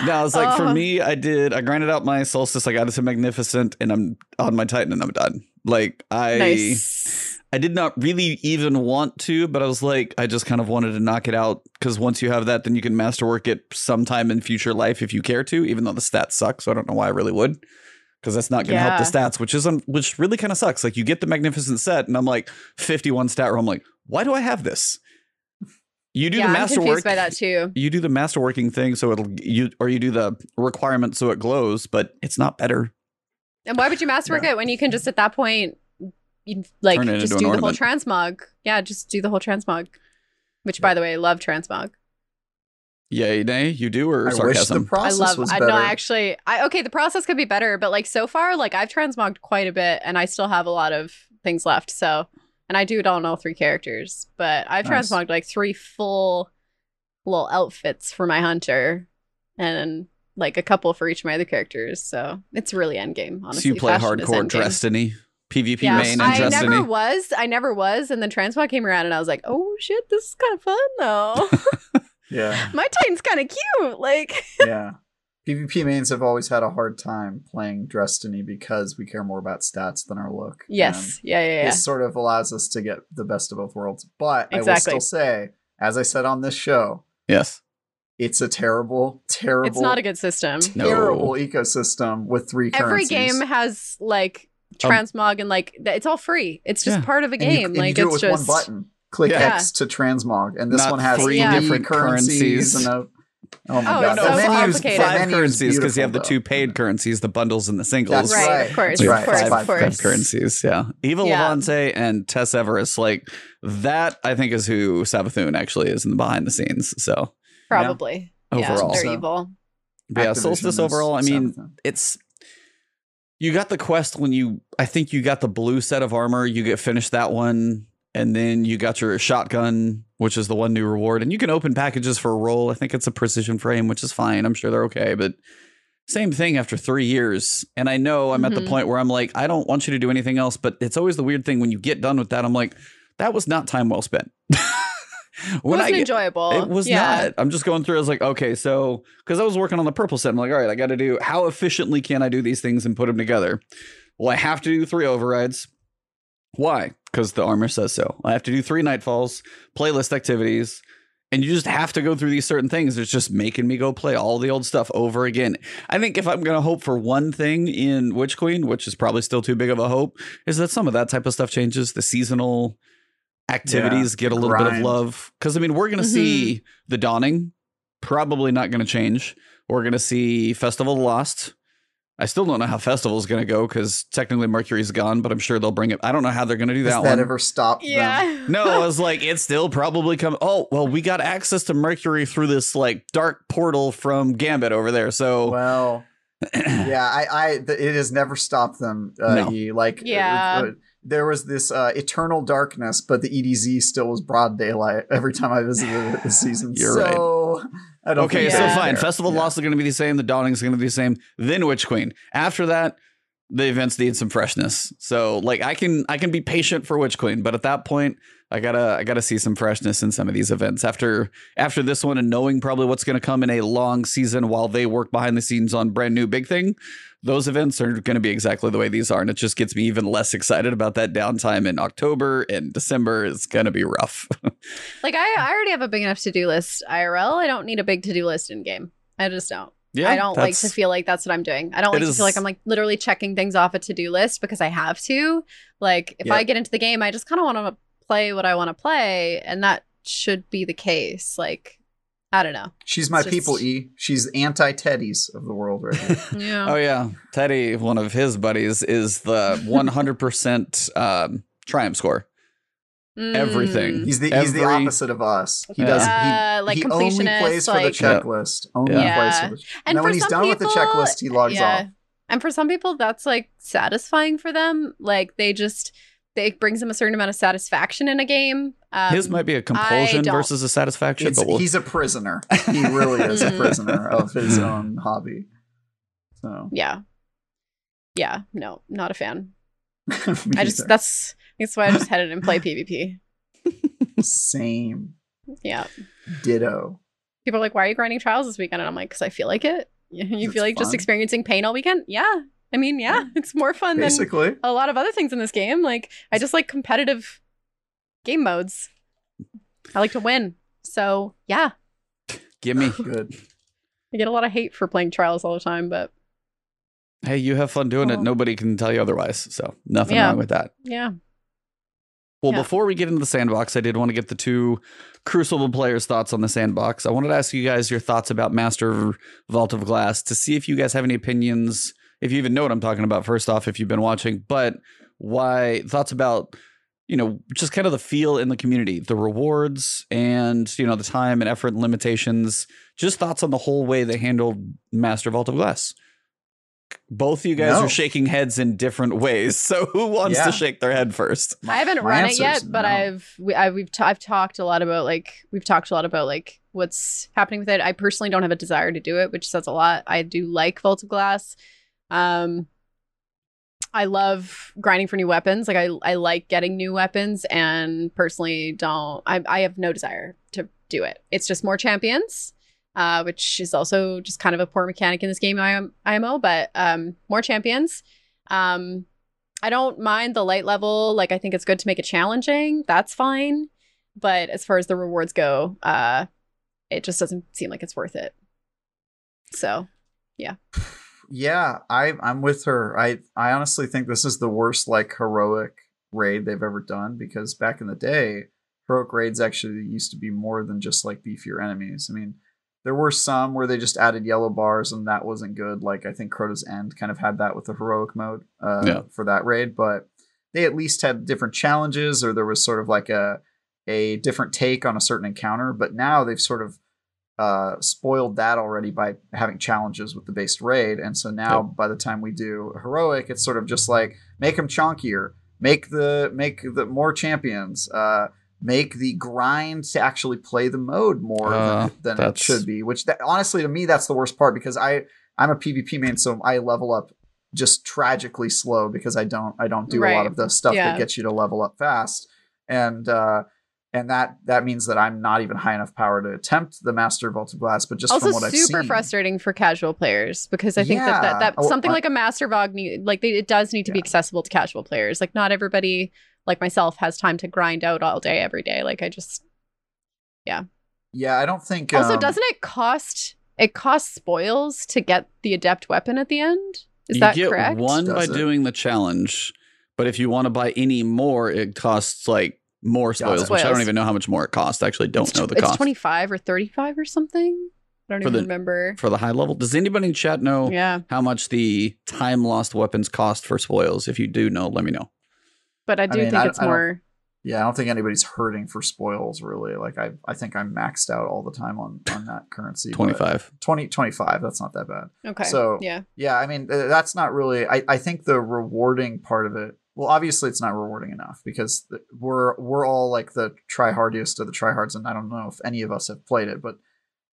Speaker 1: no, it's like for
Speaker 3: Uh.
Speaker 1: me, I did, I grinded out my solstice. I got it to magnificent and I'm on my Titan and I'm done. Like, I.
Speaker 3: nice.
Speaker 1: I did not really even want to, but I was like, I just kind of wanted to knock it out because once you have that, then you can masterwork it sometime in future life if you care to, even though the stats suck. So I don't know why I really would, because that's not going to help the stats, which isn't, which really kind of sucks. Like you get the magnificent set, and I'm like 51 stat roll. I'm like, why do I have this? You do
Speaker 3: yeah,
Speaker 1: the
Speaker 3: I'm
Speaker 1: masterwork.
Speaker 3: confused by that too.
Speaker 1: You do the masterworking thing, so it'll you, or you do the requirement so it glows, but it's not better.
Speaker 3: And why would you masterwork
Speaker 2: Yeah.
Speaker 3: it when you can just at that point, you like just do
Speaker 1: an
Speaker 3: the whole
Speaker 1: ornament.
Speaker 3: transmog? Yeah, just do the whole transmog. Which, by the way, I love transmog.
Speaker 1: Yay, nay, you do or
Speaker 2: I wish the
Speaker 1: sarcasm?
Speaker 2: process
Speaker 3: I love.
Speaker 2: was
Speaker 3: I
Speaker 2: better.
Speaker 3: know. Actually, I okay. The process could be better, but like so far, like I've transmogged quite a bit, and I still have a lot of things left. So, and I do it on all three characters, but I've
Speaker 2: Nice.
Speaker 3: transmogged like three full little outfits for my hunter, and like a couple for each of my other characters. So it's really endgame. Honestly,
Speaker 1: so you play
Speaker 3: Fashion
Speaker 1: hardcore
Speaker 3: endgame.
Speaker 1: Destiny, PvP
Speaker 3: Yeah,
Speaker 1: main and
Speaker 3: I
Speaker 1: Destiny.
Speaker 3: never was. I never was, and then transmog came around, and I was like, "Oh shit, this is kind of fun though.
Speaker 2: Yeah,
Speaker 3: My Titan's kind of cute." Like,
Speaker 2: yeah. PvP mains have always had a hard time playing Destiny because we care more about stats than our look.
Speaker 3: yes, yeah, yeah,
Speaker 2: And
Speaker 3: yeah.
Speaker 2: This sort of allows us to get the best of both worlds. But I will still say, as I said on this show,
Speaker 1: yes.
Speaker 2: it's a terrible, terrible,
Speaker 3: It's not a good system.
Speaker 1: No.
Speaker 2: terrible ecosystem with three
Speaker 3: Every
Speaker 2: currencies.
Speaker 3: game has like
Speaker 1: Um,
Speaker 3: transmog and like it's all free. It's just
Speaker 1: Yeah.
Speaker 3: part of a
Speaker 2: And you-
Speaker 3: game.
Speaker 2: and you,
Speaker 3: like
Speaker 2: do
Speaker 3: it's
Speaker 2: it with
Speaker 3: just
Speaker 2: one button. Click
Speaker 1: Yeah.
Speaker 2: X to transmog, and this
Speaker 1: Not
Speaker 2: one has
Speaker 1: three
Speaker 3: Yeah.
Speaker 1: different currencies.
Speaker 2: and a, oh my
Speaker 3: Oh,
Speaker 2: god!
Speaker 3: so
Speaker 2: the menu's,
Speaker 3: complicated.
Speaker 2: the
Speaker 1: five currencies because you have the two paid currencies, the bundles and the singles.
Speaker 2: That's
Speaker 3: right,
Speaker 2: right.
Speaker 3: of course,
Speaker 2: That's
Speaker 3: of course,
Speaker 2: Five-
Speaker 3: of course.
Speaker 1: five currencies. Yeah, Eva
Speaker 3: Yeah.
Speaker 1: Levante and Tess Everis, like that. I think is who Savathun actually is in the behind the scenes. So,
Speaker 3: probably yeah,
Speaker 1: Overall.
Speaker 3: they're
Speaker 2: So-
Speaker 3: evil.
Speaker 1: but yeah, Solstice overall. I mean,
Speaker 2: Savathun.
Speaker 1: it's you got the quest when you. I think you got the blue set of armor. You get finished that one, and then you got your shotgun, which is the one new reward. And you can open packages for a roll. I think it's a precision frame, which is fine. I'm sure they're okay, but. Same thing after three years. And I know I'm at the
Speaker 3: Mhm.
Speaker 1: point where I'm like, I don't want you to do anything else. But it's always the weird thing when you get done with that. I'm like, that was not time well spent.
Speaker 3: It
Speaker 1: when
Speaker 3: wasn't
Speaker 1: I get,
Speaker 3: enjoyable.
Speaker 1: it was
Speaker 3: yeah.
Speaker 1: not. I'm just going through. I was like, okay, so because I was working on the purple set, I'm like, all right, I got to do how efficiently can I do these things and put them together? Well, I have to do three overrides. Why? Because the armor says so. I have to do three nightfalls, playlist activities, and you just have to go through these certain things. It's just making me go play all the old stuff over again. I think if I'm going to hope for one thing in Witch Queen, which is probably still too big of a hope, is that some of that type of stuff changes. The seasonal activities get a little bit of love. Because, I mean, we're going to
Speaker 3: Mhm.
Speaker 1: see the dawning, probably not going to change. We're going to see Festival of Lost. I still don't know how festival's going to go because technically Mercury's gone, but I'm sure they'll bring it. I don't know how they're going to do
Speaker 2: Has
Speaker 1: that
Speaker 2: that
Speaker 1: one.
Speaker 2: ever stopped them?
Speaker 3: Yeah.
Speaker 1: no, I was like, it's still probably come. Oh, well, we got access to Mercury through this like dark portal from Gambit over there. So
Speaker 2: Well, yeah, I, I, th- it has never stopped them. Uh,
Speaker 1: No.
Speaker 2: E. Like,
Speaker 3: Yeah.
Speaker 2: uh, uh, there was this uh, eternal darkness, but the EDZ still was broad daylight every time I visited it this season.
Speaker 1: You're
Speaker 2: so, I don't.
Speaker 1: Okay, so
Speaker 3: Yeah.
Speaker 1: fine. Festival
Speaker 2: Yeah.
Speaker 1: Lost is going to be the same. The Dawning is going to be the same. Then Witch Queen. After that, the events need some freshness. So like I can I can be patient for Witch Queen, but at that point I gotta I gotta see some freshness in some of these events after after this one and knowing probably what's going to come in a long season while they work behind the scenes on brand new big thing. Those events are going to be exactly the way these are, and it just gets me even less excited about that downtime in October and December. It's going to be rough.
Speaker 3: Like I, I already have a big enough to do list IRL. I don't need a big to do list in game. I just don't.
Speaker 1: yeah,
Speaker 3: I don't like to feel like that's what I'm doing. I don't like to feel like I'm like literally checking things off a to do list because I have to. Like if
Speaker 2: Yeah.
Speaker 3: I get into the game, I just kind of want to play what I want to play, and that should be the case. Like I don't know.
Speaker 2: She's my
Speaker 3: just-
Speaker 2: people, E. She's anti Teddies of the world right here.
Speaker 3: Yeah.
Speaker 1: Oh yeah, Teddy, one of his buddies, is the 100% um, triumph score. everything.
Speaker 3: Mm.
Speaker 2: He's the he's the opposite of us. He
Speaker 1: Yeah.
Speaker 2: does
Speaker 3: Uh, like
Speaker 2: he only
Speaker 3: completionist,
Speaker 2: plays for
Speaker 3: like-
Speaker 2: the checklist. Only
Speaker 1: Yeah.
Speaker 2: plays for the
Speaker 3: And
Speaker 2: then when he's
Speaker 3: some
Speaker 2: done with the checklist, he logs off.
Speaker 3: And for some people, that's like satisfying for them. Like they just, they it brings him a certain amount of satisfaction in a game. Um,
Speaker 1: his might be a compulsion versus a satisfaction,
Speaker 2: It's,
Speaker 1: but we'll,
Speaker 2: he's a prisoner. He really is a
Speaker 3: Mm.
Speaker 2: prisoner of his own hobby. So
Speaker 3: Yeah. Yeah. No, not a fan. I just
Speaker 2: either.
Speaker 3: that's that's why I just headed and play PvP.
Speaker 2: same
Speaker 3: Yeah.
Speaker 2: ditto.
Speaker 3: People are like, "Why are you grinding trials this weekend?" And I'm like, "Cause I feel like it. You
Speaker 2: It's
Speaker 3: feel like just experiencing pain all weekend? Yeah. I mean, yeah, it's more fun than
Speaker 2: Basically,
Speaker 3: a lot of other things in this game. Like, I just like competitive game modes. I like to win. So yeah,
Speaker 1: give me.
Speaker 2: good.
Speaker 3: I get a lot of hate for playing trials all the time, but
Speaker 1: Hey, you have fun doing it.
Speaker 3: Oh.
Speaker 1: Nobody can tell you otherwise. So nothing
Speaker 3: Yeah.
Speaker 1: wrong with that.
Speaker 3: yeah.
Speaker 1: Well,
Speaker 3: Yeah.
Speaker 1: before we get into the sandbox, I did want to get the two Crucible players' thoughts on the sandbox. I wanted to ask you guys your thoughts about Master Vault of Glass to see if you guys have any opinions, if you even know what I'm talking about, first off, if you've been watching, but why thoughts about, you know, just kind of the feel in the community, the rewards and, you know, the time and effort and limitations, just thoughts on the whole way they handled Master Vault of Glass. Both of you guys
Speaker 2: No.
Speaker 1: are shaking heads in different ways. So who wants
Speaker 2: Yeah.
Speaker 1: to shake their head first?
Speaker 3: I haven't
Speaker 2: My
Speaker 3: run it yet, but
Speaker 2: no.
Speaker 3: I've we, I, we've t- I've talked a lot about like we've talked a lot about like what's happening with it. I personally don't have a desire to do it, which says a lot. I do like Vault of Glass. Um, I love grinding for new weapons. Like I I like getting new weapons, and personally don't. I I have no desire to do it. It's just more champions. Uh, which is also just kind of a poor mechanic in this game IM- IMO, but um, more champions. Um, I don't mind the light level. Like I think it's good to make it challenging. That's fine. But as far as the rewards go, uh it just doesn't seem like it's worth it. So
Speaker 2: Yeah, I I'm with her. I I honestly think this is the worst like heroic raid they've ever done because back in the day, heroic raids actually used to be more than just like beefier enemies. I mean, there were some where they just added yellow bars and that wasn't good. Like I think Crota's End kind of had that with the heroic mode uh,
Speaker 1: Yeah.
Speaker 2: for that raid, but they at least had different challenges or there was sort of like a a different take on a certain encounter. But now they've sort of uh, spoiled that already by having challenges with the base raid. And so now, by the time we do heroic, it's sort of just like make them chonkier, make the make the more champions, uh, make the grind to actually play the mode more
Speaker 1: Uh,
Speaker 2: than, than it should be. Which that, honestly, to me, that's the worst part because I I'm a PvP main, so I level up just tragically slow because I don't I don't do a lot of the stuff
Speaker 3: Yeah.
Speaker 2: that gets you to level up fast. And uh, and that that means that I'm not even high enough power to attempt the Master Vault of Glass. But just
Speaker 3: also
Speaker 2: from what I've
Speaker 3: super
Speaker 2: seen,
Speaker 3: frustrating for casual players because I think that that, that
Speaker 2: Oh,
Speaker 3: something
Speaker 2: I-
Speaker 3: like a master vog need like they, it does need to be accessible to casual players. Like not everybody like myself has time to grind out all day every day. Like I just
Speaker 2: Yeah, yeah I don't think.
Speaker 3: also
Speaker 2: um,
Speaker 3: doesn't it cost it costs spoils to get the adept weapon at the end? Is
Speaker 1: you
Speaker 3: that
Speaker 1: get
Speaker 3: correct?
Speaker 1: one by
Speaker 2: it?
Speaker 1: doing the challenge, but if you want to buy any more, it costs like more spoils, which I don't even know how much more it costs. I actually don't
Speaker 3: it's,
Speaker 1: know the
Speaker 3: it's
Speaker 1: cost.
Speaker 3: 25 or 35 or something. I don't
Speaker 1: For
Speaker 3: even
Speaker 1: the-
Speaker 3: remember.
Speaker 1: for the high level. Does anybody in chat know
Speaker 3: Yeah,
Speaker 1: how much the time lost weapons cost for spoils? If you do know, let me know.
Speaker 3: but I do
Speaker 2: mean,
Speaker 3: think
Speaker 2: I-
Speaker 3: it's
Speaker 2: I
Speaker 3: more.
Speaker 2: Yeah, I don't think anybody's hurting for spoils really. Like I, I think I'm maxed out all the time on on that currency. but
Speaker 1: 25.
Speaker 2: 20, 25, That's not that bad.
Speaker 3: Okay.
Speaker 2: So-
Speaker 3: yeah,
Speaker 2: Yeah, I mean that's not really. I, I think the rewarding part of it. Well, obviously it's not rewarding enough because we're we're all like the tryhardiest of the tryhards, and I don't know if any of us have played it, but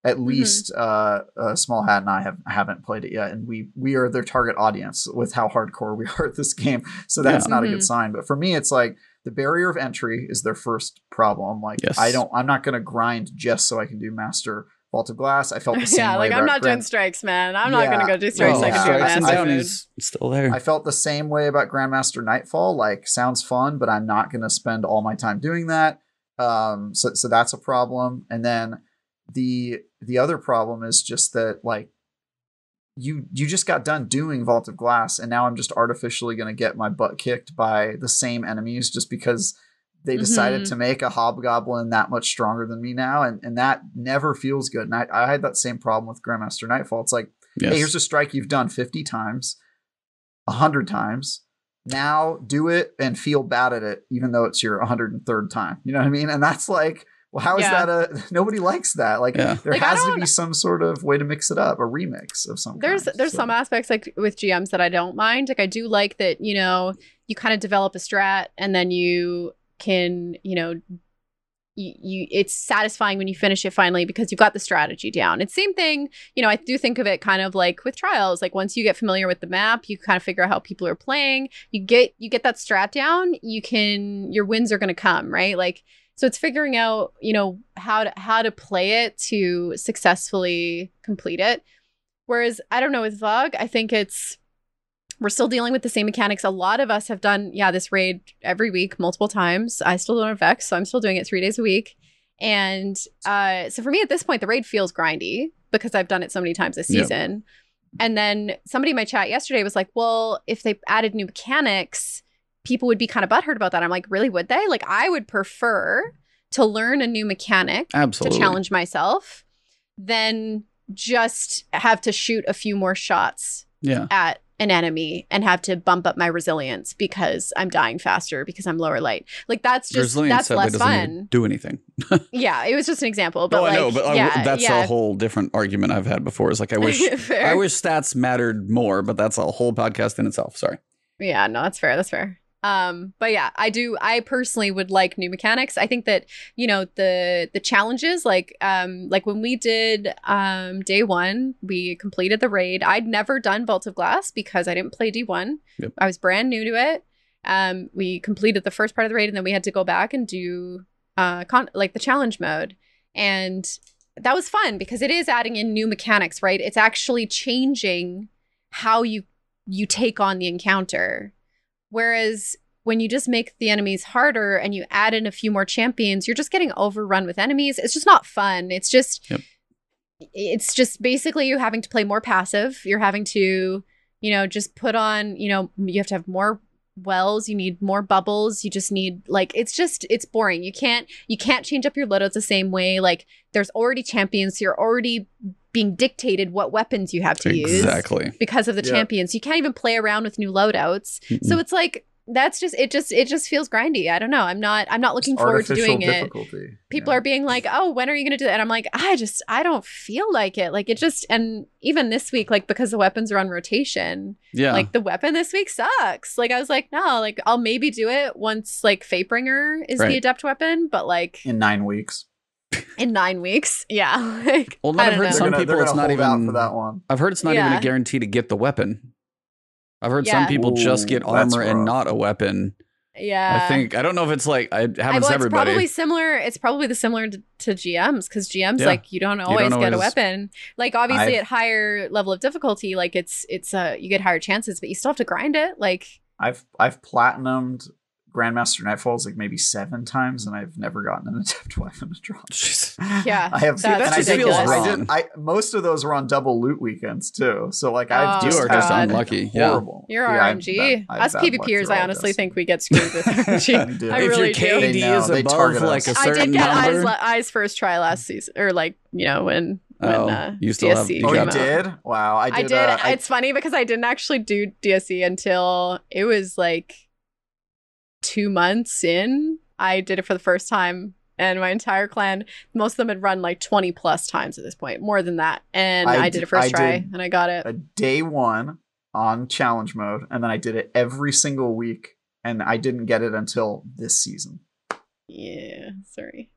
Speaker 2: at
Speaker 3: Mm-hmm.
Speaker 2: least uh, uh, Small Hat and I have haven't played it yet, and we we are their target audience with how hardcore we are at this game. So that's
Speaker 1: Yeah.
Speaker 2: not a
Speaker 3: Mhm.
Speaker 2: good sign. But for me, it's like the barrier of entry is their first problem. Like
Speaker 1: Yes.
Speaker 2: I don't, I'm not going to grind just so I can do Master Vault of Glass. I felt the same
Speaker 3: yeah.
Speaker 2: way
Speaker 3: Like I'm not
Speaker 2: Grand-
Speaker 3: doing strikes, man. I'm not gonna go do strikes.
Speaker 2: Well,
Speaker 3: I
Speaker 2: yeah.
Speaker 3: can do
Speaker 1: Strikes and
Speaker 3: massive
Speaker 2: I-
Speaker 3: food.
Speaker 1: Still there.
Speaker 2: I felt the same way about Grandmaster Nightfall. Like, sounds fun, but I'm not going to spend all my time doing that. Um, so, so that's a problem. And then the the other problem is just that like you you just got done doing Vault of Glass, and now I'm just artificially going to get my butt kicked by the same enemies just because they decided
Speaker 3: Mhm.
Speaker 2: to make a hobgoblin that much stronger than me now, and and that never feels good. And I, I had that same problem with Grandmaster Nightfall. It's like
Speaker 1: yes.
Speaker 2: hey, here's a strike you've done 50 times, 100 times. Now do it and feel bad at it, even though it's your 103rd time. You know what I mean? And that's like, well, how is
Speaker 3: Yeah.
Speaker 2: that a nobody likes that? Like,
Speaker 1: Yeah.
Speaker 2: there
Speaker 3: Like,
Speaker 2: has to be some sort of way to mix it up, a remix of some
Speaker 3: there's
Speaker 2: kind.
Speaker 3: there's
Speaker 2: So-
Speaker 3: some aspects like with GMs that I don't mind. Like I do like that, you know, you kind of develop a strat and then you can, you know, you, you it's satisfying when you finish it finally because you've got the strategy down. It's same thing, you know, I do think of it kind of like with trials. Like once you get familiar with the map, you kind of figure out how people are playing. You get you get that strat down, you can your wins are going to come, right? Like so it's figuring out, you know, how to how to play it to successfully complete it. Whereas I don't know with Vogue, I think it's we're still dealing with the same mechanics. A lot of us have done, yeah, this raid every week, multiple times. I still don't have Vex, so I'm still doing it three days a week. And uh, so for me at this point, the raid feels grindy because I've done it so many times this
Speaker 1: Yeah.
Speaker 3: season. And then somebody in my chat yesterday was like, well, if they added new mechanics, people would be kind of butthurt about that. I'm like, really, would they? Like, I would prefer to learn a new mechanic
Speaker 1: Absolutely.
Speaker 3: to challenge myself than just have to shoot a few more shots
Speaker 1: Yeah.
Speaker 3: at an enemy and have to bump up my resilience because I'm dying faster because I'm lower light. Like that's just
Speaker 1: Resilience
Speaker 3: that's less
Speaker 1: doesn't
Speaker 3: fun.
Speaker 1: do anything.
Speaker 3: Yeah, it was just an example. But
Speaker 1: no,
Speaker 3: like,
Speaker 1: I know, but I-
Speaker 3: yeah,
Speaker 1: that's
Speaker 3: yeah.
Speaker 1: a whole different argument I've had before. Is like I wish I wish stats mattered more, but that's a whole podcast in itself. Sorry.
Speaker 3: Yeah, no, that's fair. That's fair. Um, but yeah, I do. I personally would like new mechanics. I think that you know the the challenges, like um, like when we did um day one, we completed the raid. I'd never done Vault of Glass because I didn't play D one.
Speaker 1: Yep.
Speaker 3: I was brand new to it. Um, we completed the first part of the raid, and then we had to go back and do uh con- like the challenge mode, and that was fun because it is adding in new mechanics. Right, it's actually changing how you you take on the encounter. Whereas when you just make the enemies harder and you add in a few more champions, you're just getting overrun with enemies. It's just not fun. It's just
Speaker 1: Yep.
Speaker 3: it's just basically you having to play more passive. You're having to, you know, just put on, you know, you have to have more wells, you need more bubbles, you just need like it's just it's boring. You can't you can't change up your loadouts the same way. Like there's already champions, so you're already being dictated what weapons you have to use
Speaker 1: Exactly.
Speaker 3: because of the
Speaker 2: Yeah.
Speaker 3: champions. You can't even play around with new loadouts. So
Speaker 1: Mm-mm.
Speaker 3: it's like that's just it just it just feels grindy. I don't know. I'm not I'm not looking
Speaker 2: Just
Speaker 3: forward to
Speaker 2: artificial
Speaker 3: doing it. People
Speaker 2: Yeah.
Speaker 3: are being like, "Oh, when are you going to do that?" And I'm like, "I just I don't feel like it." Like it just and even this week like because the weapons are on rotation,
Speaker 1: yeah.
Speaker 3: like the weapon this week sucks. Like I was like, "No, like I'll maybe do it once like Fatebringer is
Speaker 1: Right.
Speaker 3: the adept weapon, but like
Speaker 2: in nine weeks.
Speaker 3: In 9 weeks." Yeah. Like
Speaker 1: Well, not
Speaker 3: I
Speaker 1: I've heard
Speaker 3: know.
Speaker 1: Some
Speaker 2: gonna,
Speaker 1: people it's not even
Speaker 2: for that one.
Speaker 1: I've heard it's not even a guarantee to get the weapon. I've heard some
Speaker 3: Yeah.
Speaker 1: people just get armor and not a weapon.
Speaker 3: yeah.
Speaker 1: I think I don't know if it's like I happens
Speaker 3: I, well, it's
Speaker 1: everybody.
Speaker 3: probably similar. It's probably the similar to, to GMs because GMs
Speaker 1: Yeah.
Speaker 3: like you don't always
Speaker 1: don't
Speaker 3: get a weapon. Like obviously
Speaker 2: I've-
Speaker 3: at higher level of difficulty, like it's it's uh you get higher chances, but you still have to grind it. Like
Speaker 2: I've I've platinumed Grandmaster Nightfalls like maybe seven times, and I've never gotten an adept weapon to draw.
Speaker 1: Jeez.
Speaker 3: Yeah,
Speaker 2: I have.
Speaker 3: See, that
Speaker 2: and I
Speaker 3: just
Speaker 2: did,
Speaker 3: feels
Speaker 2: I did. I most of those were on double loot weekends too. So like I've
Speaker 3: Oh,
Speaker 2: just
Speaker 3: You are just
Speaker 2: had
Speaker 1: unlucky, yeah.
Speaker 2: Horrible.
Speaker 3: you're
Speaker 2: Yeah, I've
Speaker 3: RNG.
Speaker 2: bad- I have
Speaker 3: Us PvPers, I honestly
Speaker 2: this.
Speaker 3: think we get screwed with RNG. I
Speaker 1: if
Speaker 3: really
Speaker 1: your
Speaker 3: do.
Speaker 1: KD
Speaker 2: They know,
Speaker 1: is
Speaker 2: they
Speaker 1: above
Speaker 2: target
Speaker 1: like a
Speaker 2: us.
Speaker 3: I did get eyes, eyes first try last season, or like you know when when
Speaker 1: Oh,
Speaker 3: uh,
Speaker 1: you still have-
Speaker 3: DSC
Speaker 1: you
Speaker 2: Oh, you
Speaker 3: out.
Speaker 2: did? Wow, I did.
Speaker 3: I did.
Speaker 2: uh, I-
Speaker 3: it's funny because I didn't actually do DSC until it was like two months in. I did it for the first time, and my entire clan, most of them had run like twenty plus times at this point, more than that. And
Speaker 2: I
Speaker 3: did it first
Speaker 2: I
Speaker 3: try, and I got it.
Speaker 2: a day one on challenge mode, and then I did it every single week, and I didn't get it until this season.
Speaker 3: yeah, sorry.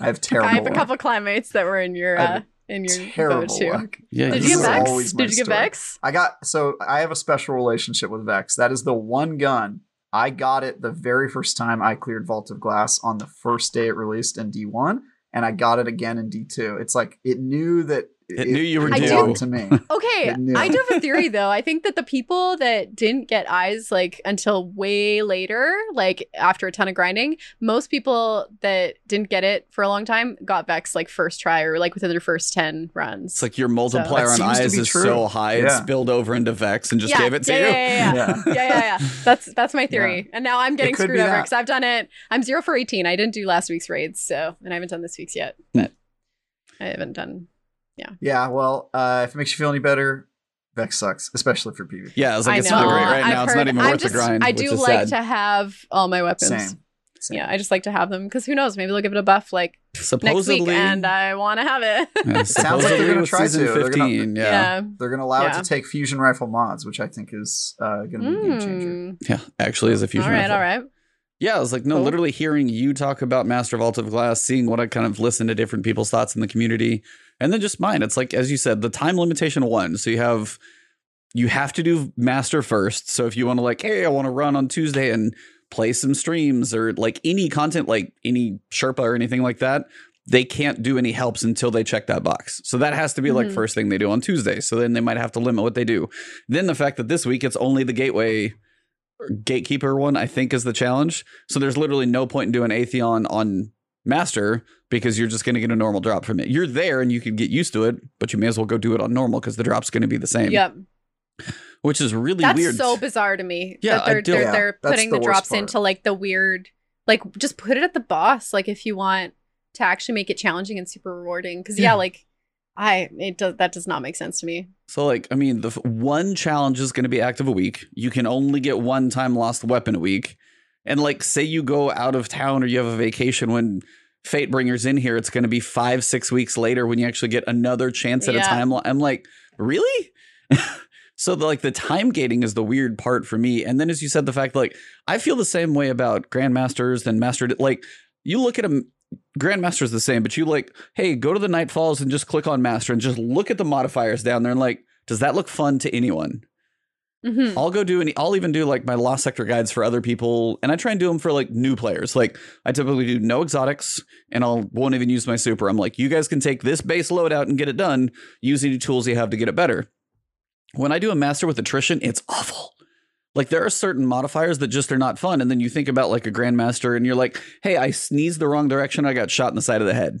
Speaker 2: I have terrible.
Speaker 3: I have a
Speaker 2: luck.
Speaker 3: couple clanmates that were in your uh, in your boat
Speaker 2: terrible
Speaker 3: too.
Speaker 2: luck.
Speaker 1: Yeah,
Speaker 3: Did you
Speaker 2: is
Speaker 3: get Vex? Did you get
Speaker 2: story.
Speaker 3: Vex?
Speaker 2: I got so I have a special relationship with Vex. That is the one gun I got it the very first time I cleared Vault of Glass on the first day it released in D1, and I got it again in D2. It's like it knew that
Speaker 1: It knew you were
Speaker 3: I due.
Speaker 2: to me.
Speaker 3: Okay, I do have a theory though. I think that the people that didn't get eyes like until way later, like after a ton of grinding, most people that didn't get it for a long time got Vex like first try or like within their first 10 runs.
Speaker 1: It's like your multiplier
Speaker 2: That
Speaker 1: on eyes is
Speaker 2: true.
Speaker 1: so high it spilled over into Vex and just
Speaker 3: yeah,
Speaker 1: gave it to
Speaker 3: yeah,
Speaker 1: you.
Speaker 3: Yeah, yeah, yeah.
Speaker 2: Yeah.
Speaker 3: yeah, yeah, yeah. That's that's my theory. And now I'm getting screwed
Speaker 2: be
Speaker 3: over because I've done it. I'm zero for 18. I didn't do last week's raids, so and I haven't done this week's yet. But I haven't done.
Speaker 2: Yeah, Yeah. well, uh, if it makes you feel any better, Vex sucks, especially for PvP.
Speaker 1: Yeah, I was like,
Speaker 3: I
Speaker 1: it's
Speaker 3: know.
Speaker 1: not great right
Speaker 3: I've
Speaker 1: now. It's
Speaker 3: heard-
Speaker 1: not even
Speaker 3: I'm
Speaker 1: worth
Speaker 3: just-
Speaker 1: the grind.
Speaker 3: I
Speaker 1: which
Speaker 3: do
Speaker 1: is
Speaker 3: like
Speaker 1: sad.
Speaker 3: to have all my weapons.
Speaker 2: Same. Same.
Speaker 3: Yeah, I just like to have them because who knows? Maybe they'll give it a buff like next week, and I want to have it.
Speaker 1: yeah,
Speaker 2: Sounds like they're gonna try
Speaker 1: season
Speaker 2: to. They're gonna-
Speaker 1: 15. yeah.
Speaker 3: yeah.
Speaker 2: They're going to allow it to take fusion rifle mods, which I think is uh, going to be a game changer.
Speaker 3: Mm.
Speaker 1: Yeah, actually is a fusion
Speaker 3: All right,
Speaker 1: rifle.
Speaker 3: all right.
Speaker 1: Yeah, I was like, no,
Speaker 3: Cool.
Speaker 1: literally hearing you talk about Master Vault of Glass, seeing what I kind of listened to different people's thoughts in the community, and then just mine. It's like, as you said, the time limitation one. So you have you have to do Master first. So if you want to like, hey, I want to run on Tuesday and play some streams or like any content, like any Sherpa or anything like that, they can't do any helps until they check that box. So that has to be like
Speaker 3: Mhm.
Speaker 1: first thing they do on Tuesday. So then they might have to limit what they do. Then the fact that this week it's only the gateway gatekeeper one, I think, is the challenge. So there's literally no point in doing Atheon on Master because you're just going to get a normal drop from it. You're there and you can get used to it, but you may as well go do it on normal because the drop's going to be the same.
Speaker 3: Yep.
Speaker 1: Which is really
Speaker 3: That's
Speaker 1: weird.
Speaker 3: so bizarre to me.
Speaker 1: Yeah,
Speaker 3: that they're
Speaker 1: do.
Speaker 3: they're,
Speaker 2: Yeah,
Speaker 3: they're
Speaker 2: that's
Speaker 3: putting
Speaker 2: the
Speaker 3: the, drops
Speaker 2: part.
Speaker 3: into like the weird, like just put it at the boss. Like if you want to actually make it challenging and super rewarding, because yeah.
Speaker 1: Yeah.
Speaker 3: like I it does that does not make sense to me.
Speaker 1: So, like, I mean, the f- one challenge is going to be active a week. You can only get one Timelost weapon a week. And, like, say you go out of town or you have a vacation when Fatebringer's in here, it's going to be five, six weeks later when you actually get another chance at a
Speaker 3: Yeah.
Speaker 1: time. lo- I'm like, really? so, the, like, the time gating is the weird part for me. And then, as you said, the fact, like, I feel the same way about Grandmasters and Master. Like, you look at them. Grandmaster is the same, but you like, hey, go to the Night Falls and just click on Master and just look at the modifiers down there and like, does that look fun to anyone?
Speaker 3: Mhm.
Speaker 1: I'll go do any. I'll even do like my Lost Sector guides for other people, and I try and do them for like new players. Like I typically do no exotics, and I'll won't even use my super. I'm like, you guys can take this base loadout and get it done. Use any tools you have to get it better. When I do a master with attrition, it's awful. Like there are certain modifiers that just are not fun, and then you think about like a grandmaster, and you're like, hey, I sneezed the wrong direction, I got shot in the side of the head.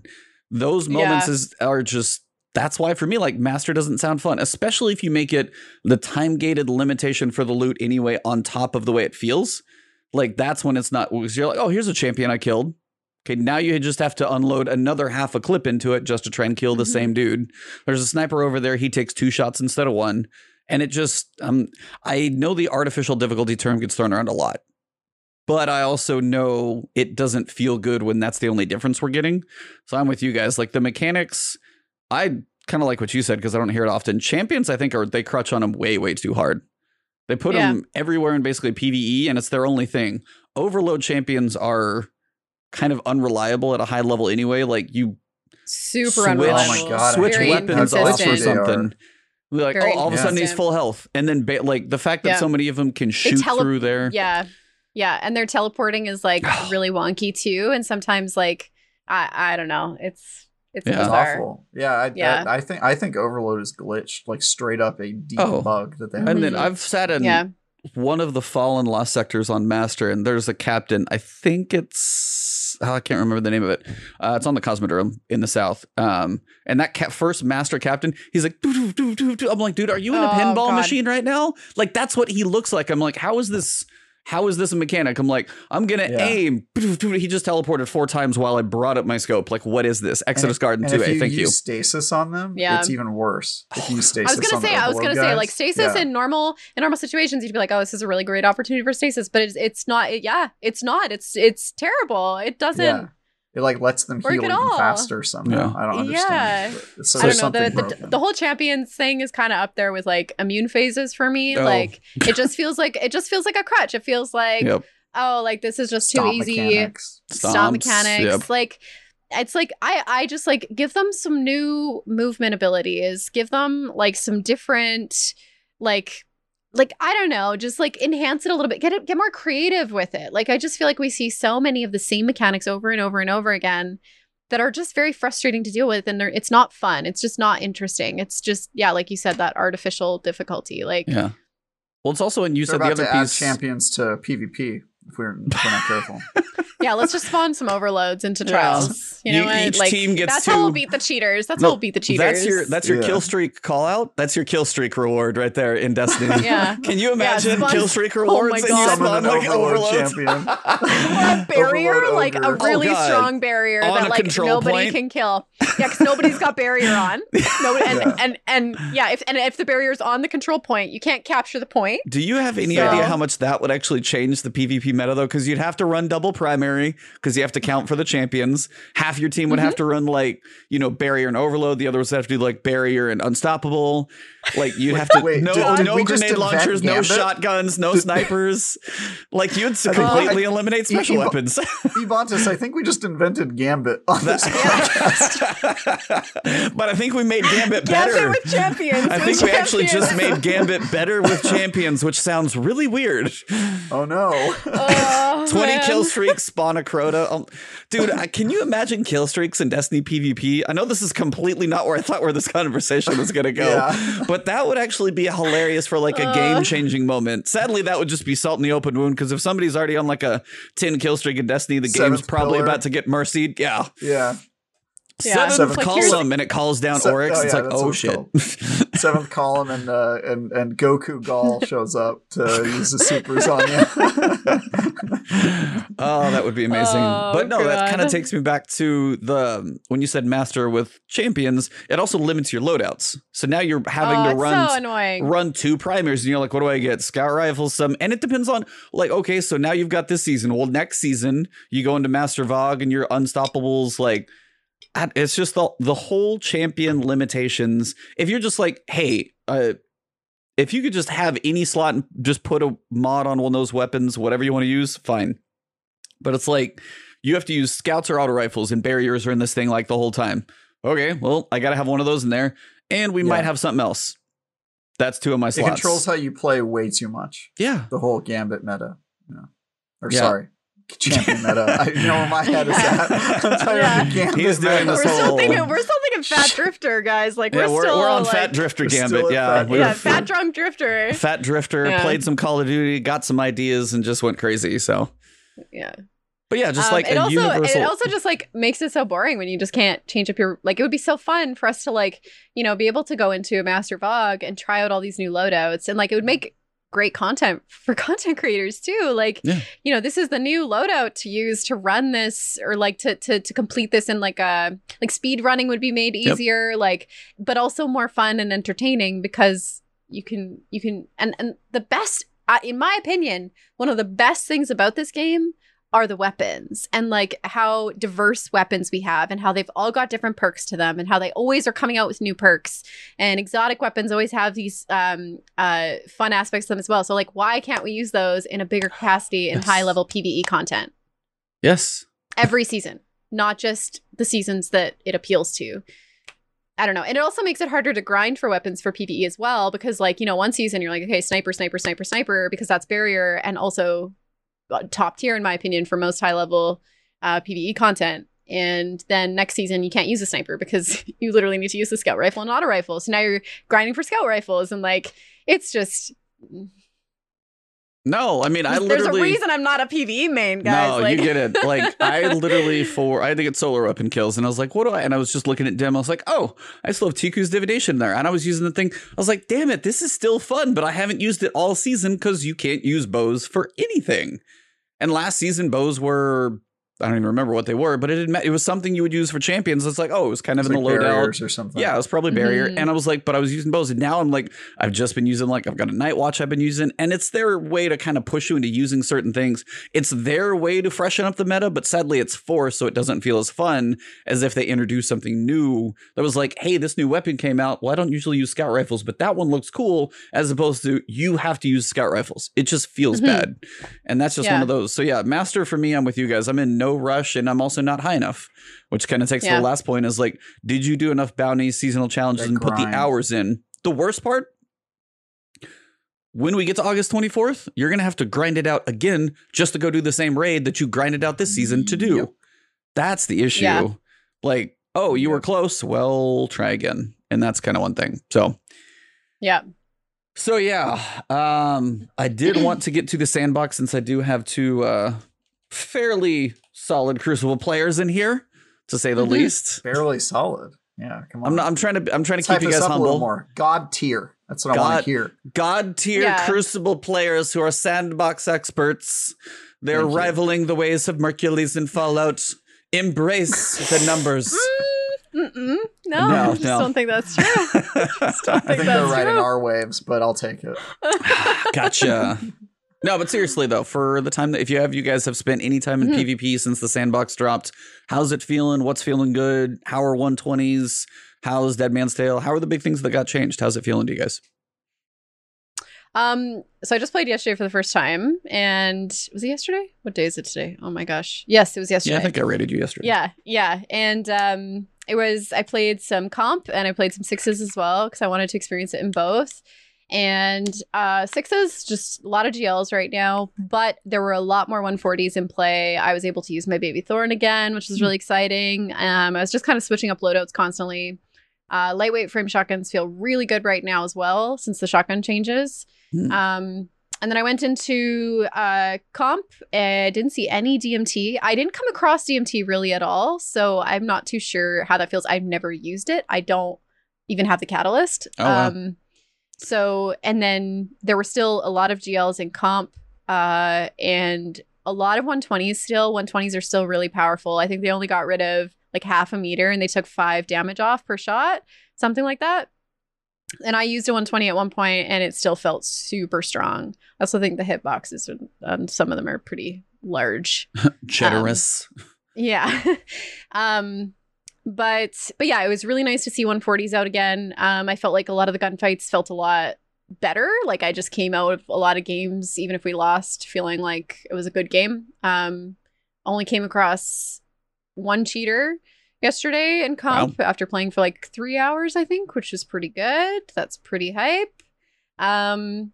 Speaker 1: Those moments
Speaker 3: Yeah.
Speaker 1: is are just that's why for me like master doesn't sound fun especially if you make it the time gated limitation for the loot anyway on top of the way it feels like that's when it's not because you're like oh here's a champion i killed okay now you just have to unload another half a clip into it just to try and kill the
Speaker 3: Mhm.
Speaker 1: same dude there's a sniper over there he takes two shots instead of one and it just um i know the artificial difficulty term gets thrown around a lot but I also know it doesn't feel good when that's the only difference we're getting. So I'm with you guys. Like the mechanics, I kind of like what you said because I don't hear it often. Champions, I think, are they crutch on them way, way too hard. They put
Speaker 3: Yeah.
Speaker 1: them everywhere in basically PVE, and it's their only thing. Overload champions are kind of unreliable at a high level anyway. Like you
Speaker 3: Super
Speaker 1: switch,
Speaker 3: unreliable.
Speaker 2: Oh my God,
Speaker 1: switch weapons off or something. Like,
Speaker 3: Very
Speaker 1: oh, all of a sudden he's full health, and then ba- like the fact that
Speaker 3: Yeah.
Speaker 1: so many of them can shoot
Speaker 3: tele-
Speaker 1: through there.
Speaker 3: Yeah. Yeah. And their teleporting is like really wonky too. And sometimes like I I don't know. It's it's
Speaker 1: Yeah.
Speaker 2: It's awful. Yeah, I,
Speaker 3: Yeah.
Speaker 2: I, I think I think Overload is glitched, like straight up a deep
Speaker 1: Oh.
Speaker 2: bug that they have.
Speaker 1: And then. I've sat in
Speaker 3: Yeah.
Speaker 1: one of the fallen lost sectors on Master, and there's a captain. I think it's oh, I can't remember the name of it. Uh, it's on the Cosmodrome in the south. Um, and that ca- first Master captain, he's like, doo, doo, doo, doo, doo. I'm like, dude, are you in a
Speaker 3: Oh,
Speaker 1: pinball
Speaker 3: God.
Speaker 1: machine right now? Like that's what he looks like. I'm like, how is this? How is this a mechanic? I'm like, I'm gonna
Speaker 2: Yeah.
Speaker 1: aim. He just teleported four times while I brought up my scope. Like, what is this? Exodus Garden Two A. Thank
Speaker 2: use
Speaker 1: you.
Speaker 2: stasis on them,
Speaker 3: Yeah.
Speaker 2: it's even worse. If you use
Speaker 3: I was gonna
Speaker 2: on
Speaker 3: say, I was gonna say, like stasis
Speaker 2: yeah.
Speaker 3: in normal in normal situations, you'd be like, oh, this is a really great opportunity for stasis, but it's it's not. It, yeah, it's not. It's it's terrible. It doesn't.
Speaker 2: Yeah. It like lets them
Speaker 3: Work
Speaker 2: heal
Speaker 3: at
Speaker 2: even
Speaker 3: all.
Speaker 2: faster somehow.
Speaker 1: Yeah.
Speaker 2: I don't understand. It's so
Speaker 3: I don't
Speaker 2: there's
Speaker 3: know. The,
Speaker 2: something
Speaker 3: the, the whole champions thing is kind of up there with like immune phases for me.
Speaker 1: Oh.
Speaker 3: Like it just feels like it just feels like a crutch. It feels like
Speaker 1: Yep.
Speaker 3: oh, like this is just too
Speaker 2: Stomp
Speaker 3: easy.
Speaker 2: mechanics.
Speaker 3: Stomp mechanics.
Speaker 1: yep.
Speaker 3: Like it's like I I just like give them some new movement abilities. Give them like some different like like I don't know, just like enhance it a little bit. Get it get more creative with it. Like I just feel like we see so many of the same mechanics over and over and over again that are just very frustrating to deal with and they're it's not fun. It's just not interesting. It's just yeah, like you said that artificial difficulty. Like
Speaker 1: Yeah. Well, it's also, and you
Speaker 2: They're
Speaker 1: said the other
Speaker 2: to add
Speaker 1: piece.
Speaker 2: champions to PvP if we're, if we're not careful.
Speaker 3: yeah, let's just spawn some overloads into
Speaker 1: Yeah.
Speaker 3: trials. You know
Speaker 1: You-
Speaker 3: what?
Speaker 1: each
Speaker 3: like
Speaker 1: team gets
Speaker 3: that's
Speaker 1: to-
Speaker 3: how we'll beat the cheaters. That's
Speaker 1: No,
Speaker 3: how we'll beat the cheaters.
Speaker 1: That's your that's your
Speaker 2: Yeah.
Speaker 1: kill streak call out. That's your kill streak reward right there in Destiny.
Speaker 3: Yeah.
Speaker 1: Can you imagine
Speaker 3: spawn-
Speaker 1: kill streak
Speaker 3: Oh
Speaker 1: rewards
Speaker 3: my
Speaker 1: and
Speaker 3: God.
Speaker 1: you
Speaker 2: Summon
Speaker 1: spawn
Speaker 2: an
Speaker 1: like
Speaker 2: overload
Speaker 1: overloads?
Speaker 2: champion.
Speaker 3: or a barrier,
Speaker 2: Overload
Speaker 3: like a really
Speaker 1: Oh,
Speaker 3: strong barrier
Speaker 1: On
Speaker 3: that like nobody
Speaker 1: point?
Speaker 3: can kill. Yeah, because nobody's got barrier on. Nobody, and,
Speaker 2: Yeah.
Speaker 3: and and yeah, if and if the barrier's on the control point, you can't capture the point.
Speaker 1: Do you have any
Speaker 3: So-
Speaker 1: idea how much that would actually change the PvP meta though? Because you'd have to run double primary because you have to count for the champions. Half your team would
Speaker 3: Mm-hmm.
Speaker 1: have to run like you know barrier and overload. The others have to do like barrier and unstoppable. Like you'd have to
Speaker 2: Wait,
Speaker 1: no
Speaker 2: did- did
Speaker 1: no
Speaker 2: we just
Speaker 1: grenade launchers, no shotguns, no snipers. like you'd
Speaker 2: think-
Speaker 1: completely
Speaker 2: I-
Speaker 1: eliminate special
Speaker 2: Evo-
Speaker 1: weapons.
Speaker 2: Ebontis, I think we just invented Gambit on this podcast.
Speaker 1: but I think we made Gambit better.
Speaker 3: Gambit with champions.
Speaker 1: I think we actually just made Gambit better with champions, which sounds really weird.
Speaker 2: Oh no.
Speaker 3: Oh,
Speaker 1: 20
Speaker 3: man.
Speaker 1: kill streaks, spawn a Crota. Um, dude, I, can you imagine kill streaks in Destiny PvP? I know this is completely not where I thought where this conversation was going to go,
Speaker 2: Yeah.
Speaker 1: but that would actually be hilarious for like a
Speaker 3: Uh.
Speaker 1: game changing moment. Sadly, that would just be salt in the open wound because if somebody's already on like a 10 kill streak in Destiny, the game's probably
Speaker 2: pillar.
Speaker 1: about to get mercied. Yeah.
Speaker 2: Yeah.
Speaker 3: Yeah.
Speaker 1: Seventh
Speaker 2: Seventh
Speaker 3: Like,
Speaker 1: column and it calls down
Speaker 2: Se-
Speaker 1: Oryx.
Speaker 2: oh,
Speaker 1: it's
Speaker 2: yeah,
Speaker 1: like, oh shit.
Speaker 2: Seventh column and uh, and and Goku Gall shows up to use the supers on you.
Speaker 1: oh, that would be amazing.
Speaker 3: Oh,
Speaker 1: but no, that kind of takes me back to the when you said master with champions, it also limits your loadouts. So now you're having
Speaker 3: oh,
Speaker 1: to run
Speaker 3: so
Speaker 1: run two primaries and you're like, what do I get? Scout rifles, some and it depends on like, okay, so now you've got this season. Well, next season you go into Master VOG and your unstoppables, like at- it's just the the whole champion limitations. If you're just like, hey, uh if you could just have any slot and just put a mod on one of those weapons, whatever you want to use, fine. But it's like you have to use scouts or auto rifles and barriers are in this thing like the whole time. Okay, well, I gotta have one of those in there. And we
Speaker 2: Yeah.
Speaker 1: might have something else. That's two of my
Speaker 2: It
Speaker 1: slots.
Speaker 2: controls how you play way too much.
Speaker 1: yeah.
Speaker 2: The whole Gambit meta. Yeah. Or
Speaker 1: Yeah.
Speaker 2: sorry, champion meta. I, you know where my head is at. I'm talking
Speaker 3: Yeah.
Speaker 2: about the Gambit
Speaker 1: He's doing this
Speaker 3: we're still
Speaker 1: whole-
Speaker 3: thinking. We're still thinking Fat Drifter, guys. Like
Speaker 1: Yeah,
Speaker 3: we're,
Speaker 1: we're,
Speaker 3: still
Speaker 1: we're on
Speaker 3: like,
Speaker 1: Fat Drifter Gambit.
Speaker 2: at
Speaker 1: Yeah.
Speaker 2: Fat
Speaker 3: Yeah, Fat Drunk Drifter.
Speaker 1: Fat Drifter
Speaker 3: Yeah.
Speaker 1: played some Call of Duty, got some ideas, and just went crazy. So,
Speaker 3: Yeah.
Speaker 1: but yeah, just
Speaker 3: Um,
Speaker 1: like
Speaker 3: it
Speaker 1: a
Speaker 3: also
Speaker 1: universal.
Speaker 3: it also just like makes it so boring when you just can't change up your like it would be so fun for us to like you know be able to go into a master VOG and try out all these new loadouts and like it would make great content for content creators too like
Speaker 1: Yeah.
Speaker 3: you know this is the new loadout to use to run this or like to to to complete this in like a like speed running would be made
Speaker 1: Yep.
Speaker 3: easier like but also more fun and entertaining because you can you can and and the best in my opinion one of the best things about this game are the weapons and like how diverse weapons we have and how they've all got different perks to them and how they always are coming out with new perks and exotic weapons always have these um uh fun aspects to them as well so like why can't we use those in a bigger capacity in
Speaker 1: Yes.
Speaker 3: high level pve content
Speaker 1: yes.
Speaker 3: every season not just the seasons that it appeals to I don't know. And it also makes it harder to grind for weapons for PvE as well because like, you know, one season you're like, okay, sniper, sniper, sniper, sniper because that's barrier and also top tier in my opinion for most high level uh, PvE content. And then next season you can't use a sniper because you literally need to use the scout rifle and auto rifle. So now you're grinding for scout rifles and like it's just
Speaker 1: No, I mean I
Speaker 3: There's
Speaker 1: literally There's
Speaker 3: a reason I'm not a PvE main, guys.
Speaker 1: No,
Speaker 3: like,
Speaker 1: you get it. Like I literally for I had to get solar up kills, and I was like, "What do I?" And I was just looking at dim. I was like, "Oh, I still have Ticuu's Divination there," and I was using the thing. I was like, "Damn it, this is still fun," but I haven't used it all season because you can't use bows for anything. And last season, bows were I don't even remember what they were, but it had, it was something you would use for champions. It's like, oh, it was kind of
Speaker 2: It's
Speaker 1: in
Speaker 2: like
Speaker 1: the loadout.
Speaker 2: barriers or something.
Speaker 1: Yeah, it was probably barrier.
Speaker 3: Mhm.
Speaker 1: And I was like, but I was using bows. And now I'm like, I've just been using like I've got a Nightwatch I've been using, and it's their way to kind of push you into using certain things. It's their way to freshen up the meta, but sadly it's forced, so it doesn't feel as fun as if they introduced something new that was like, hey, this new weapon came out. Well, I don't usually use scout rifles, but that one looks cool, as opposed to you have to use scout rifles. It just feels
Speaker 3: Mhm.
Speaker 1: bad. And that's just one of those. So yeah, master for me, I'm with you guys. I'm in no rush and I'm also not high enough. Which kind of takes to
Speaker 3: Yeah.
Speaker 1: the last point is like, did you do enough bounties, seasonal challenges,
Speaker 2: That
Speaker 1: and put the hours in? The worst part, when we get to August 24th, you're gonna have to grind it out again just to go do the same raid that you grinded out this season to do.
Speaker 2: Yep.
Speaker 1: That's the issue.
Speaker 3: Yeah.
Speaker 1: Like, oh, you were close. Well, try again. And that's kind of one thing. So
Speaker 3: yeah.
Speaker 1: so yeah, um, I did want to get to the sandbox since I do have two uh, fairly solid Crucible players in here, to say the
Speaker 3: Mhm.
Speaker 1: least.
Speaker 2: Fairly solid. Yeah, come on.
Speaker 1: I'm not. I'm trying to. I'm trying to
Speaker 2: Let's
Speaker 1: keep you guys
Speaker 2: up a little
Speaker 1: humble.
Speaker 2: more. God tier. That's what I want
Speaker 1: God-
Speaker 2: to hear.
Speaker 1: God tier
Speaker 3: Yeah.
Speaker 1: Crucible players who are sandbox experts. They're
Speaker 2: Thank you.
Speaker 1: rivaling the ways of Mercules and Fallout. Embrace the numbers.
Speaker 3: Mm, mm-mm. No,
Speaker 1: No,
Speaker 3: I just
Speaker 1: no.
Speaker 3: don't think that's true. Just don't
Speaker 2: I
Speaker 3: think
Speaker 2: think they're
Speaker 3: that's
Speaker 2: riding
Speaker 3: true.
Speaker 2: our waves, but I'll take it.
Speaker 1: gotcha. No, but seriously though, for the time that if you have you guys have spent any time in
Speaker 3: Mhm.
Speaker 1: PvP since the sandbox dropped, how's it feeling? What's feeling good? How are 120s? How's Dead Man's Tale? How are the big things that got changed? How's it feeling to you guys?
Speaker 3: Um, so I just played yesterday for the first time, and was it yesterday? What day is it today? Oh my gosh! Yes, it was yesterday.
Speaker 1: Yeah, I think I rated you yesterday.
Speaker 3: Yeah, yeah, and um, it was I played some comp and I played some sixes as well because I wanted to experience it in both. And uh, sixes, just a lot of GLs right now, but there were a lot more 140s in play. I was able to use my baby thorn again, which was really exciting. Um, I was just kind of switching up loadouts constantly. Uh, lightweight frame shotguns feel really good right now as well since the shotgun changes.
Speaker 1: Hmm.
Speaker 3: Um, and then I went into uh, comp. I didn't see any DMT. I didn't come across DMT really at all, so I'm not too sure how that feels. I've never used it. I don't even have the catalyst.
Speaker 1: Oh, wow.
Speaker 3: Um, so and then there were still a lot of GLs in comp, uh, and a lot of 120s still. 120s are still really powerful. I think they only got rid of like half a meter, and they took five damage off per shot, something like that. And I used a 120 at one point, and it still felt super strong. I also think the hitboxes on- some of them are pretty large.
Speaker 1: Generous.
Speaker 3: Yeah. um but but yeah, it was really nice to see 140s out again. Um I felt like a lot of the gunfights felt a lot better. Like I just came out of a lot of games even if we lost feeling like it was a good game. Um only came across one cheater yesterday in comp after playing for like 3 hours I think, which is pretty good. That's pretty hype. Um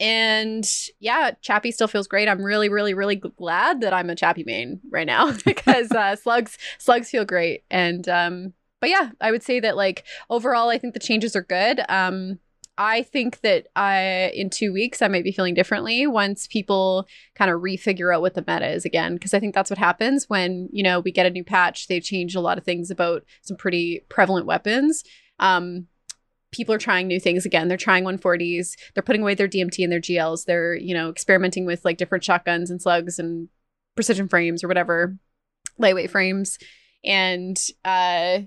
Speaker 3: and yeah, Chappie still feels great. I'm really, really, really glad that I'm a Chappie main right now because uh, slugs slugs feel great. And um, but yeah, I would say that like overall, I think the changes are good. Um, I think that I in two weeks I might be feeling differently once people kind of refigure out what the meta is again because I think that's what happens when you know we get a new patch. They change a lot of things about some pretty prevalent weapons. Um, people are trying new things again. They're trying 140s. They're putting away their DMT and their GLs. They're, you know, experimenting with like different shotguns and slugs and precision frames or whatever, lightweight frames. And uh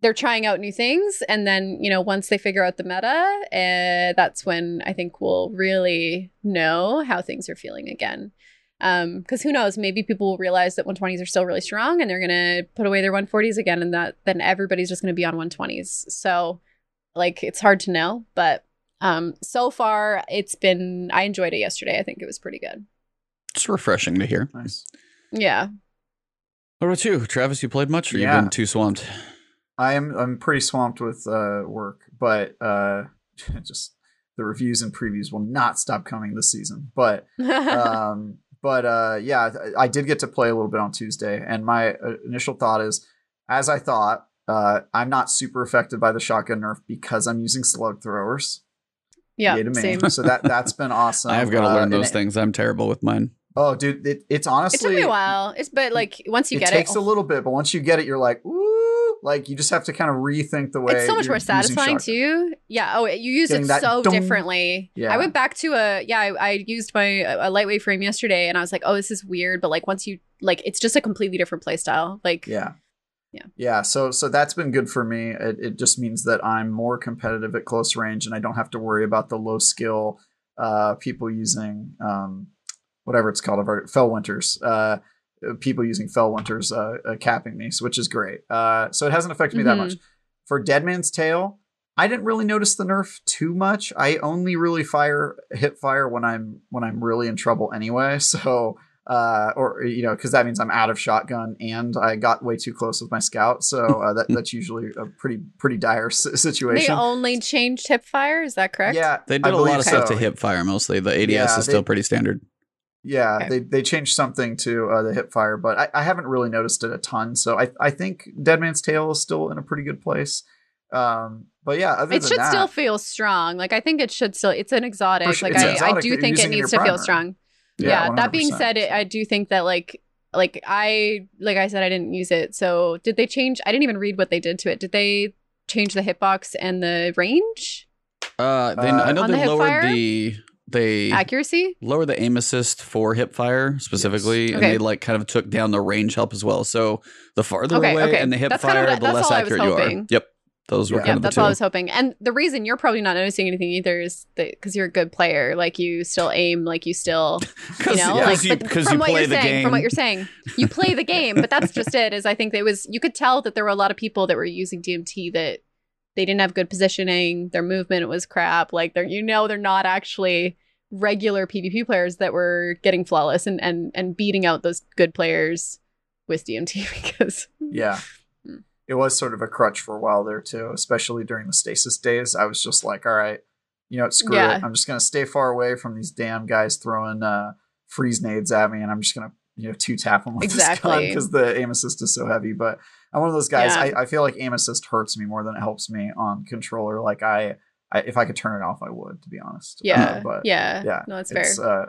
Speaker 3: they're trying out new things and then, you know, once they figure out the meta, uh, that's when I think we'll really know how things are feeling again. Um, because who knows, maybe people will realize that 120s are still really strong and they're gonna put away their 140s again, and that then everybody's just gonna be on 120s. So like it's hard to know but um so far it's been i enjoyed it yesterday i think it was pretty good
Speaker 1: It's refreshing to hear.
Speaker 2: Nice.
Speaker 3: yeah
Speaker 1: What about you, Travis? You played much, or
Speaker 2: Yeah.
Speaker 1: you've been too swamped?
Speaker 2: I am I'm pretty swamped with uh, work, but uh, just the reviews and previews will not stop coming this season. But um, but uh, yeah, I I did get to play a little bit on Tuesday, and my uh, initial thought is, as I thought, uh, I'm not super affected by the shotgun nerf because I'm using slug throwers.
Speaker 3: Yeah,
Speaker 2: to
Speaker 3: same.
Speaker 2: So that that's been awesome.
Speaker 1: I've got to
Speaker 2: Uh,
Speaker 1: learn
Speaker 2: and
Speaker 1: those
Speaker 2: it-
Speaker 1: things. I'm terrible with mine.
Speaker 2: Oh, dude, it, it's honestly
Speaker 3: It took me a while. It's but like once you
Speaker 2: it
Speaker 3: get
Speaker 2: takes
Speaker 3: it, takes
Speaker 2: a little bit, but once you get it, you're like, ooh, like you just have to kind of rethink the way.
Speaker 3: it's so much
Speaker 2: you're
Speaker 3: more satisfying too. Yeah. Oh, you use
Speaker 2: Getting
Speaker 3: it so
Speaker 2: dong.
Speaker 3: differently.
Speaker 2: Yeah.
Speaker 3: I went back to a yeah. I, I used my a lightweight frame yesterday, and I was like, oh, this is weird. But like once you like, it's just a completely different play style. Like
Speaker 2: Yeah.
Speaker 3: Yeah.
Speaker 2: Yeah. So so that's been good for me. It, it just means that I'm more competitive at close range and I don't have to worry about the low skill uh, people using um, whatever it's called, I've Felwinters. Uh, people using Felwinters uh, uh, capping me, which is great. Uh, so it hasn't affected me that
Speaker 3: Mhm.
Speaker 2: much. For Dead Man's Tale, I didn't really notice the nerf too much. I only really fire hit fire when I'm when I'm really in trouble anyway. So uh, or you know, because that means I'm out of shotgun and I got way too close with my scout. So uh, that that's usually a pretty pretty dire s-
Speaker 3: they
Speaker 2: situation.
Speaker 3: only changed hip fire. Is that correct?
Speaker 2: Yeah,
Speaker 1: They did a lot of stuff
Speaker 2: so.
Speaker 1: to hip fire mostly. The ADS
Speaker 2: Yeah,
Speaker 1: is still
Speaker 2: they-
Speaker 1: pretty standard.
Speaker 2: Yeah,
Speaker 3: Okay.
Speaker 2: they they changed something to uh, the hip fire, but I, I haven't really noticed it a ton. So I I think Dead Man's Tale is still in a pretty good place. Um, but yeah, other
Speaker 3: It
Speaker 2: than
Speaker 3: should
Speaker 2: that,
Speaker 3: still feel strong. Like I think it should still. It's an exotic.
Speaker 2: Sure.
Speaker 3: Like
Speaker 2: It's
Speaker 3: I, I do
Speaker 2: you're
Speaker 3: think it needs
Speaker 2: your
Speaker 3: to feel strong.
Speaker 2: Yeah,
Speaker 3: Yeah. that being said, it, I do think that like like I like I said I didn't use it. So did they change? I didn't even read what they did to it. Did they change the hitbox and the range
Speaker 1: Uh, they,
Speaker 2: Uh,
Speaker 1: I know
Speaker 3: the
Speaker 1: they
Speaker 3: hip
Speaker 1: lowered
Speaker 3: fire?
Speaker 1: the they
Speaker 3: accuracy?
Speaker 1: lower the aim assist for hip fire specifically, and
Speaker 3: Okay.
Speaker 1: they like kind of took down the range help as well. So the farther
Speaker 3: Okay,
Speaker 1: away
Speaker 3: okay.
Speaker 1: and the hip
Speaker 3: That's kind
Speaker 1: fire,
Speaker 3: of-
Speaker 1: the less
Speaker 3: all I was
Speaker 1: accurate you are. Yep, those were
Speaker 2: Yeah.
Speaker 1: kind
Speaker 3: Yeah,
Speaker 1: of the
Speaker 3: that's what I was hoping. And the reason you're probably not noticing anything either is that because you're a good player, like you still aim, like you still, you know,
Speaker 1: yeah,
Speaker 3: like
Speaker 1: 'cause you,
Speaker 3: from
Speaker 1: you
Speaker 3: what
Speaker 1: play
Speaker 3: you're
Speaker 1: the
Speaker 3: saying,
Speaker 1: game.
Speaker 3: from what you're saying, you play the game. But that's just it. Is I think there was you could tell that there were a lot of people that were using DMT that they didn't have good positioning, their movement was crap. Like they're you know they're not actually regular PvP players that were getting flawless and and and beating out those good players with DMT because
Speaker 2: Yeah. It was sort of a crutch for a while there too, especially during the stasis days. I was just like, all right, you know, screw
Speaker 3: Yeah.
Speaker 2: it. I'm just gonna stay far away from these damn guys throwing uh freeze nades at me and I'm just gonna, you know, two tap them with
Speaker 3: Exactly.
Speaker 2: because the aim assist is so heavy. But I'm one of those guys,
Speaker 3: Yeah.
Speaker 2: I, I feel like aim assist hurts me more than it helps me on controller. Like I, I if I could turn it off, I would, to be honest. Uh,
Speaker 3: yeah,
Speaker 2: but
Speaker 3: yeah,
Speaker 2: yeah,
Speaker 3: no, that's fair.
Speaker 2: it's uh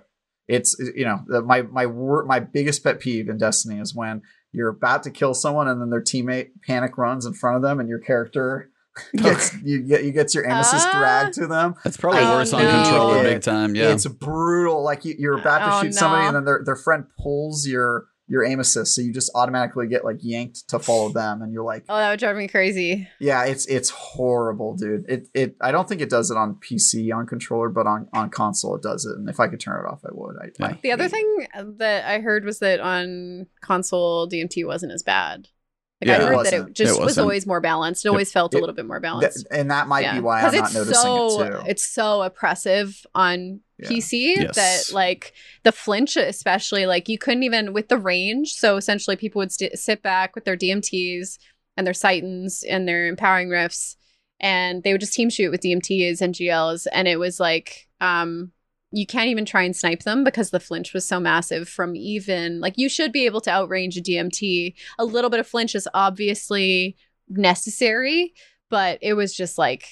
Speaker 2: it's you know the, my my wor- my biggest pet peeve in destiny is when you're about to kill someone and then their teammate panic runs in front of them and your character gets you get you gets your aim assist
Speaker 3: Ah.
Speaker 2: dragged to them
Speaker 1: That's probably
Speaker 3: Oh,
Speaker 1: worse on
Speaker 3: no.
Speaker 1: controller,
Speaker 2: Yeah.
Speaker 1: big time. Yeah,
Speaker 2: it's brutal like you, you're about to
Speaker 3: Oh,
Speaker 2: shoot somebody and then their, their friend pulls your your aim assist so you just automatically get like yanked to follow them and you're like
Speaker 3: Oh, that would drive me crazy.
Speaker 2: yeah it's it's horrible dude it it i don't think it does it on pc on controller but on on console it does it and if i could turn it off i would I,
Speaker 1: Yeah.
Speaker 2: I
Speaker 3: The other
Speaker 2: hate it.
Speaker 3: thing that I heard was that on console DMT wasn't as bad. Like
Speaker 1: Yeah,
Speaker 3: I
Speaker 1: it
Speaker 3: heard that it just
Speaker 1: It
Speaker 3: was always more balanced. It
Speaker 1: Yep.
Speaker 3: always felt a little bit more
Speaker 2: Th-
Speaker 3: balanced.
Speaker 2: and that might
Speaker 3: Yeah.
Speaker 2: be why i'm
Speaker 3: 'Cause
Speaker 2: not
Speaker 3: it's
Speaker 2: noticing
Speaker 3: so,
Speaker 2: it too
Speaker 3: It's so oppressive on
Speaker 2: Yeah.
Speaker 3: PC
Speaker 1: Yes.
Speaker 3: that like the flinch, especially like you couldn't even with the range. So essentially, people would st- sit back with their DMTs and their Sightons and their empowering rifts, and they would just team shoot with DMTs and GLs, and it was like um you can't even try and snipe them because the flinch was so massive from even like you should be able to outrange a DMT. A little bit of flinch is obviously necessary, but it was just like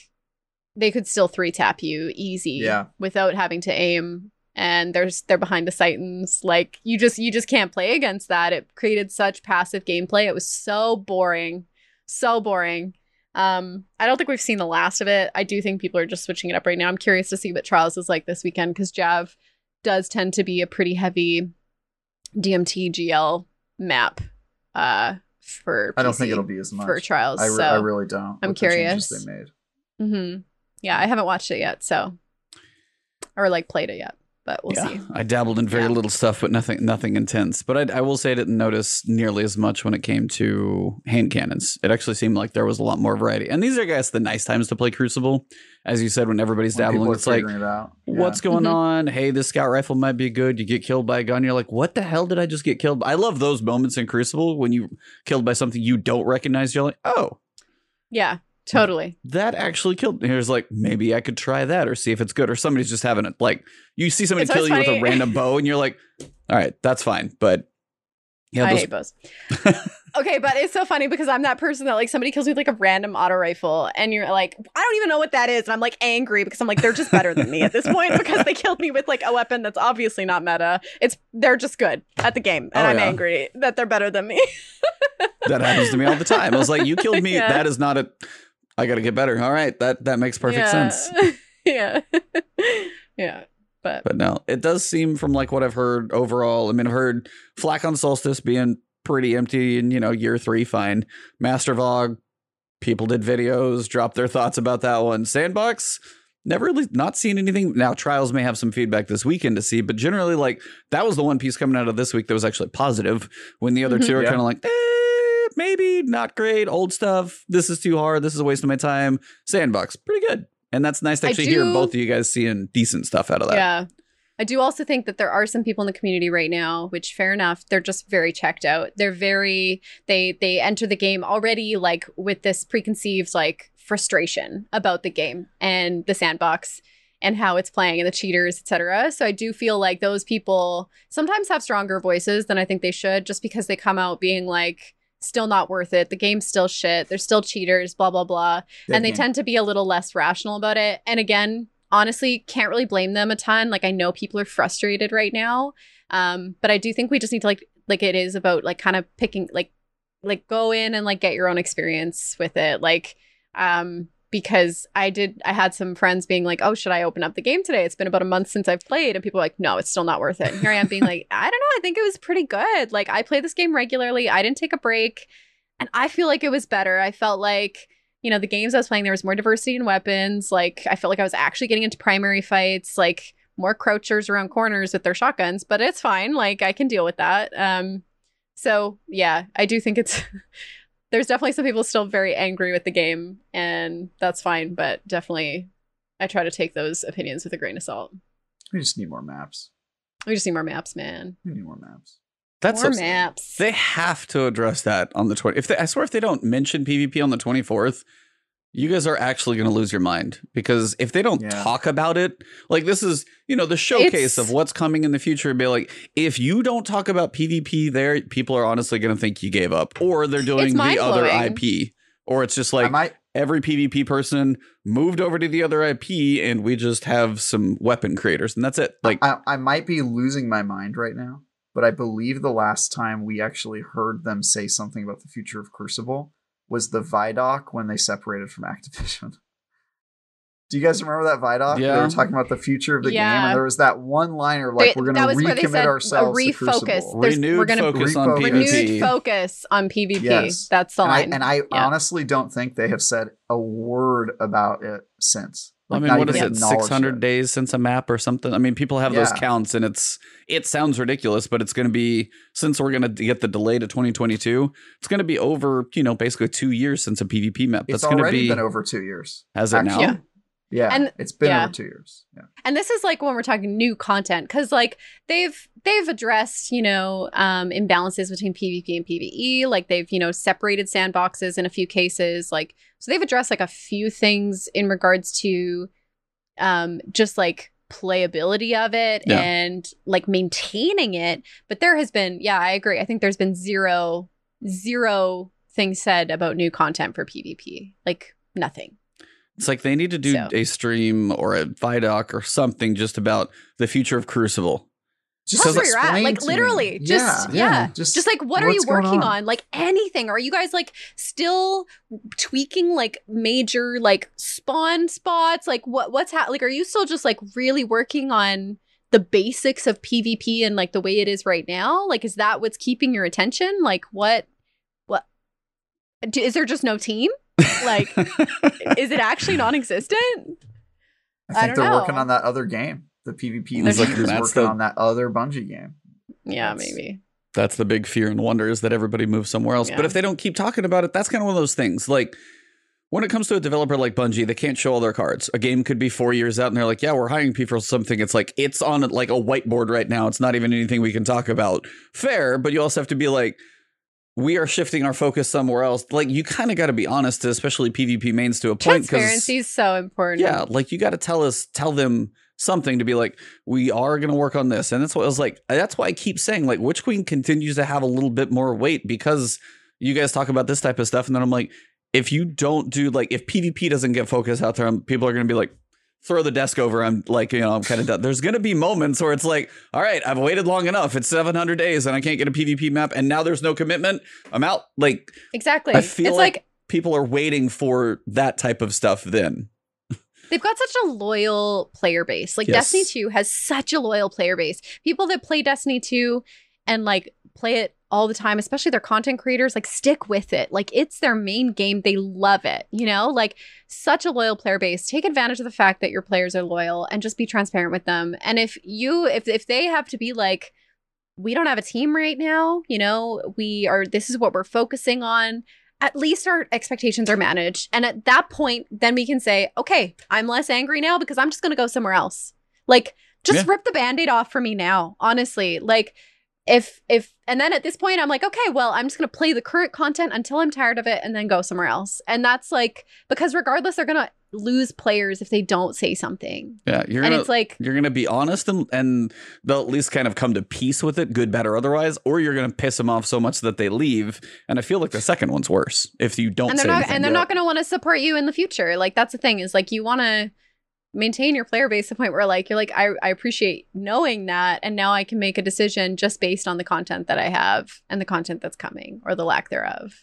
Speaker 3: they could still three tap you easy
Speaker 2: Yeah.
Speaker 3: without having to aim and there's they're behind the Titans. Like you just you just can't play against that. It created such passive gameplay. It was so boring. So boring. Um, I don't think we've seen the last of it. I do think people are just switching it up right now. I'm curious to see what Trials is like this weekend because Jav does tend to be a pretty heavy DMT GL map uh for
Speaker 2: i don't think it'll be as much
Speaker 3: for Trials.
Speaker 2: I, re-
Speaker 3: so
Speaker 2: I really don't
Speaker 3: I'm
Speaker 2: with the
Speaker 3: curious.
Speaker 2: they made
Speaker 3: hmm Yeah, I haven't watched it yet, so or like played it yet, but we'll
Speaker 1: yeah.
Speaker 3: see.
Speaker 1: I dabbled in very
Speaker 3: Yeah.
Speaker 1: little stuff, but nothing, nothing intense. But I, I will say I didn't notice nearly as much when it came to hand cannons. It actually seemed like there was a lot more variety. And these are, I guess, the nice times to play Crucible, as you said, when everybody's
Speaker 2: When
Speaker 1: dabbling. It's like,
Speaker 2: it. Yeah.
Speaker 1: what's going
Speaker 3: Mhm.
Speaker 1: on? Hey, this scout rifle might be good. You get killed by a gun. You're like, what the hell did I just get killed? by? I love those moments in Crucible when you killed by something you don't recognize. You're like, oh,
Speaker 3: Yeah, totally.
Speaker 1: that actually killed. me. Here's like, maybe I could try that or see if it's good. Or somebody's just having it. Like, you see somebody
Speaker 3: It's
Speaker 1: kill you
Speaker 3: always
Speaker 1: with a random bow, and you're like, all right, that's fine, but Yeah,
Speaker 3: I hate bows. okay, but it's so funny because I'm that person that like somebody kills me with like a random auto rifle, and you're like, I don't even know what that is, and I'm like angry because I'm like they're just better than me at this point because they killed me with like a weapon that's obviously not meta. It's they're just good at the game, and
Speaker 1: Oh,
Speaker 3: I'm
Speaker 1: yeah.
Speaker 3: angry that they're better than me.
Speaker 1: that happens to me all the time. I was like, you killed me.
Speaker 3: Yeah.
Speaker 1: That is not a. I got to get better. All right, that that makes perfect
Speaker 3: Yeah.
Speaker 1: sense.
Speaker 3: yeah, yeah, but
Speaker 1: But no, it does seem from like what I've heard overall. I mean, I've heard Flack on Solstice being pretty empty in you know year three, fine. Master Vog, people did videos, dropped their thoughts about that one. Sandbox, never really not seen anything. Now Trials may have some feedback this weekend to see, but generally like that was the one piece coming out of this week that was actually positive. When the other
Speaker 3: Mhm.
Speaker 1: two are
Speaker 2: Yeah.
Speaker 1: kind of like, eh, maybe not great, old stuff. This is too hard. This is a waste of my time. Sandbox, pretty good. And that's nice to actually hear both of you guys seeing decent stuff out of that.
Speaker 3: Yeah. I do also think that there are some people in the community right now, which fair enough, they're just very checked out. They're very they they enter the game already like with this preconceived like frustration about the game and the sandbox and how it's playing and the cheaters, etc. So I do feel like those people sometimes have stronger voices than I think they should just because they come out being like still not worth it. The game's still shit. They're still cheaters, blah blah blah
Speaker 2: Dead
Speaker 3: and they
Speaker 2: game.
Speaker 3: tend to be a little less rational about it. And again, honestly, can't really blame them a ton. Like I know people are frustrated right now, um, but I do think we just need to like like it is about like kind of picking like like go in and like get your own experience with it. Like um because I did I had some friends being like, "Oh, should I open up the game today? It's been about a month since I've played." And people were like, "No, it's still not worth it." And here I am being like, "I don't know, I think it was pretty good. Like I play this game regularly. I didn't take a break, and I feel like it was better. I felt like you know, the games I was playing, there was more diversity in weapons. Like, I felt like I was actually getting into primary fights, like more crouchers around corners with their shotguns, but it's fine. Like, I can deal with that. Um, so yeah, I do think it's there's definitely some people still very angry with the game, and that's fine, but definitely I try to take those opinions with a grain of salt.
Speaker 2: We just need more maps.
Speaker 3: We just need more maps, man.
Speaker 2: We need more maps.
Speaker 1: That's
Speaker 3: more
Speaker 1: so-
Speaker 3: maps.
Speaker 1: They have to address that on the 20. If they, I swear, if they don't mention PvP on the 24th, you guys are actually going to lose your mind because if they don't
Speaker 2: Yeah.
Speaker 1: talk about it, like this is, you know, the showcase
Speaker 3: It's-
Speaker 1: of what's coming in the future. and Be like, if you don't talk about PvP there, people are honestly going to think you gave up, or they're doing the other. IP, or it's just like
Speaker 2: might
Speaker 1: every PvP person moved over to the other IP, and we just have some weapon creators, and that's it. Like,
Speaker 2: I, I might be losing my mind right now, but I believe the last time we actually heard them say something about the future of Crucible was the Vidoc when they separated from Activision. Do you guys remember that Vidoc? They were talking about the future of the game, and there was that one liner like,
Speaker 3: They-
Speaker 2: "We're going
Speaker 3: that
Speaker 2: to
Speaker 3: was where they
Speaker 2: recommit
Speaker 3: said a
Speaker 2: ourselves to
Speaker 3: refocus.
Speaker 2: Crucible."
Speaker 1: Renewed
Speaker 3: we're gonna-
Speaker 1: focus on
Speaker 2: Refocus.
Speaker 1: PvP.
Speaker 3: Renewed focus on PvP.
Speaker 2: Yes.
Speaker 3: That's the
Speaker 2: And I,
Speaker 3: line.
Speaker 2: and I
Speaker 3: Yeah.
Speaker 2: honestly don't think they have said a word about it since.
Speaker 1: I mean, what is it? Six hundred days since a map or something. I mean, people have those counts, and it's it sounds ridiculous, but it's going to be since we're going to get the delay to 2022. It's going to be over, you know, basically two years since a PvP map.
Speaker 2: It's
Speaker 1: That's going to
Speaker 2: already
Speaker 1: be
Speaker 2: been over two years.
Speaker 1: has it now?
Speaker 2: actually. Yeah,
Speaker 3: And-
Speaker 2: it's been
Speaker 3: yeah.
Speaker 2: over two years. Yeah.
Speaker 3: and this is like when we're talking new content because like they've they've addressed you know um imbalances between pvp and pve like they've you know separated sandboxes in a few cases like so they've addressed like a few things in regards to um just like playability of it
Speaker 1: Yeah.
Speaker 3: and like maintaining it but there has been yeah i agree i think there's been zero zero things said about new content for pvp like nothing
Speaker 1: It's like they need to do
Speaker 3: So.
Speaker 1: a stream or a Vidoc or something just about the future of Crucible.
Speaker 2: Just
Speaker 3: where you're at. Like
Speaker 2: to me.
Speaker 3: literally. Just yeah. Just,
Speaker 2: Just,
Speaker 3: like what are you working
Speaker 2: on?
Speaker 3: on? Like anything. Are you guys like still tweaking like major like spawn spots? Like what what's ha- like are you still just like really working on the basics of PvP and like the way it is right now? Like is that what's keeping your attention? Like what what d- is there just no team? Like is it actually non-existent?
Speaker 2: I
Speaker 3: I
Speaker 2: think
Speaker 3: don't
Speaker 2: they're working on that other game. The PvP
Speaker 3: It's
Speaker 2: league
Speaker 3: like,
Speaker 2: is working
Speaker 1: the-
Speaker 2: on that other Bungie game.
Speaker 3: Yeah,
Speaker 2: That's-
Speaker 3: maybe.
Speaker 1: That's the big fear and wonder is that everybody moves somewhere else. But if they don't keep talking about it, that's kind of one of those things. Like when it comes to a developer like Bungie, they can't show all their cards. A game could be four years out, and they're like, "Yeah, we're hiring people for something." It's like it's on like a whiteboard right now. It's not even anything we can talk about. Fair, but you also have to be like, we are shifting our focus somewhere else. Like you kind of got to be honest, especially PvP mains to a point.
Speaker 3: Transparency is so important.
Speaker 1: yeah, like you got to tell us, tell them something to be like, we are going to work on this. And that's what I was like, that's why I keep saying, like, Witch Queen continues to have a little bit more weight because you guys talk about this type of stuff. And then I'm like, if you don't do, like, if PvP doesn't get focused out there, um, people are going to be like, throw the desk over. I'm like, you know, I'm kind of done. There's going to be moments where it's like, all right, I've waited long enough. It's 700 days and I can't get a PvP map. And now there's no commitment. I'm out. Like,
Speaker 3: Exactly.
Speaker 1: I feel
Speaker 3: it's
Speaker 1: like,
Speaker 3: like
Speaker 1: people are waiting for that type of stuff then.
Speaker 3: they've got such a loyal player base. Like
Speaker 1: Yes.
Speaker 3: Destiny 2 has such a loyal player base. People that play Destiny 2 and like play it all the time, especially their content creators, like stick with it. Like it's their main game. They love it, you know? Like such a loyal player base. Take advantage of the fact that your players are loyal and just be transparent with them. And if you if if they have to be like we don't have a team right now, you know, we are this is what we're focusing on at least our expectations are managed. And at that point, then we can say, okay, I'm less angry now because I'm just going to go somewhere else. Like, just
Speaker 1: Yeah.
Speaker 3: rip the band aid off for me now, honestly. Like, if, if, and then at this point, I'm like, okay, well, I'm just going to play the current content until I'm tired of it and then go somewhere else. And that's like, because regardless, they're going to lose players if they don't say something.
Speaker 1: Yeah, you're
Speaker 3: and
Speaker 1: gonna
Speaker 3: it's like,
Speaker 1: you're gonna be honest and and they'll at least kind of come to peace with it, good, bad, or otherwise, or you're gonna piss them off so much that they leave. And I feel like the second one's worse if you don't
Speaker 3: and they're not and they're not going to want to support you in the future like that's the thing is like you want to maintain your player base to the point where like you're like I, I appreciate knowing that and now i can make a decision just based on the content that i have and the content that's coming or the lack thereof.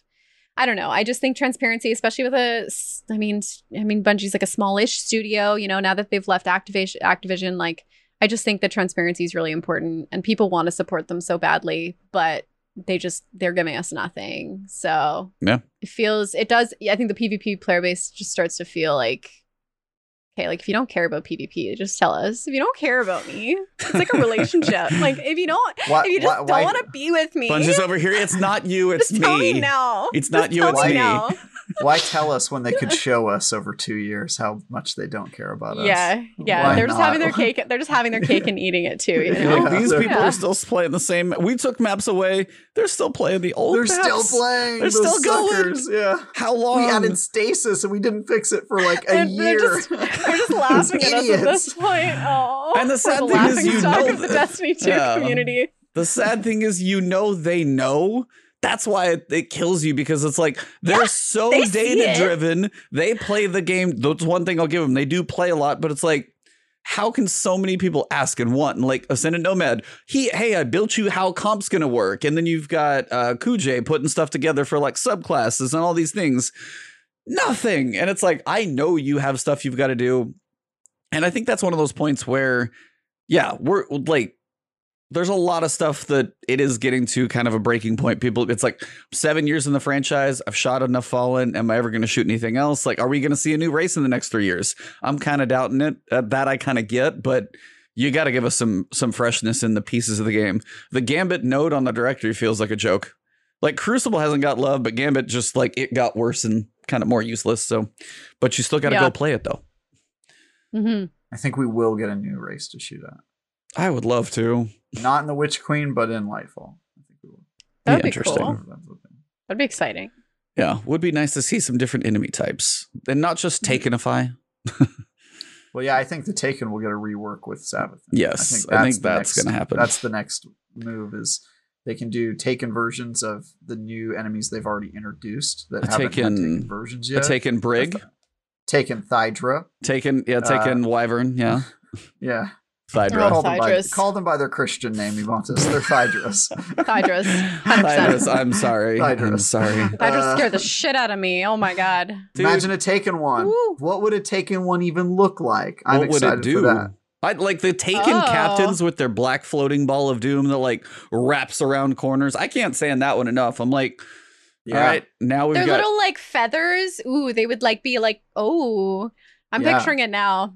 Speaker 3: I don't know. I just think transparency especially with a i mean i mean bungie's like a smallish studio you know now that they've left activation activision like i just think that transparency is really important and people want to support them so badly but they just they're giving us nothing. So
Speaker 1: Yeah.
Speaker 3: it feels it does i think the pvp player base just starts to feel like okay like if you don't care about pvp just tell us if you don't care about me it's like a relationship like if you don't
Speaker 2: Why,
Speaker 3: if you just
Speaker 2: why-
Speaker 3: don't want to be with me
Speaker 1: Bunch is over here. It's not you, it's
Speaker 3: just tell me
Speaker 1: me.
Speaker 3: now
Speaker 1: It's
Speaker 3: Just
Speaker 1: not you,
Speaker 3: tell
Speaker 1: it's
Speaker 3: me
Speaker 1: me.
Speaker 3: Now.
Speaker 2: Why tell us when they could show us over two years how much they don't care about us?
Speaker 3: yeah yeah
Speaker 2: Why
Speaker 3: they're just
Speaker 2: not?
Speaker 3: having their cake they're just having their cake and eating it too you know
Speaker 1: Like, these people
Speaker 3: Yeah.
Speaker 1: are still playing the same. We took maps away. They're still playing the old
Speaker 2: They're
Speaker 1: maps.
Speaker 2: still playing.
Speaker 1: They're
Speaker 2: those
Speaker 1: still going.
Speaker 2: Yeah.
Speaker 1: How long?
Speaker 2: We added stasis and we didn't fix it for like a
Speaker 3: they're
Speaker 2: year.
Speaker 3: just- they're just laughing at us at this point oh
Speaker 1: And the sad
Speaker 3: the
Speaker 1: thing is you know
Speaker 3: of the destiny 2
Speaker 1: Yeah.
Speaker 3: community
Speaker 1: The sad thing is, you know, they know. That's why it, it kills you because it's like they're so
Speaker 3: they
Speaker 1: data driven. They play the game. That's one thing I'll give them. They do play a lot, but it's like, how can so many people ask and want? And like Ascendant Nomad, he, hey, I built you how comp's gonna work, and then you've got uh, Kuj putting stuff together for like subclasses and all these things. Nothing, and it's like I know you have stuff you've got to do, and I think that's one of those points where, yeah, we're like there's a lot of stuff that it is getting to kind of a breaking point. People, it's like seven years in the franchise. I've shot enough Fallen. Am I ever going to shoot anything else? Like, are we going to see a new race in the next three years? I'm kind of doubting it. Uh, that I kind of get, but you got to give us some some freshness in the pieces of the game. The Gambit node on the directory feels like a joke. Like Crucible hasn't got love, but Gambit just like it got worse and kind of more useless. So, but you still got to
Speaker 3: Yeah.
Speaker 1: go play it though.
Speaker 3: hmm
Speaker 2: I think we will get a new race to shoot at.
Speaker 1: I would love to.
Speaker 2: Not in the Witch Queen, but in Lightfall. I think we will.
Speaker 3: That'd
Speaker 1: Yeah,
Speaker 3: be
Speaker 1: interesting.
Speaker 3: cool.
Speaker 2: That's the thing.
Speaker 3: That'd be exciting.
Speaker 1: Yeah, would be nice to see some different enemy types and not just Takenify.
Speaker 2: Well, yeah, I think the Taken will get a rework with Sabbath.
Speaker 1: Yes, I think
Speaker 2: the
Speaker 1: that's
Speaker 2: next-
Speaker 1: gonna happen.
Speaker 2: That's the next move is they can do Taken versions of the new enemies they've already introduced that
Speaker 1: A
Speaker 2: haven't had
Speaker 1: Taken-
Speaker 2: Taken versions
Speaker 1: A
Speaker 2: yet.
Speaker 1: Taken Brig,
Speaker 2: Taken Thydra.
Speaker 1: Taken yeah,
Speaker 2: Uh,
Speaker 1: Taken Wyvern, yeah,
Speaker 2: Yeah.
Speaker 1: Thydra.
Speaker 3: Oh,
Speaker 2: Call them, by, call them by their Christian name, Ebontis. They're Thydras.
Speaker 3: Hydras. 100%.
Speaker 1: Thydras, I'm sorry, I'm sorry.
Speaker 3: Hydras
Speaker 2: Uh,
Speaker 3: scared the shit out of me. Oh my god.
Speaker 1: Dude,
Speaker 2: Imagine a Taken one.
Speaker 3: Woo.
Speaker 2: What would a Taken one even look like? I'm
Speaker 1: what would
Speaker 2: excited
Speaker 1: it do?
Speaker 2: for that.
Speaker 1: I'd like the Taken
Speaker 3: Oh.
Speaker 1: captains with their black floating ball of doom that like wraps around corners. I can't stand that one enough. I'm like,
Speaker 2: Yeah.
Speaker 1: all right, now we've
Speaker 3: Their
Speaker 1: got
Speaker 3: little like feathers. Ooh, they would like be like, oh. I'm
Speaker 2: Yeah.
Speaker 3: picturing it now.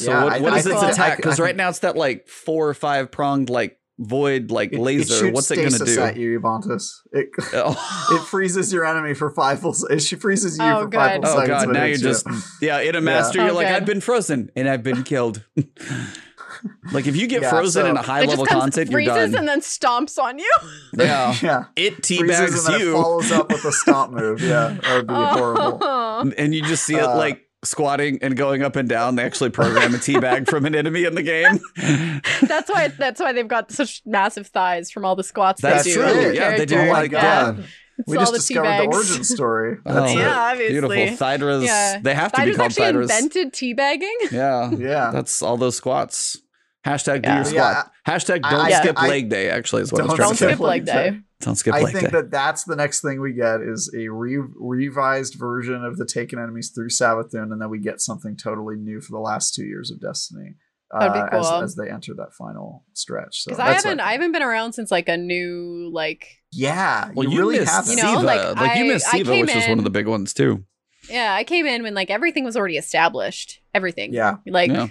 Speaker 1: So
Speaker 2: Yeah,
Speaker 1: what,
Speaker 2: I-
Speaker 1: what
Speaker 3: I
Speaker 1: is its attack?
Speaker 2: I- I
Speaker 1: Because right now it's that like four or five pronged like void like
Speaker 2: It- it
Speaker 1: laser.
Speaker 2: shoots
Speaker 1: What's it gonna do?
Speaker 2: At you, Ebontis. It,
Speaker 1: Oh.
Speaker 2: it freezes your enemy for five full. It freezes you
Speaker 3: Oh,
Speaker 2: for five
Speaker 3: good.
Speaker 2: full
Speaker 1: Oh,
Speaker 2: seconds.
Speaker 1: God, now you're
Speaker 2: you.
Speaker 1: just- yeah, in a master,
Speaker 3: Oh,
Speaker 1: you're like,
Speaker 3: good.
Speaker 1: I've been frozen and I've been killed. like if you get
Speaker 2: Yeah,
Speaker 1: frozen
Speaker 2: so-
Speaker 1: in a high level
Speaker 3: just comes,
Speaker 1: content, you're
Speaker 3: freezes
Speaker 1: done.
Speaker 3: and then stomps on you.
Speaker 1: yeah,
Speaker 2: yeah.
Speaker 1: it
Speaker 2: Freezes and
Speaker 1: teabags
Speaker 2: then it
Speaker 1: you,
Speaker 2: follows up with a stomp move. Yeah, that would be horrible.
Speaker 3: Oh.
Speaker 1: and you just see it
Speaker 2: Uh,
Speaker 1: like squatting and going up and down. They actually program a teabag from an enemy in the game.
Speaker 3: That's why that's why they've got such massive thighs from all the squats
Speaker 1: That's
Speaker 3: they do.
Speaker 1: true.
Speaker 3: with their
Speaker 1: Yeah, they do
Speaker 3: character.
Speaker 2: Oh my
Speaker 1: like
Speaker 2: god.
Speaker 1: that.
Speaker 2: We just
Speaker 3: the
Speaker 2: discovered the origin story.
Speaker 1: Oh,
Speaker 2: That's
Speaker 3: Yeah, obviously.
Speaker 1: Beautiful. Thydras,
Speaker 3: Yeah.
Speaker 1: they have to be called
Speaker 3: actually
Speaker 1: Thydras.
Speaker 3: invented teabagging.
Speaker 1: Yeah.
Speaker 2: Yeah.
Speaker 1: That's all those squats. Hashtag do
Speaker 3: Yeah.
Speaker 1: your squat.
Speaker 2: Yeah,
Speaker 1: Hashtag
Speaker 2: I-
Speaker 1: don't
Speaker 3: I-
Speaker 1: skip
Speaker 2: I-
Speaker 1: leg day, actually, is what I was
Speaker 2: Don't
Speaker 1: trying
Speaker 3: Don't
Speaker 1: to say.
Speaker 3: skip leg day.
Speaker 1: Don't skip leg day.
Speaker 2: I
Speaker 1: leg
Speaker 2: think
Speaker 1: day.
Speaker 2: that that's the next thing we get is a re- revised version of the Taken enemies through Savathun, and then we get something totally new for the last two years of Destiny.
Speaker 3: That'd be
Speaker 2: uh,
Speaker 3: cool.
Speaker 2: as, as they enter that final stretch. So
Speaker 3: Because I haven't
Speaker 2: what-
Speaker 3: I haven't been around since like a new like
Speaker 2: yeah,
Speaker 1: well,
Speaker 2: you,
Speaker 1: you,
Speaker 2: really
Speaker 1: missed
Speaker 2: haven't.
Speaker 3: You know,
Speaker 1: Siva.
Speaker 3: like,
Speaker 1: Like, you missed
Speaker 3: I
Speaker 1: Siva,
Speaker 3: came
Speaker 1: which was one of the big ones too.
Speaker 3: yeah I came in when like everything was already established everything
Speaker 2: Yeah.
Speaker 3: like
Speaker 1: Yeah.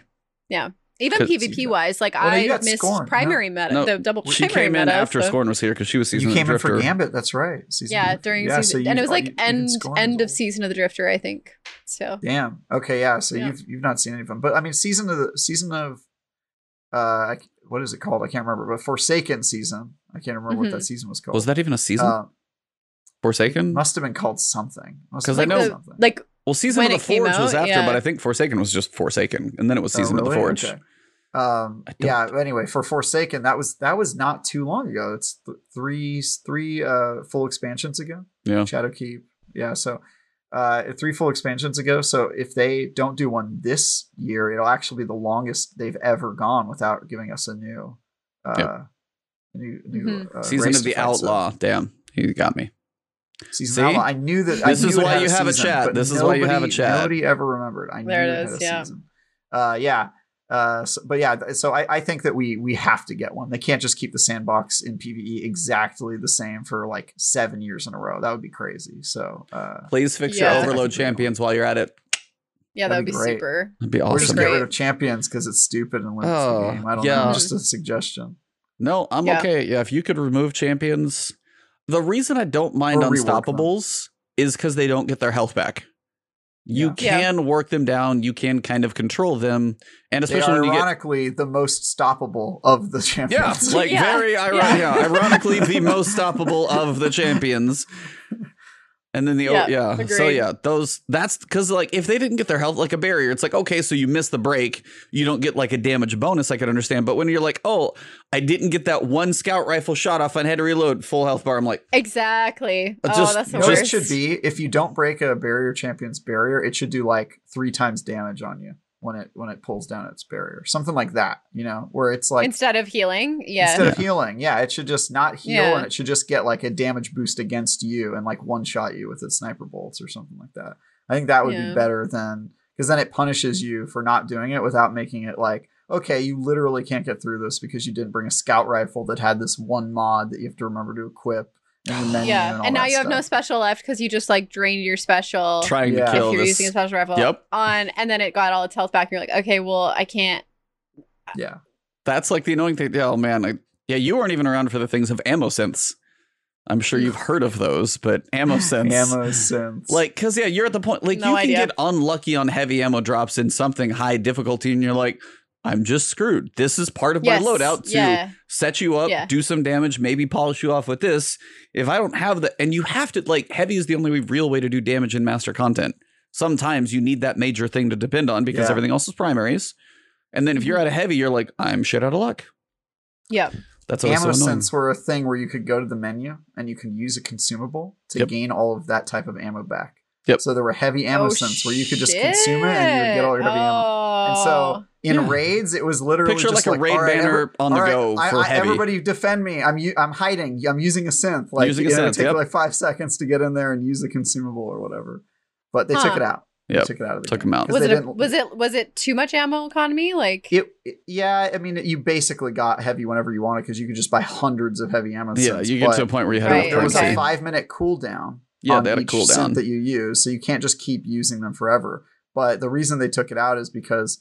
Speaker 3: yeah, even
Speaker 1: 'Cause-
Speaker 3: PvP wise like
Speaker 2: Well,
Speaker 3: I missed
Speaker 2: Scorn, no.
Speaker 3: primary meta
Speaker 1: No,
Speaker 3: the double
Speaker 1: She
Speaker 3: primary
Speaker 1: came in
Speaker 3: meta,
Speaker 1: after
Speaker 3: so-
Speaker 1: Scorn was here because she was season
Speaker 2: you
Speaker 1: of
Speaker 2: came
Speaker 1: the
Speaker 2: in for Gambit. That's right. Season
Speaker 3: yeah
Speaker 2: of-
Speaker 3: during
Speaker 2: yeah,
Speaker 3: season
Speaker 2: so you-
Speaker 3: and it was
Speaker 2: oh,
Speaker 3: like
Speaker 2: you- you
Speaker 3: end end of season of the Drifter I think so
Speaker 2: Damn. Okay. Yeah. So
Speaker 3: Yeah.
Speaker 2: you've you've not seen any of them, but I mean, season of the season of, uh, what is it called? I can't remember. But Forsaken season. I can't remember what
Speaker 3: Mhm.
Speaker 2: that season was called.
Speaker 1: Was that even a season?
Speaker 2: Uh,
Speaker 1: Forsaken?
Speaker 2: must have been called something. Must
Speaker 1: 'Cause
Speaker 2: have
Speaker 1: I know-
Speaker 3: the,
Speaker 2: something.
Speaker 3: like
Speaker 1: well, season
Speaker 3: when
Speaker 1: of the
Speaker 3: came
Speaker 1: Forge was after,
Speaker 3: yeah.
Speaker 1: but I think Forsaken was just Forsaken, and then it was
Speaker 2: Oh,
Speaker 1: season of the? Forge.
Speaker 2: Okay. Um, yeah. Anyway, for Forsaken, that was that was not too long ago. It's th- three three uh full expansions ago.
Speaker 1: Yeah.
Speaker 2: Shadowkeep. Yeah. So. Uh, three full expansions ago. So if they don't do one this year, it'll actually be the longest they've ever gone without giving us a new, uh,
Speaker 1: Yep.
Speaker 2: new, new
Speaker 3: Mhm.
Speaker 2: uh,
Speaker 1: Season of the
Speaker 2: fight, so-
Speaker 1: Outlaw. Damn, he got me.
Speaker 2: Season
Speaker 1: See?
Speaker 2: of Outlaw. I knew that. I
Speaker 1: This
Speaker 2: knew
Speaker 1: is why you have a
Speaker 2: season,
Speaker 1: chat.
Speaker 2: but
Speaker 1: This is why you have a chat.
Speaker 2: Nobody ever remembered. I
Speaker 3: There
Speaker 2: knew
Speaker 3: it
Speaker 2: it
Speaker 3: is,
Speaker 2: had a
Speaker 3: yeah.
Speaker 2: season. Uh, yeah. Uh, so, but yeah, so I, I think that we we have to get one. They can't just keep the sandbox in PVE exactly the same for like seven years in a row. That would be crazy. So uh,
Speaker 1: Please fix
Speaker 3: Yeah.
Speaker 1: your overload champions while you're at it.
Speaker 3: yeah that
Speaker 2: That'd be
Speaker 3: be
Speaker 2: great.
Speaker 3: super
Speaker 1: That'd be
Speaker 2: we're just
Speaker 1: awesome.
Speaker 2: get rid of champions because it's stupid and limits
Speaker 1: Oh,
Speaker 2: the game. I don't
Speaker 1: yeah.
Speaker 2: know. Just a suggestion.
Speaker 1: No, I'm
Speaker 3: Yeah.
Speaker 1: okay. Yeah, if you could remove champions, the reason I don't mind
Speaker 2: Or rework them.
Speaker 1: unstoppables is because they don't get their health back. You
Speaker 2: Yeah.
Speaker 3: Yeah.
Speaker 1: can work them down. You can kind of control them, and
Speaker 2: They
Speaker 1: especially
Speaker 2: are
Speaker 1: when you get
Speaker 2: ironically the most stoppable of the champions.
Speaker 1: yeah,
Speaker 2: champions.
Speaker 1: like
Speaker 3: Yeah.
Speaker 1: very iro-
Speaker 3: Yeah.
Speaker 1: yeah, ironically the most stoppable of the champions. And then the
Speaker 3: Yeah,
Speaker 1: yeah, so yeah, those that's because like if they didn't get their health like a barrier, it's like okay, so you miss the break, you don't get like a damage bonus. I could understand, but when you're like, oh, I didn't get that one scout rifle shot off, I had to reload full health bar. I'm like,
Speaker 3: exactly
Speaker 1: Uh,
Speaker 3: oh
Speaker 1: just-
Speaker 3: that's the
Speaker 2: You know what it should be? If you don't break a barrier champion's barrier, it should do like three times damage on you when it when it pulls down its barrier. Something like that, you know, where it's like
Speaker 3: instead of healing yeah
Speaker 2: instead of healing, yeah, it should just not heal
Speaker 3: Yeah.
Speaker 2: and it should just get like a damage boost against you and like one shot you with its sniper bolts or something like that. I think that would
Speaker 3: Yeah.
Speaker 2: be better than because then it punishes you for not doing it without making it like okay, you literally can't get through this because you didn't bring a scout rifle that had this one mod that you have to remember to equip. And, the
Speaker 3: yeah
Speaker 2: and,
Speaker 3: and now
Speaker 2: that
Speaker 3: you have no special left because you just like drained your special
Speaker 1: trying
Speaker 2: Yeah.
Speaker 1: to
Speaker 3: if
Speaker 1: kill
Speaker 3: you're
Speaker 1: this.
Speaker 3: using a special rifle
Speaker 1: Yep.
Speaker 3: on and then it got all its health back and you're like okay well i can't
Speaker 2: yeah.
Speaker 1: That's like the annoying thing. Oh man, I, yeah, you weren't even around for the things of ammo synths. I'm sure you've heard of those, but ammo synths.
Speaker 2: ammo synths.
Speaker 1: Like, cause yeah, you're at the point like
Speaker 3: No
Speaker 1: you
Speaker 3: idea.
Speaker 1: can get unlucky on heavy ammo drops in something high difficulty, and you're like, I'm just screwed. This is part of
Speaker 3: yes
Speaker 1: my loadout to
Speaker 3: yeah
Speaker 1: set you up,
Speaker 3: Yeah.
Speaker 1: do some damage, maybe polish you off with this. If I don't have the, and you have to like, heavy is the only real way to do damage in master content. Sometimes you need that major thing to depend on because
Speaker 2: Yeah.
Speaker 1: everything else is primaries. And then if you're
Speaker 3: mm-hmm.
Speaker 1: out of heavy, you're like, I'm shit out of luck.
Speaker 3: yeah
Speaker 1: That's always
Speaker 2: ammo
Speaker 1: so annoying.
Speaker 2: synths were a thing where you could go to the menu and you could use a consumable to
Speaker 1: Yep.
Speaker 2: gain all of that type of ammo back.
Speaker 1: Yep.
Speaker 2: So there were heavy ammo
Speaker 3: Oh,
Speaker 2: synths where you could just consume it and you would get all your heavy
Speaker 3: shit.
Speaker 2: ammo. And so in
Speaker 1: Yeah.
Speaker 2: raids, it was literally
Speaker 1: Picture
Speaker 2: just
Speaker 1: like a raid
Speaker 2: all right,
Speaker 1: banner
Speaker 2: every-
Speaker 1: on the
Speaker 2: all right,
Speaker 1: go
Speaker 2: I-
Speaker 1: for
Speaker 2: I-
Speaker 1: heavy.
Speaker 2: Everybody defend me! I'm u- I'm hiding. I'm using a synth. Like
Speaker 1: Using a
Speaker 2: you know,
Speaker 1: synth,
Speaker 2: It take
Speaker 1: yep.
Speaker 2: like five seconds to get in there and use the consumable or whatever. But they took it out.
Speaker 1: Yep.
Speaker 2: They took it out of the
Speaker 1: Took
Speaker 2: game
Speaker 1: 'em out.
Speaker 2: 'cause
Speaker 3: was it a, was it was it too much ammo economy like
Speaker 2: It, it- yeah, I mean, you basically got heavy whenever you wanted because you could just buy hundreds of heavy ammo.
Speaker 1: yeah,
Speaker 2: synths,
Speaker 1: you get to a point where you had
Speaker 3: Right,
Speaker 1: enough
Speaker 2: there was
Speaker 1: currency.
Speaker 2: a five minute cooldown.
Speaker 1: Yeah,
Speaker 2: on
Speaker 1: they had a cooldown.
Speaker 2: that you use, so you can't just keep using them forever. But the reason they took it out is because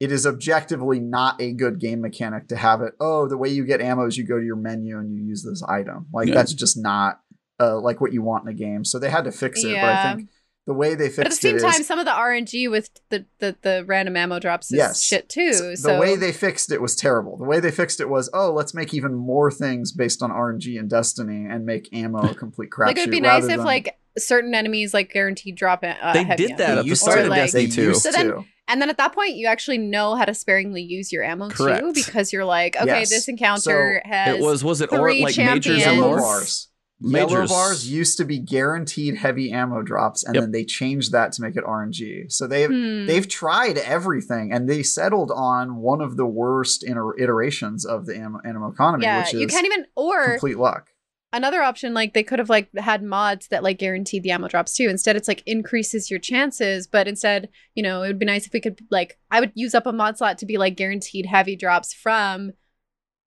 Speaker 2: it is objectively not a good game mechanic to have it. Oh, the way you get ammo is you go to your menu and you use this item. Like
Speaker 1: Yeah.
Speaker 2: that's just not uh, like what you want in a game. So they had to fix it. But I
Speaker 3: Yeah.
Speaker 2: think the way they fixed
Speaker 3: but at the same
Speaker 2: it
Speaker 3: time
Speaker 2: is
Speaker 3: some of the rng with the the, the random ammo drops is
Speaker 2: Yes.
Speaker 3: shit too
Speaker 2: the
Speaker 3: so
Speaker 2: way they fixed it was terrible. The way they fixed it was, oh, let's make even more things based on RNG and Destiny and make ammo a complete crapshoot.
Speaker 3: like it would be nice if
Speaker 2: than-
Speaker 3: like certain enemies like guaranteed drop. Uh,
Speaker 1: They
Speaker 3: heavy
Speaker 1: did that
Speaker 3: ammo.
Speaker 1: at the start of
Speaker 3: Like-
Speaker 1: Destiny
Speaker 2: They
Speaker 1: 2.
Speaker 3: So then-
Speaker 2: to.
Speaker 3: And then at that point, you actually know how to sparingly use your ammo too, because you're like, okay,
Speaker 2: Yes.
Speaker 3: this encounter has
Speaker 1: It was was it or
Speaker 3: three
Speaker 1: like majors and
Speaker 3: champions.
Speaker 2: Yellow
Speaker 1: more?
Speaker 2: bars. Yellow bars used to be guaranteed heavy ammo drops, and
Speaker 1: Yep.
Speaker 2: then they changed that to make it RNG. So they've
Speaker 3: Hmm.
Speaker 2: they've tried everything, and they settled on one of the worst iter- iterations of the ammo, ammo economy,
Speaker 3: yeah,
Speaker 2: which is
Speaker 3: you can't even or
Speaker 2: complete luck.
Speaker 3: Another option like they could have like had mods that like guaranteed the ammo drops too instead it's like increases your chances but instead you know it would be nice if we could like i would use up a mod slot to be like guaranteed heavy drops from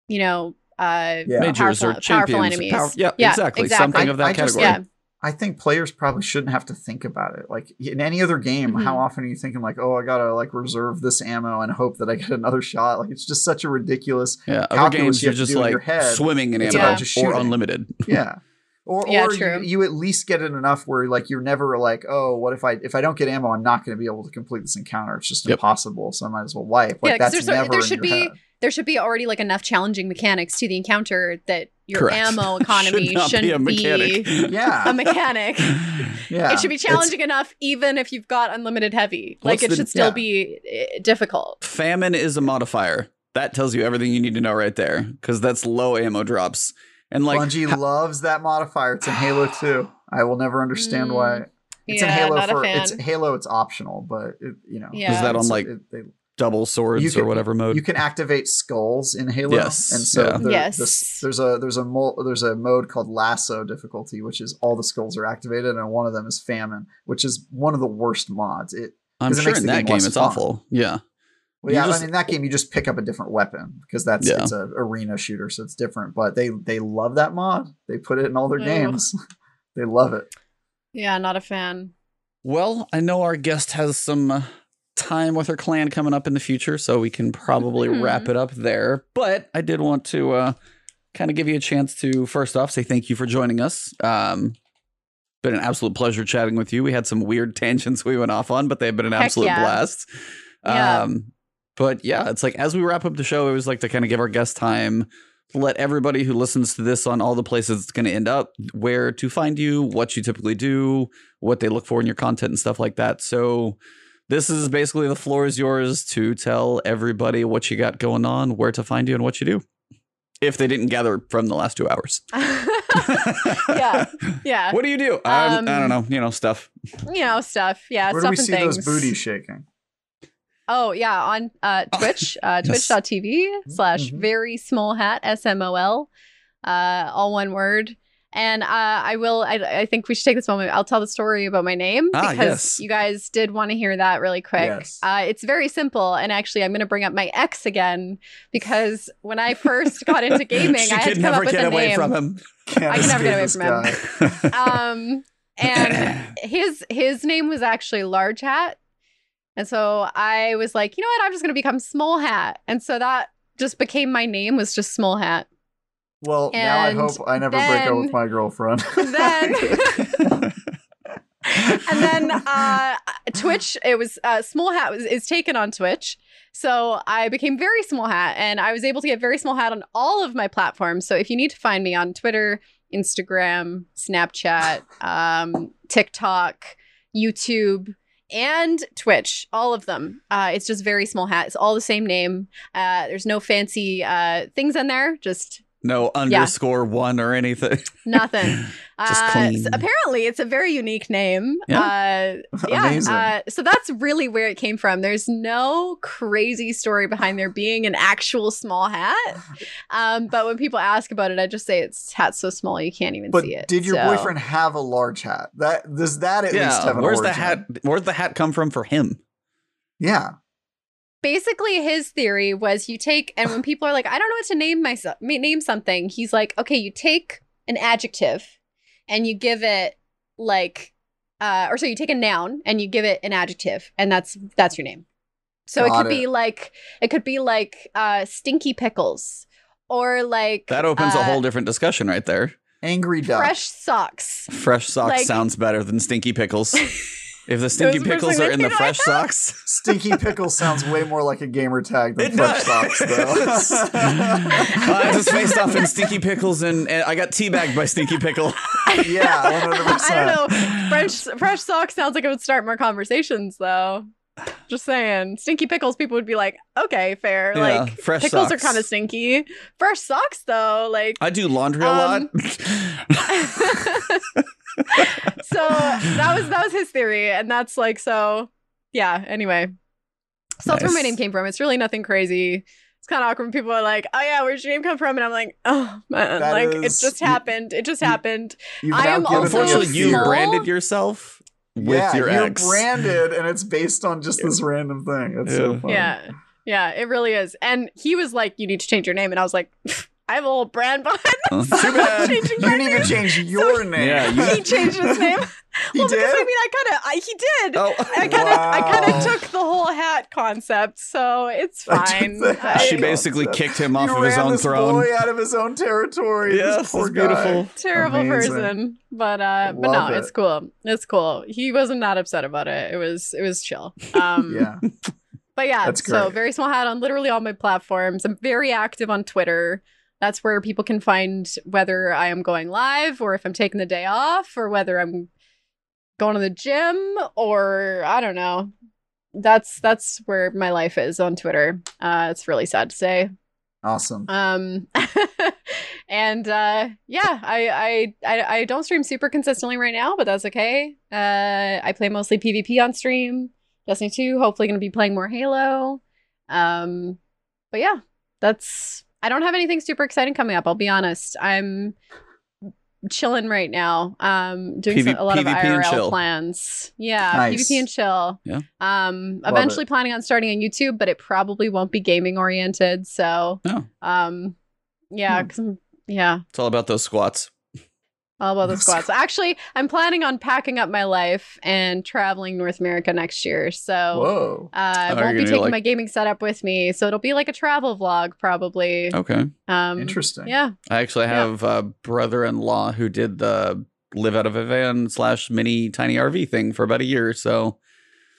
Speaker 3: you know uh
Speaker 2: Yeah.
Speaker 1: Majors
Speaker 3: powerful,
Speaker 1: or
Speaker 3: powerful
Speaker 1: champions.
Speaker 3: enemies
Speaker 1: Power- yeah,
Speaker 3: Yeah,
Speaker 1: exactly.
Speaker 3: exactly.
Speaker 1: Something of that
Speaker 2: I- I just
Speaker 1: category.
Speaker 3: yeah
Speaker 2: I think players probably shouldn't have to think about it. Like in any other game,
Speaker 3: Mhm.
Speaker 2: how often are you thinking like, "Oh, I gotta like reserve this ammo and hope that I get another shot"? Like it's just such a ridiculous.
Speaker 1: Yeah, other
Speaker 2: calculus
Speaker 1: games
Speaker 2: you
Speaker 1: you're just like
Speaker 2: your head.
Speaker 1: swimming in
Speaker 3: It's
Speaker 1: ammo
Speaker 3: about
Speaker 2: just
Speaker 1: or unlimited.
Speaker 2: Yeah. Or,
Speaker 3: Yeah,
Speaker 2: or
Speaker 3: true.
Speaker 2: You, you at least get it enough where like you're never like, oh, what if I if I don't get ammo, I'm not going to be able to complete this encounter. It's just
Speaker 1: Yep.
Speaker 2: impossible, so I might as well wipe. Like
Speaker 3: Yeah, 'cause
Speaker 2: that's never
Speaker 3: there
Speaker 2: in
Speaker 3: should
Speaker 2: your
Speaker 3: be-
Speaker 2: head.
Speaker 3: there should be already like enough challenging mechanics to the encounter that your
Speaker 1: Correct.
Speaker 3: ammo economy
Speaker 1: Should not be a
Speaker 3: shouldn't
Speaker 1: mechanic.
Speaker 2: Yeah,
Speaker 3: a mechanic
Speaker 2: yeah.
Speaker 3: it should be
Speaker 2: It's-
Speaker 3: challenging enough even if you've got unlimited heavy like it
Speaker 1: the-
Speaker 3: should still
Speaker 2: yeah.
Speaker 3: be eh, difficult
Speaker 1: Famine is a modifier. That tells you everything you need to know right there, because that's low ammo drops. And like,
Speaker 2: Bungie
Speaker 1: ha-
Speaker 2: loves that modifier. It's in Halo 2. I will never understand why. It's
Speaker 3: yeah,
Speaker 2: in Halo
Speaker 3: not
Speaker 2: for
Speaker 3: a fan.
Speaker 2: it's Halo. It's optional, but it, you know.
Speaker 3: Yeah. Is
Speaker 1: that on, like,
Speaker 2: it- they-
Speaker 1: double swords
Speaker 2: You
Speaker 1: or whatever mode.
Speaker 2: you can activate skulls in Halo,
Speaker 1: Yes,
Speaker 2: and so
Speaker 1: yeah.
Speaker 2: there-
Speaker 3: Yes.
Speaker 2: this- there's a there's a mo- there's a mode called LASO difficulty, which is all the skulls are activated, and one of them is Famine, which is one of the worst mods. It
Speaker 1: I'm
Speaker 2: 'cause it
Speaker 1: sure
Speaker 2: makes
Speaker 1: in that
Speaker 2: game
Speaker 1: game it's
Speaker 2: fun.
Speaker 1: awful. Yeah.
Speaker 2: well,
Speaker 1: You
Speaker 2: yeah,
Speaker 1: just-
Speaker 2: I mean in that game you just pick up a different weapon because that's
Speaker 1: Yeah.
Speaker 2: it's a arena shooter, so it's different. But they they love that mod. They put it in all their
Speaker 3: Ugh.
Speaker 2: games. they love it.
Speaker 3: yeah not a fan
Speaker 1: Well, I know our guest has some uh, time with her clan coming up in the future, so we can probably
Speaker 3: Mhm.
Speaker 1: wrap it up there. But I did want to uh, kind of give you a chance to, first off, say thank you for joining us. Um, been an absolute pleasure chatting with you. We had some weird tangents we went off on, but they've been an
Speaker 3: Heck
Speaker 1: absolute
Speaker 3: yeah.
Speaker 1: blast.
Speaker 3: Yeah.
Speaker 1: Um, but yeah, it's like as we wrap up the show, it was like to kind of give our guest time to let everybody who listens to this on all the places it's going to end up, where to find you, what you typically do, what they look for in your content and stuff like that. So this is basically the floor is yours to tell everybody what you got going on, where to find you, and what you do. If they didn't gather from the last two hours.
Speaker 3: yeah yeah
Speaker 1: What do you do? Um, I
Speaker 3: Um,
Speaker 1: don't know. You know, stuff.
Speaker 3: you know stuff yeah
Speaker 2: Where do
Speaker 3: stuff
Speaker 2: we
Speaker 3: and
Speaker 2: see
Speaker 3: things
Speaker 2: those booties shaking?
Speaker 3: oh yeah on uh twitch uh
Speaker 1: Yes.
Speaker 3: twitch.tv slash
Speaker 2: Mhm.
Speaker 3: very small hat s-m-o-l uh all one word and uh, I will. I, I think we should take this moment. I'll tell the story about my name
Speaker 1: Ah,
Speaker 3: because
Speaker 1: yes.
Speaker 3: you guys did want to hear that really quick.
Speaker 2: Yes.
Speaker 3: Uh, it's very simple, and actually, I'm going to bring up my ex again because when I first got into gaming,
Speaker 1: she
Speaker 3: I had
Speaker 1: could
Speaker 3: to come
Speaker 1: never
Speaker 3: up with
Speaker 1: get
Speaker 3: a
Speaker 1: away
Speaker 3: name.
Speaker 1: from him.
Speaker 2: Can't
Speaker 3: I can never get away from
Speaker 2: this
Speaker 3: him. um, and his his name was actually Large Hat, and so I was like, you know what, I'm just going to become Small Hat, and so that just became my name was just Small Hat.
Speaker 2: Well, now I hope I never break up with my girlfriend.
Speaker 3: then- and then uh twitch it was uh small hat was is taken on twitch. So i became very small hat and i was able to get very small hat on all of my platforms. So if you need to find me on twitter instagram snapchat um tiktok youtube and twitch all of them. Uh it's just very small hat. It's all the same name. Uh there's no fancy uh things in there just
Speaker 1: no underscore one or anything.
Speaker 3: Nothing.
Speaker 1: Just
Speaker 3: Uh,
Speaker 1: clean.
Speaker 3: so apparently, it's a very unique name. Uh, yeah.
Speaker 2: Amazing.
Speaker 3: Uh, so that's really where it came from. There's no crazy story behind there being an actual small hat. Um, but when people ask about it, I just say it's hat's so small you can't even
Speaker 2: but
Speaker 3: see it.
Speaker 2: did your
Speaker 3: So-
Speaker 2: boyfriend have a large hat? That does that at least have an
Speaker 1: Where's the
Speaker 2: origin?
Speaker 1: hat? Where's the hat come from for him?
Speaker 2: Yeah.
Speaker 3: Basically his theory was you take and when people are like i don't know what to name myself name something he's like okay you take an adjective and you give it like uh or so you take a noun and you give it an adjective and that's that's your name so it
Speaker 2: Got
Speaker 3: could be like it could be like uh stinky pickles or like
Speaker 1: That opens a
Speaker 3: uh,
Speaker 1: whole different discussion right there.
Speaker 2: Angry duck.
Speaker 3: fresh socks
Speaker 1: Fresh socks
Speaker 3: Like-
Speaker 1: sounds better than stinky pickles. If the stinky
Speaker 3: the
Speaker 1: pickles are in the
Speaker 3: came to
Speaker 1: fresh socks,
Speaker 2: Stinky Pickle sounds way more like a gamer tag than
Speaker 1: It
Speaker 2: Fresh
Speaker 1: does.
Speaker 2: Socks, though.
Speaker 1: I just faced off in stinky pickles, and, and I got teabagged by stinky pickle.
Speaker 2: yeah, 100%.
Speaker 3: I don't know. Fresh fresh socks sounds like it would start more conversations though. Just saying. Stinky pickles, people would be like, okay, fair.
Speaker 1: Yeah,
Speaker 3: like
Speaker 1: fresh
Speaker 3: pickles
Speaker 1: socks.
Speaker 3: are kind of stinky. Fresh socks though, like
Speaker 1: I do laundry a
Speaker 3: Um,
Speaker 1: lot.
Speaker 3: so that was that was his theory, and that's like so. Yeah. Anyway, so that's where my name came from. It's really nothing crazy. It's kind of awkward when people are like, "Oh yeah, where's your name come from?" And I'm like, "Oh man,
Speaker 2: That
Speaker 3: like
Speaker 2: is-
Speaker 3: it just
Speaker 2: you-
Speaker 3: happened. It just
Speaker 2: you-
Speaker 3: happened."
Speaker 2: You've
Speaker 3: I am
Speaker 2: given me a
Speaker 1: Unfortunately, you
Speaker 3: small.
Speaker 1: branded yourself with
Speaker 2: yeah,
Speaker 1: your
Speaker 2: you're
Speaker 1: ex.
Speaker 2: branded, and it's based on just this random thing. It's so
Speaker 1: Yeah.
Speaker 2: funny.
Speaker 3: Yeah, yeah, it really is. And he was like, "You need to change your name," and I was like, "I have a little brand behind." This.
Speaker 1: Too bad.
Speaker 2: You need
Speaker 3: name."
Speaker 2: to change your name.
Speaker 1: Yeah, you-
Speaker 3: he changed his name.
Speaker 2: He
Speaker 3: well,
Speaker 2: did?
Speaker 3: because I mean, I kind of, I, he did.
Speaker 1: Oh,
Speaker 3: I kind of, I kind of took the whole hat concept, so it's fine.
Speaker 2: the
Speaker 3: I-
Speaker 1: she basically
Speaker 2: concept.
Speaker 1: kicked him off
Speaker 2: you
Speaker 1: of his
Speaker 2: ran
Speaker 1: own
Speaker 2: this
Speaker 1: throne.
Speaker 2: boy out of his own territory.
Speaker 1: Yes,
Speaker 2: this poor
Speaker 1: it's beautiful.
Speaker 2: guy.
Speaker 3: terrible
Speaker 2: Amazing.
Speaker 3: person, but uh, but no,
Speaker 2: Love
Speaker 3: it's cool. It's cool. He wasn't that upset about it. It was, it was chill. Um,
Speaker 2: Yeah,
Speaker 3: But yeah,
Speaker 2: That's
Speaker 3: so
Speaker 2: great.
Speaker 3: very small hat on literally all my platforms. I'm very active on Twitter. That's where people can find whether I am going live or if I'm taking the day off or whether I'm going to the gym or I don't know. That's that's where my life is on Twitter. Uh, it's really sad to say.
Speaker 2: awesome.
Speaker 3: Um, and uh, yeah, I, I I I don't stream super consistently right now, but that's okay. Uh, I play mostly PvP on stream. Destiny two. Hopefully, going to be playing more Halo. Um, but yeah, that's. I don't have anything super exciting coming up. I'll be honest. I'm chilling right now. Um, doing
Speaker 1: PV
Speaker 3: some, a lot of
Speaker 1: PvP and
Speaker 3: IRL
Speaker 1: chill.
Speaker 3: plans. Yeah,
Speaker 2: Nice.
Speaker 3: PvP and chill.
Speaker 1: Yeah.
Speaker 3: Um,
Speaker 2: Love
Speaker 3: eventually
Speaker 2: it.
Speaker 3: planning on starting on YouTube, but it probably won't be gaming oriented. So,
Speaker 1: No,
Speaker 3: um, yeah,
Speaker 2: Hmm.
Speaker 3: 'cause I'm- yeah,
Speaker 1: it's all about those squats.
Speaker 3: All about the
Speaker 2: Those
Speaker 3: squats. Actually, I'm planning on packing up my life and traveling North America next year. So,
Speaker 2: Whoa.
Speaker 3: uh, I won't be taking
Speaker 1: like-
Speaker 3: my gaming setup with me. So it'll be like a travel vlog, probably.
Speaker 1: Okay.
Speaker 3: Um,
Speaker 2: Interesting.
Speaker 3: Yeah.
Speaker 1: I actually
Speaker 3: Yeah.
Speaker 1: have a brother-in-law who did the live out of a van slash mini tiny RV thing for about a year. So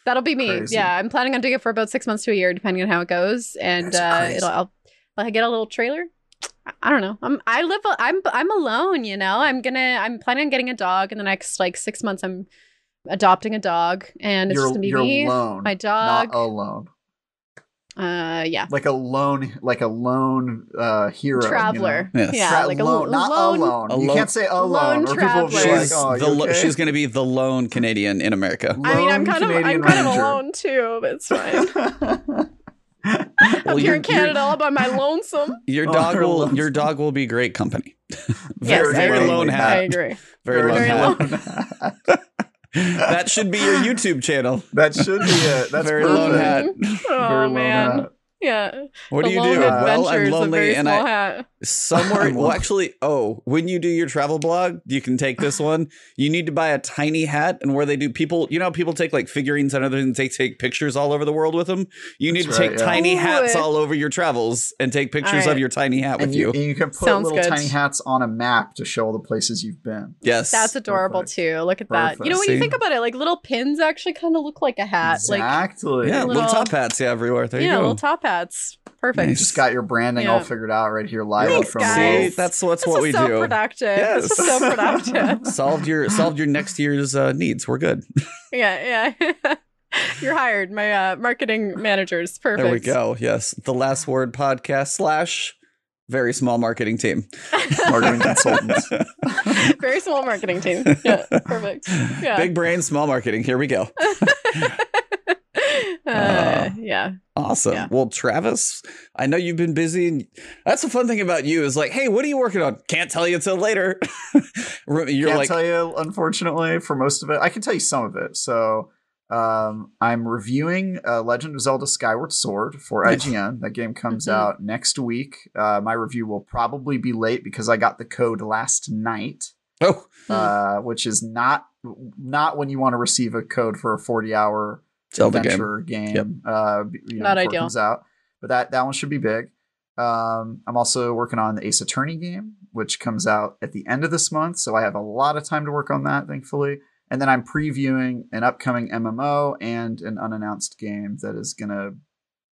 Speaker 3: That'll be me.
Speaker 2: Crazy.
Speaker 3: Yeah, I'm planning on doing it for about six months to a year, depending on how it goes. And uh, it'll I'll, I'll get a little trailer. I- I don't know. I'm I live a- I'm I'm alone. You know. I'm gonna I'm planning on getting a dog in the next like six months. I'm adopting a dog, and it's
Speaker 2: you're
Speaker 3: just gonna be me,
Speaker 2: alone.
Speaker 3: my dog.
Speaker 2: Not alone.
Speaker 3: uh, yeah,
Speaker 2: Like a lone, like a lone uh, hero. you know?
Speaker 3: traveler.
Speaker 1: Yes.
Speaker 3: Yeah,
Speaker 2: Tra-
Speaker 3: like a
Speaker 2: lone,
Speaker 3: lo-
Speaker 2: not
Speaker 3: lone.
Speaker 2: alone. You can't say alone,
Speaker 3: Lone
Speaker 2: or people will be
Speaker 3: traveler.
Speaker 2: like,
Speaker 1: she's
Speaker 2: "Oh,
Speaker 1: the lo-
Speaker 2: okay?"
Speaker 1: she's going to be the lone Canadian in America.
Speaker 3: I mean, I'm
Speaker 2: Lone
Speaker 3: kind of I'm
Speaker 2: Canadian
Speaker 3: kind of
Speaker 2: Ranger.
Speaker 3: alone too, but it's fine.
Speaker 1: Well,
Speaker 3: I'm here in Canada all by my lonesome.
Speaker 1: Your
Speaker 2: Oh,
Speaker 1: dog
Speaker 2: you're
Speaker 1: will
Speaker 2: alone.
Speaker 1: your dog will be great company.
Speaker 3: Yes,
Speaker 1: very
Speaker 3: I
Speaker 1: very
Speaker 3: agree.
Speaker 1: lone hat.
Speaker 3: I agree.
Speaker 1: Very, lone
Speaker 3: Very
Speaker 1: hat.
Speaker 3: lone.
Speaker 1: that should be your YouTube channel.
Speaker 2: that should be it. That's
Speaker 1: Very
Speaker 2: perfect.
Speaker 1: lone hat.
Speaker 3: Oh
Speaker 2: Very lone
Speaker 3: man.
Speaker 2: hat.
Speaker 3: Yeah.
Speaker 1: What
Speaker 3: the
Speaker 1: do you
Speaker 3: lone
Speaker 1: do? Well, I'm
Speaker 3: adventures of
Speaker 1: lonely
Speaker 3: very
Speaker 1: and
Speaker 3: small
Speaker 1: I
Speaker 3: hat.
Speaker 1: somewhere. Well, actually, oh, when you do your travel blog, you can take this one. You need to buy a tiny hat, and where they do people, you know, people take like figurines and other things. They take pictures all over the world with them. You need to
Speaker 2: right,
Speaker 1: take
Speaker 2: yeah.
Speaker 1: tiny
Speaker 3: Ooh.
Speaker 1: hats all over your travels and take pictures of your tiny hat with
Speaker 2: you,
Speaker 1: you.
Speaker 2: and you can put
Speaker 3: Sounds
Speaker 2: little
Speaker 3: good.
Speaker 2: tiny hats on a map to show all the places you've been.
Speaker 1: Yes,
Speaker 3: That's adorable
Speaker 2: Perfect.
Speaker 3: too. Look at that. You know, when
Speaker 1: See?
Speaker 3: you think about it, like little pins actually kind of look like a hat. Like
Speaker 2: exactly.
Speaker 1: yeah, little,
Speaker 3: little-
Speaker 1: top hats. Yeah, everywhere. There you
Speaker 3: yeah,
Speaker 1: go.
Speaker 3: little top hats. Perfect.
Speaker 1: You
Speaker 2: Just got your branding
Speaker 3: Yeah.
Speaker 2: all figured out right here live
Speaker 3: Thanks,
Speaker 2: from
Speaker 3: guys.
Speaker 1: See, that's what's
Speaker 3: this
Speaker 1: what
Speaker 3: is
Speaker 1: we
Speaker 3: so
Speaker 1: do.
Speaker 3: productive.
Speaker 1: Yes.
Speaker 3: This is so productive.
Speaker 1: solved your solved your next year's uh, needs. We're good.
Speaker 3: yeah, yeah. You're hired, my uh, marketing managers. Perfect.
Speaker 1: There we go. Yes, the last word podcast slash very small marketing team.
Speaker 2: marketing consultants.
Speaker 3: Very small marketing team. Yeah, perfect. Yeah.
Speaker 1: Big brain, small marketing. Here we go.
Speaker 3: Uh, yeah.
Speaker 1: Awesome.
Speaker 3: Yeah.
Speaker 1: Well, Travis, I know you've been busy, and that's the fun thing about you is like, hey, what are you working on? Can't tell you until later. You're
Speaker 2: Can't
Speaker 1: like,
Speaker 2: tell you, unfortunately, for most of it. I can tell you some of it. So, um, I'm reviewing uh, Legend of Zelda: Skyward Sword for IGN. That game comes
Speaker 3: Mhm.
Speaker 2: out next week. Uh, my review will probably be late because I got the code last night,
Speaker 1: oh,
Speaker 2: uh, which is not not when you want to receive a code for a 40 hour
Speaker 1: Zelda game.
Speaker 2: adventure game.
Speaker 1: Yep.
Speaker 2: Uh, you know,
Speaker 3: Not
Speaker 2: before it
Speaker 3: ideal.
Speaker 2: comes out, but that that one should be big. Um, I'm also working on the Ace Attorney game, which comes out at the end of this month, so I have a lot of time to work on that, thankfully. And then I'm previewing an upcoming MMO and an unannounced game that is gonna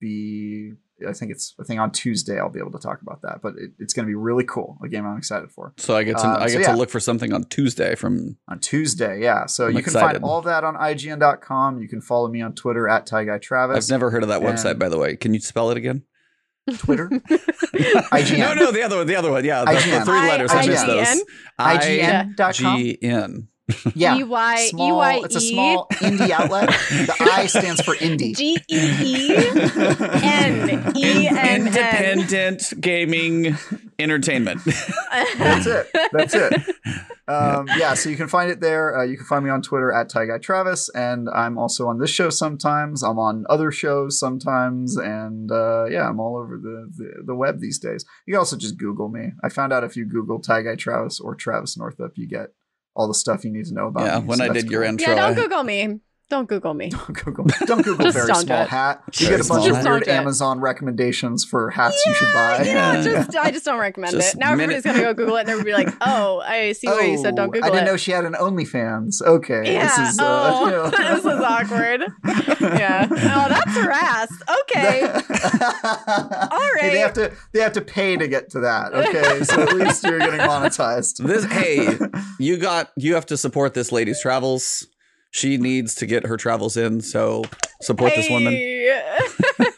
Speaker 2: be. I think it's. I think on Tuesday I'll be able to talk about that. But it, it's gonna be really cool. A game I'm excited for
Speaker 1: So I get to
Speaker 2: Uh,
Speaker 1: I
Speaker 2: so
Speaker 1: get
Speaker 2: yeah.
Speaker 1: to look for something on Tuesday from
Speaker 2: on Tuesday. Yeah. So
Speaker 1: I'm
Speaker 2: you can find all that on IGN.com. You can follow me on Twitter at Tie Guy Travis.
Speaker 1: I've never heard of that
Speaker 2: And-
Speaker 1: website by the way. Can you spell it again?
Speaker 2: Twitter. IGN.
Speaker 1: No, no, the other one, the other one. Yeah, the, the three letters. I, missed
Speaker 3: IGN.
Speaker 1: those.
Speaker 2: IGN.com.
Speaker 1: IGN.
Speaker 2: Yeah.
Speaker 3: E Y E
Speaker 2: Small,
Speaker 3: Y
Speaker 2: it's a
Speaker 3: E
Speaker 2: small indie outlet. The I stands for indie.
Speaker 3: G E E N E N N.
Speaker 1: Independent gaming entertainment.
Speaker 2: That's it. That's it. Um, yeah, so you can find it there. Uh, you can find me on Twitter at Tie Guy Travis, and I'm also on this show sometimes. I'm on other shows sometimes, and uh, yeah, I'm all over the, the the web these days. You can also just Google me. I found out if you Google Tie Guy Travis or Travis Northup, you get all the stuff you need to know about
Speaker 1: yeah,
Speaker 2: me.
Speaker 1: when
Speaker 2: so
Speaker 1: I
Speaker 2: that's
Speaker 1: did your intro,
Speaker 3: Yeah, don't
Speaker 1: I-
Speaker 3: Google me. Don't Google me.
Speaker 2: Google. Don't Google very
Speaker 3: don't do
Speaker 2: small
Speaker 3: it.
Speaker 2: hat. You
Speaker 1: Very
Speaker 2: get a bunch of weird
Speaker 3: Just don't do it.
Speaker 2: Amazon recommendations for hats you should buy.
Speaker 3: You know,
Speaker 1: Yeah.
Speaker 3: just I just don't recommend
Speaker 1: Just
Speaker 3: it. Now
Speaker 1: minute-
Speaker 3: everybody's gonna go Google it and they're gonna be like, "Oh, I see why you said don't
Speaker 2: Oh,
Speaker 3: Google
Speaker 2: I didn't
Speaker 3: it."
Speaker 2: know she had an OnlyFans. Okay,
Speaker 3: yeah.
Speaker 2: this is uh,
Speaker 3: oh,
Speaker 2: you know.
Speaker 3: this is awkward. Yeah. Oh, that's harass. Okay. All
Speaker 2: Hey, they have to they have to pay to get to that. Okay, so at least you're getting monetized.
Speaker 1: This hey, you got you have to support this lady's travels. She needs to get her travels in, so support this woman.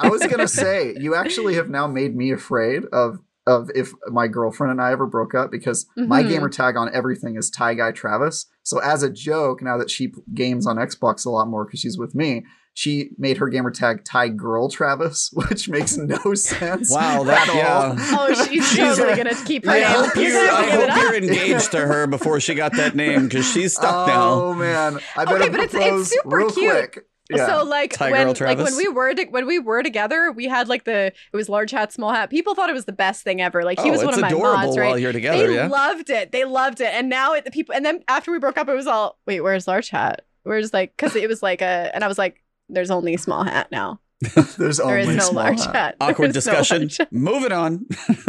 Speaker 2: I was gonna say you actually have now made me afraid of of if my girlfriend and I ever broke up because my
Speaker 3: Mhm.
Speaker 2: gamer tag on everything is Tie Guy Travis. So as a joke, now that she games on Xbox a lot more because she's with me, she made her gamer tag Tie Girl Travis, which makes no sense.
Speaker 1: Wow, that
Speaker 2: at all.
Speaker 1: yeah.
Speaker 3: Oh, she's
Speaker 1: She's
Speaker 3: totally
Speaker 1: a-
Speaker 3: gonna keep her
Speaker 1: I
Speaker 3: name.
Speaker 1: hope you
Speaker 3: She's gonna
Speaker 1: I
Speaker 3: give it
Speaker 1: hope you're engaged to her before she got that name because she's stuck oh, now.
Speaker 2: Oh man, I better
Speaker 3: Okay, but it's- it's super cute.
Speaker 2: quick. Yeah.
Speaker 3: So like
Speaker 1: Tiger
Speaker 3: when like when we were to, when we were together, we had like the it was large hat, small hat. People thought it was the best thing ever. Like he
Speaker 1: oh,
Speaker 3: was one of my
Speaker 1: adorable
Speaker 3: mods,
Speaker 1: while you're together,
Speaker 3: they
Speaker 1: yeah.
Speaker 3: loved it. They loved it. And now it, the people and then after we broke up, it was all wait, where's large hat? Where's like because it was like a and I was like, there's only small hat now.
Speaker 2: There's
Speaker 3: There
Speaker 2: only
Speaker 3: is no
Speaker 2: small
Speaker 3: large
Speaker 2: hat.
Speaker 3: hat.
Speaker 1: Awkward
Speaker 3: There is no
Speaker 1: discussion.
Speaker 3: large hat.
Speaker 1: Moving on.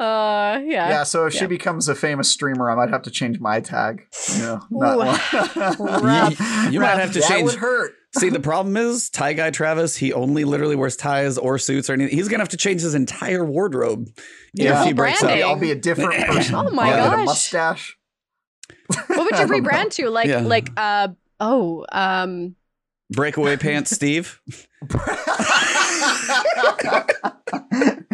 Speaker 3: uh, yeah.
Speaker 2: Yeah, so if she becomes a famous streamer, I might have to change my tag. You know, not
Speaker 3: Ooh.
Speaker 2: one.
Speaker 1: You might have to
Speaker 2: that
Speaker 1: change-
Speaker 2: would hurt.
Speaker 1: See, the problem is tie guy Travis. He only literally wears ties or suits or anything. He's gonna have to change his entire wardrobe
Speaker 2: Yeah.
Speaker 1: if he breaks
Speaker 3: Branding.
Speaker 1: up.
Speaker 2: I'll be a different person.
Speaker 3: Oh my
Speaker 2: I'll get a
Speaker 3: gosh.
Speaker 2: mustache.
Speaker 3: What would you
Speaker 2: don't know.
Speaker 3: rebrand to? Like
Speaker 1: Yeah.
Speaker 3: like uh oh um
Speaker 1: Breakaway pants, Steve.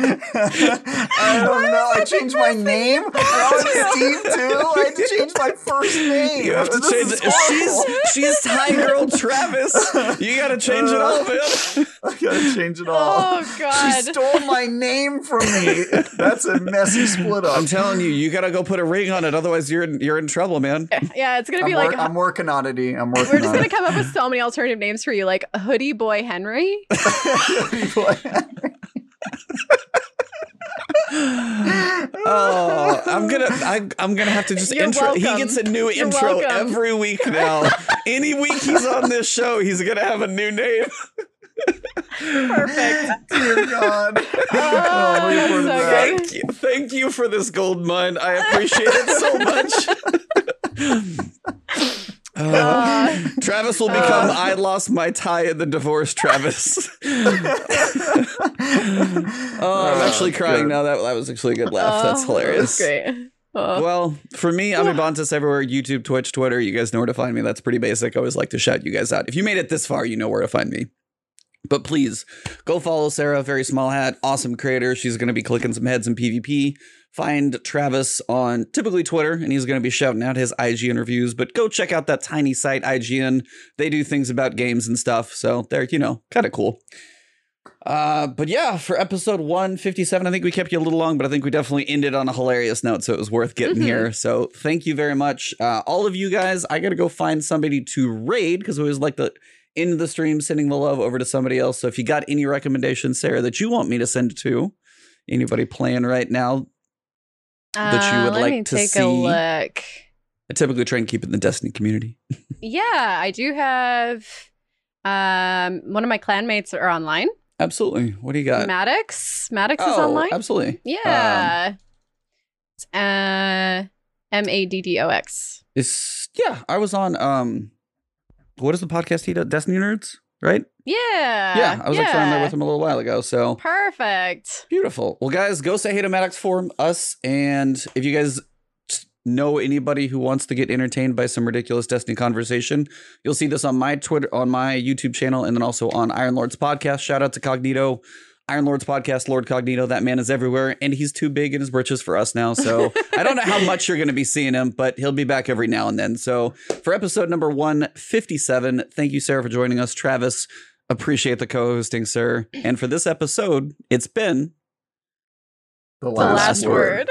Speaker 2: I don't know. I changed my name. I was Steve too. I had to change my first name.
Speaker 1: You have to
Speaker 2: This
Speaker 1: change it. She's she's tie girl Travis. You gotta change it all, man.
Speaker 2: I gotta change it all.
Speaker 3: oh god.
Speaker 2: She stole my name from me. That's a messy split up.
Speaker 1: I'm telling you, you gotta go put a ring on it, otherwise you're in, you're in trouble, man.
Speaker 3: yeah, it's gonna
Speaker 2: I'm,
Speaker 3: be like
Speaker 2: wor- I'm working on it. I'm working
Speaker 3: we're just
Speaker 2: on
Speaker 3: gonna
Speaker 2: it.
Speaker 3: come up with so many alternative names for you, like Hoodie Boy Henry.
Speaker 1: Oh, I'm gonna I, I'm gonna have to just
Speaker 3: You're
Speaker 1: intro. He gets a new
Speaker 3: You're
Speaker 1: intro
Speaker 3: welcome.
Speaker 1: every week now. Any week he's on this show, he's gonna have a new name.
Speaker 3: Perfect.
Speaker 2: Dear God.
Speaker 3: Oh, oh,
Speaker 2: I'm looking forward to
Speaker 3: that's so
Speaker 2: that.
Speaker 1: Thank you, thank you for this gold mine. I appreciate it so much. Uh,
Speaker 3: Uh,
Speaker 1: Travis will become I lost my tie in the divorce. Travis. oh, I'm actually crying
Speaker 2: good.
Speaker 1: now. That that was actually a good laugh. That's
Speaker 3: oh,
Speaker 1: hilarious.
Speaker 3: That's great. Oh.
Speaker 1: Well, for me, I'm Ebontis everywhere YouTube, Twitch, Twitter. You guys know where to find me. That's pretty basic. I always like to shout you guys out. If you made it this far, you know where to find me. But please go follow Sara, very small hat, awesome creator. She's going to be clicking some heads in PvP. Find Travis on typically Twitter, and he's going to be shouting out his IGN reviews. But go check out that tiny site, IGN. They do things about games and stuff. So they're, you know, kind of cool. Uh, but yeah, for episode 157, I think we kept you a little long, but I think we definitely ended on a hilarious note, so it was worth getting
Speaker 3: Mhm.
Speaker 1: here. So thank you very much. Uh, all of you guys, I gotta go find somebody to raid because we always like to end the stream sending the love over to somebody else. So if you got any recommendations, Sara, that you want me to send to anybody playing right now, that you would
Speaker 3: Uh,
Speaker 1: like to
Speaker 3: take
Speaker 1: see.
Speaker 3: a look.
Speaker 1: I typically try and keep it in the Destiny community.
Speaker 3: Yeah, I do have um one of my clanmates are online.
Speaker 1: Absolutely. What do you got?
Speaker 3: Maddox. Maddox is
Speaker 1: oh,
Speaker 3: online.
Speaker 1: absolutely.
Speaker 3: Yeah. uh M A D D O X.
Speaker 1: Is yeah, I was on um what is the podcast he does? Destiny Nerds, right?
Speaker 3: Yeah.
Speaker 1: yeah, I was actually on there
Speaker 3: yeah.
Speaker 1: with him a little while ago. So
Speaker 3: Perfect.
Speaker 1: beautiful. Well, guys, go say hey to Maddox for us. And if you guys know anybody who wants to get entertained by some ridiculous Destiny conversation, you'll see this on my Twitter, on my YouTube channel, and then also on Iron Lord's podcast. Shout out to Cognito. Iron Lord's podcast, Lord Cognito. That man is everywhere, and he's too big in his britches for us now. So I don't know how much you're going to be seeing him, but he'll be back every now and then. So for episode number 157, thank you, Sara, for joining us. Travis, appreciate the co hosting, sir. And for this episode, it's been
Speaker 2: The
Speaker 3: The last,
Speaker 1: last
Speaker 3: word.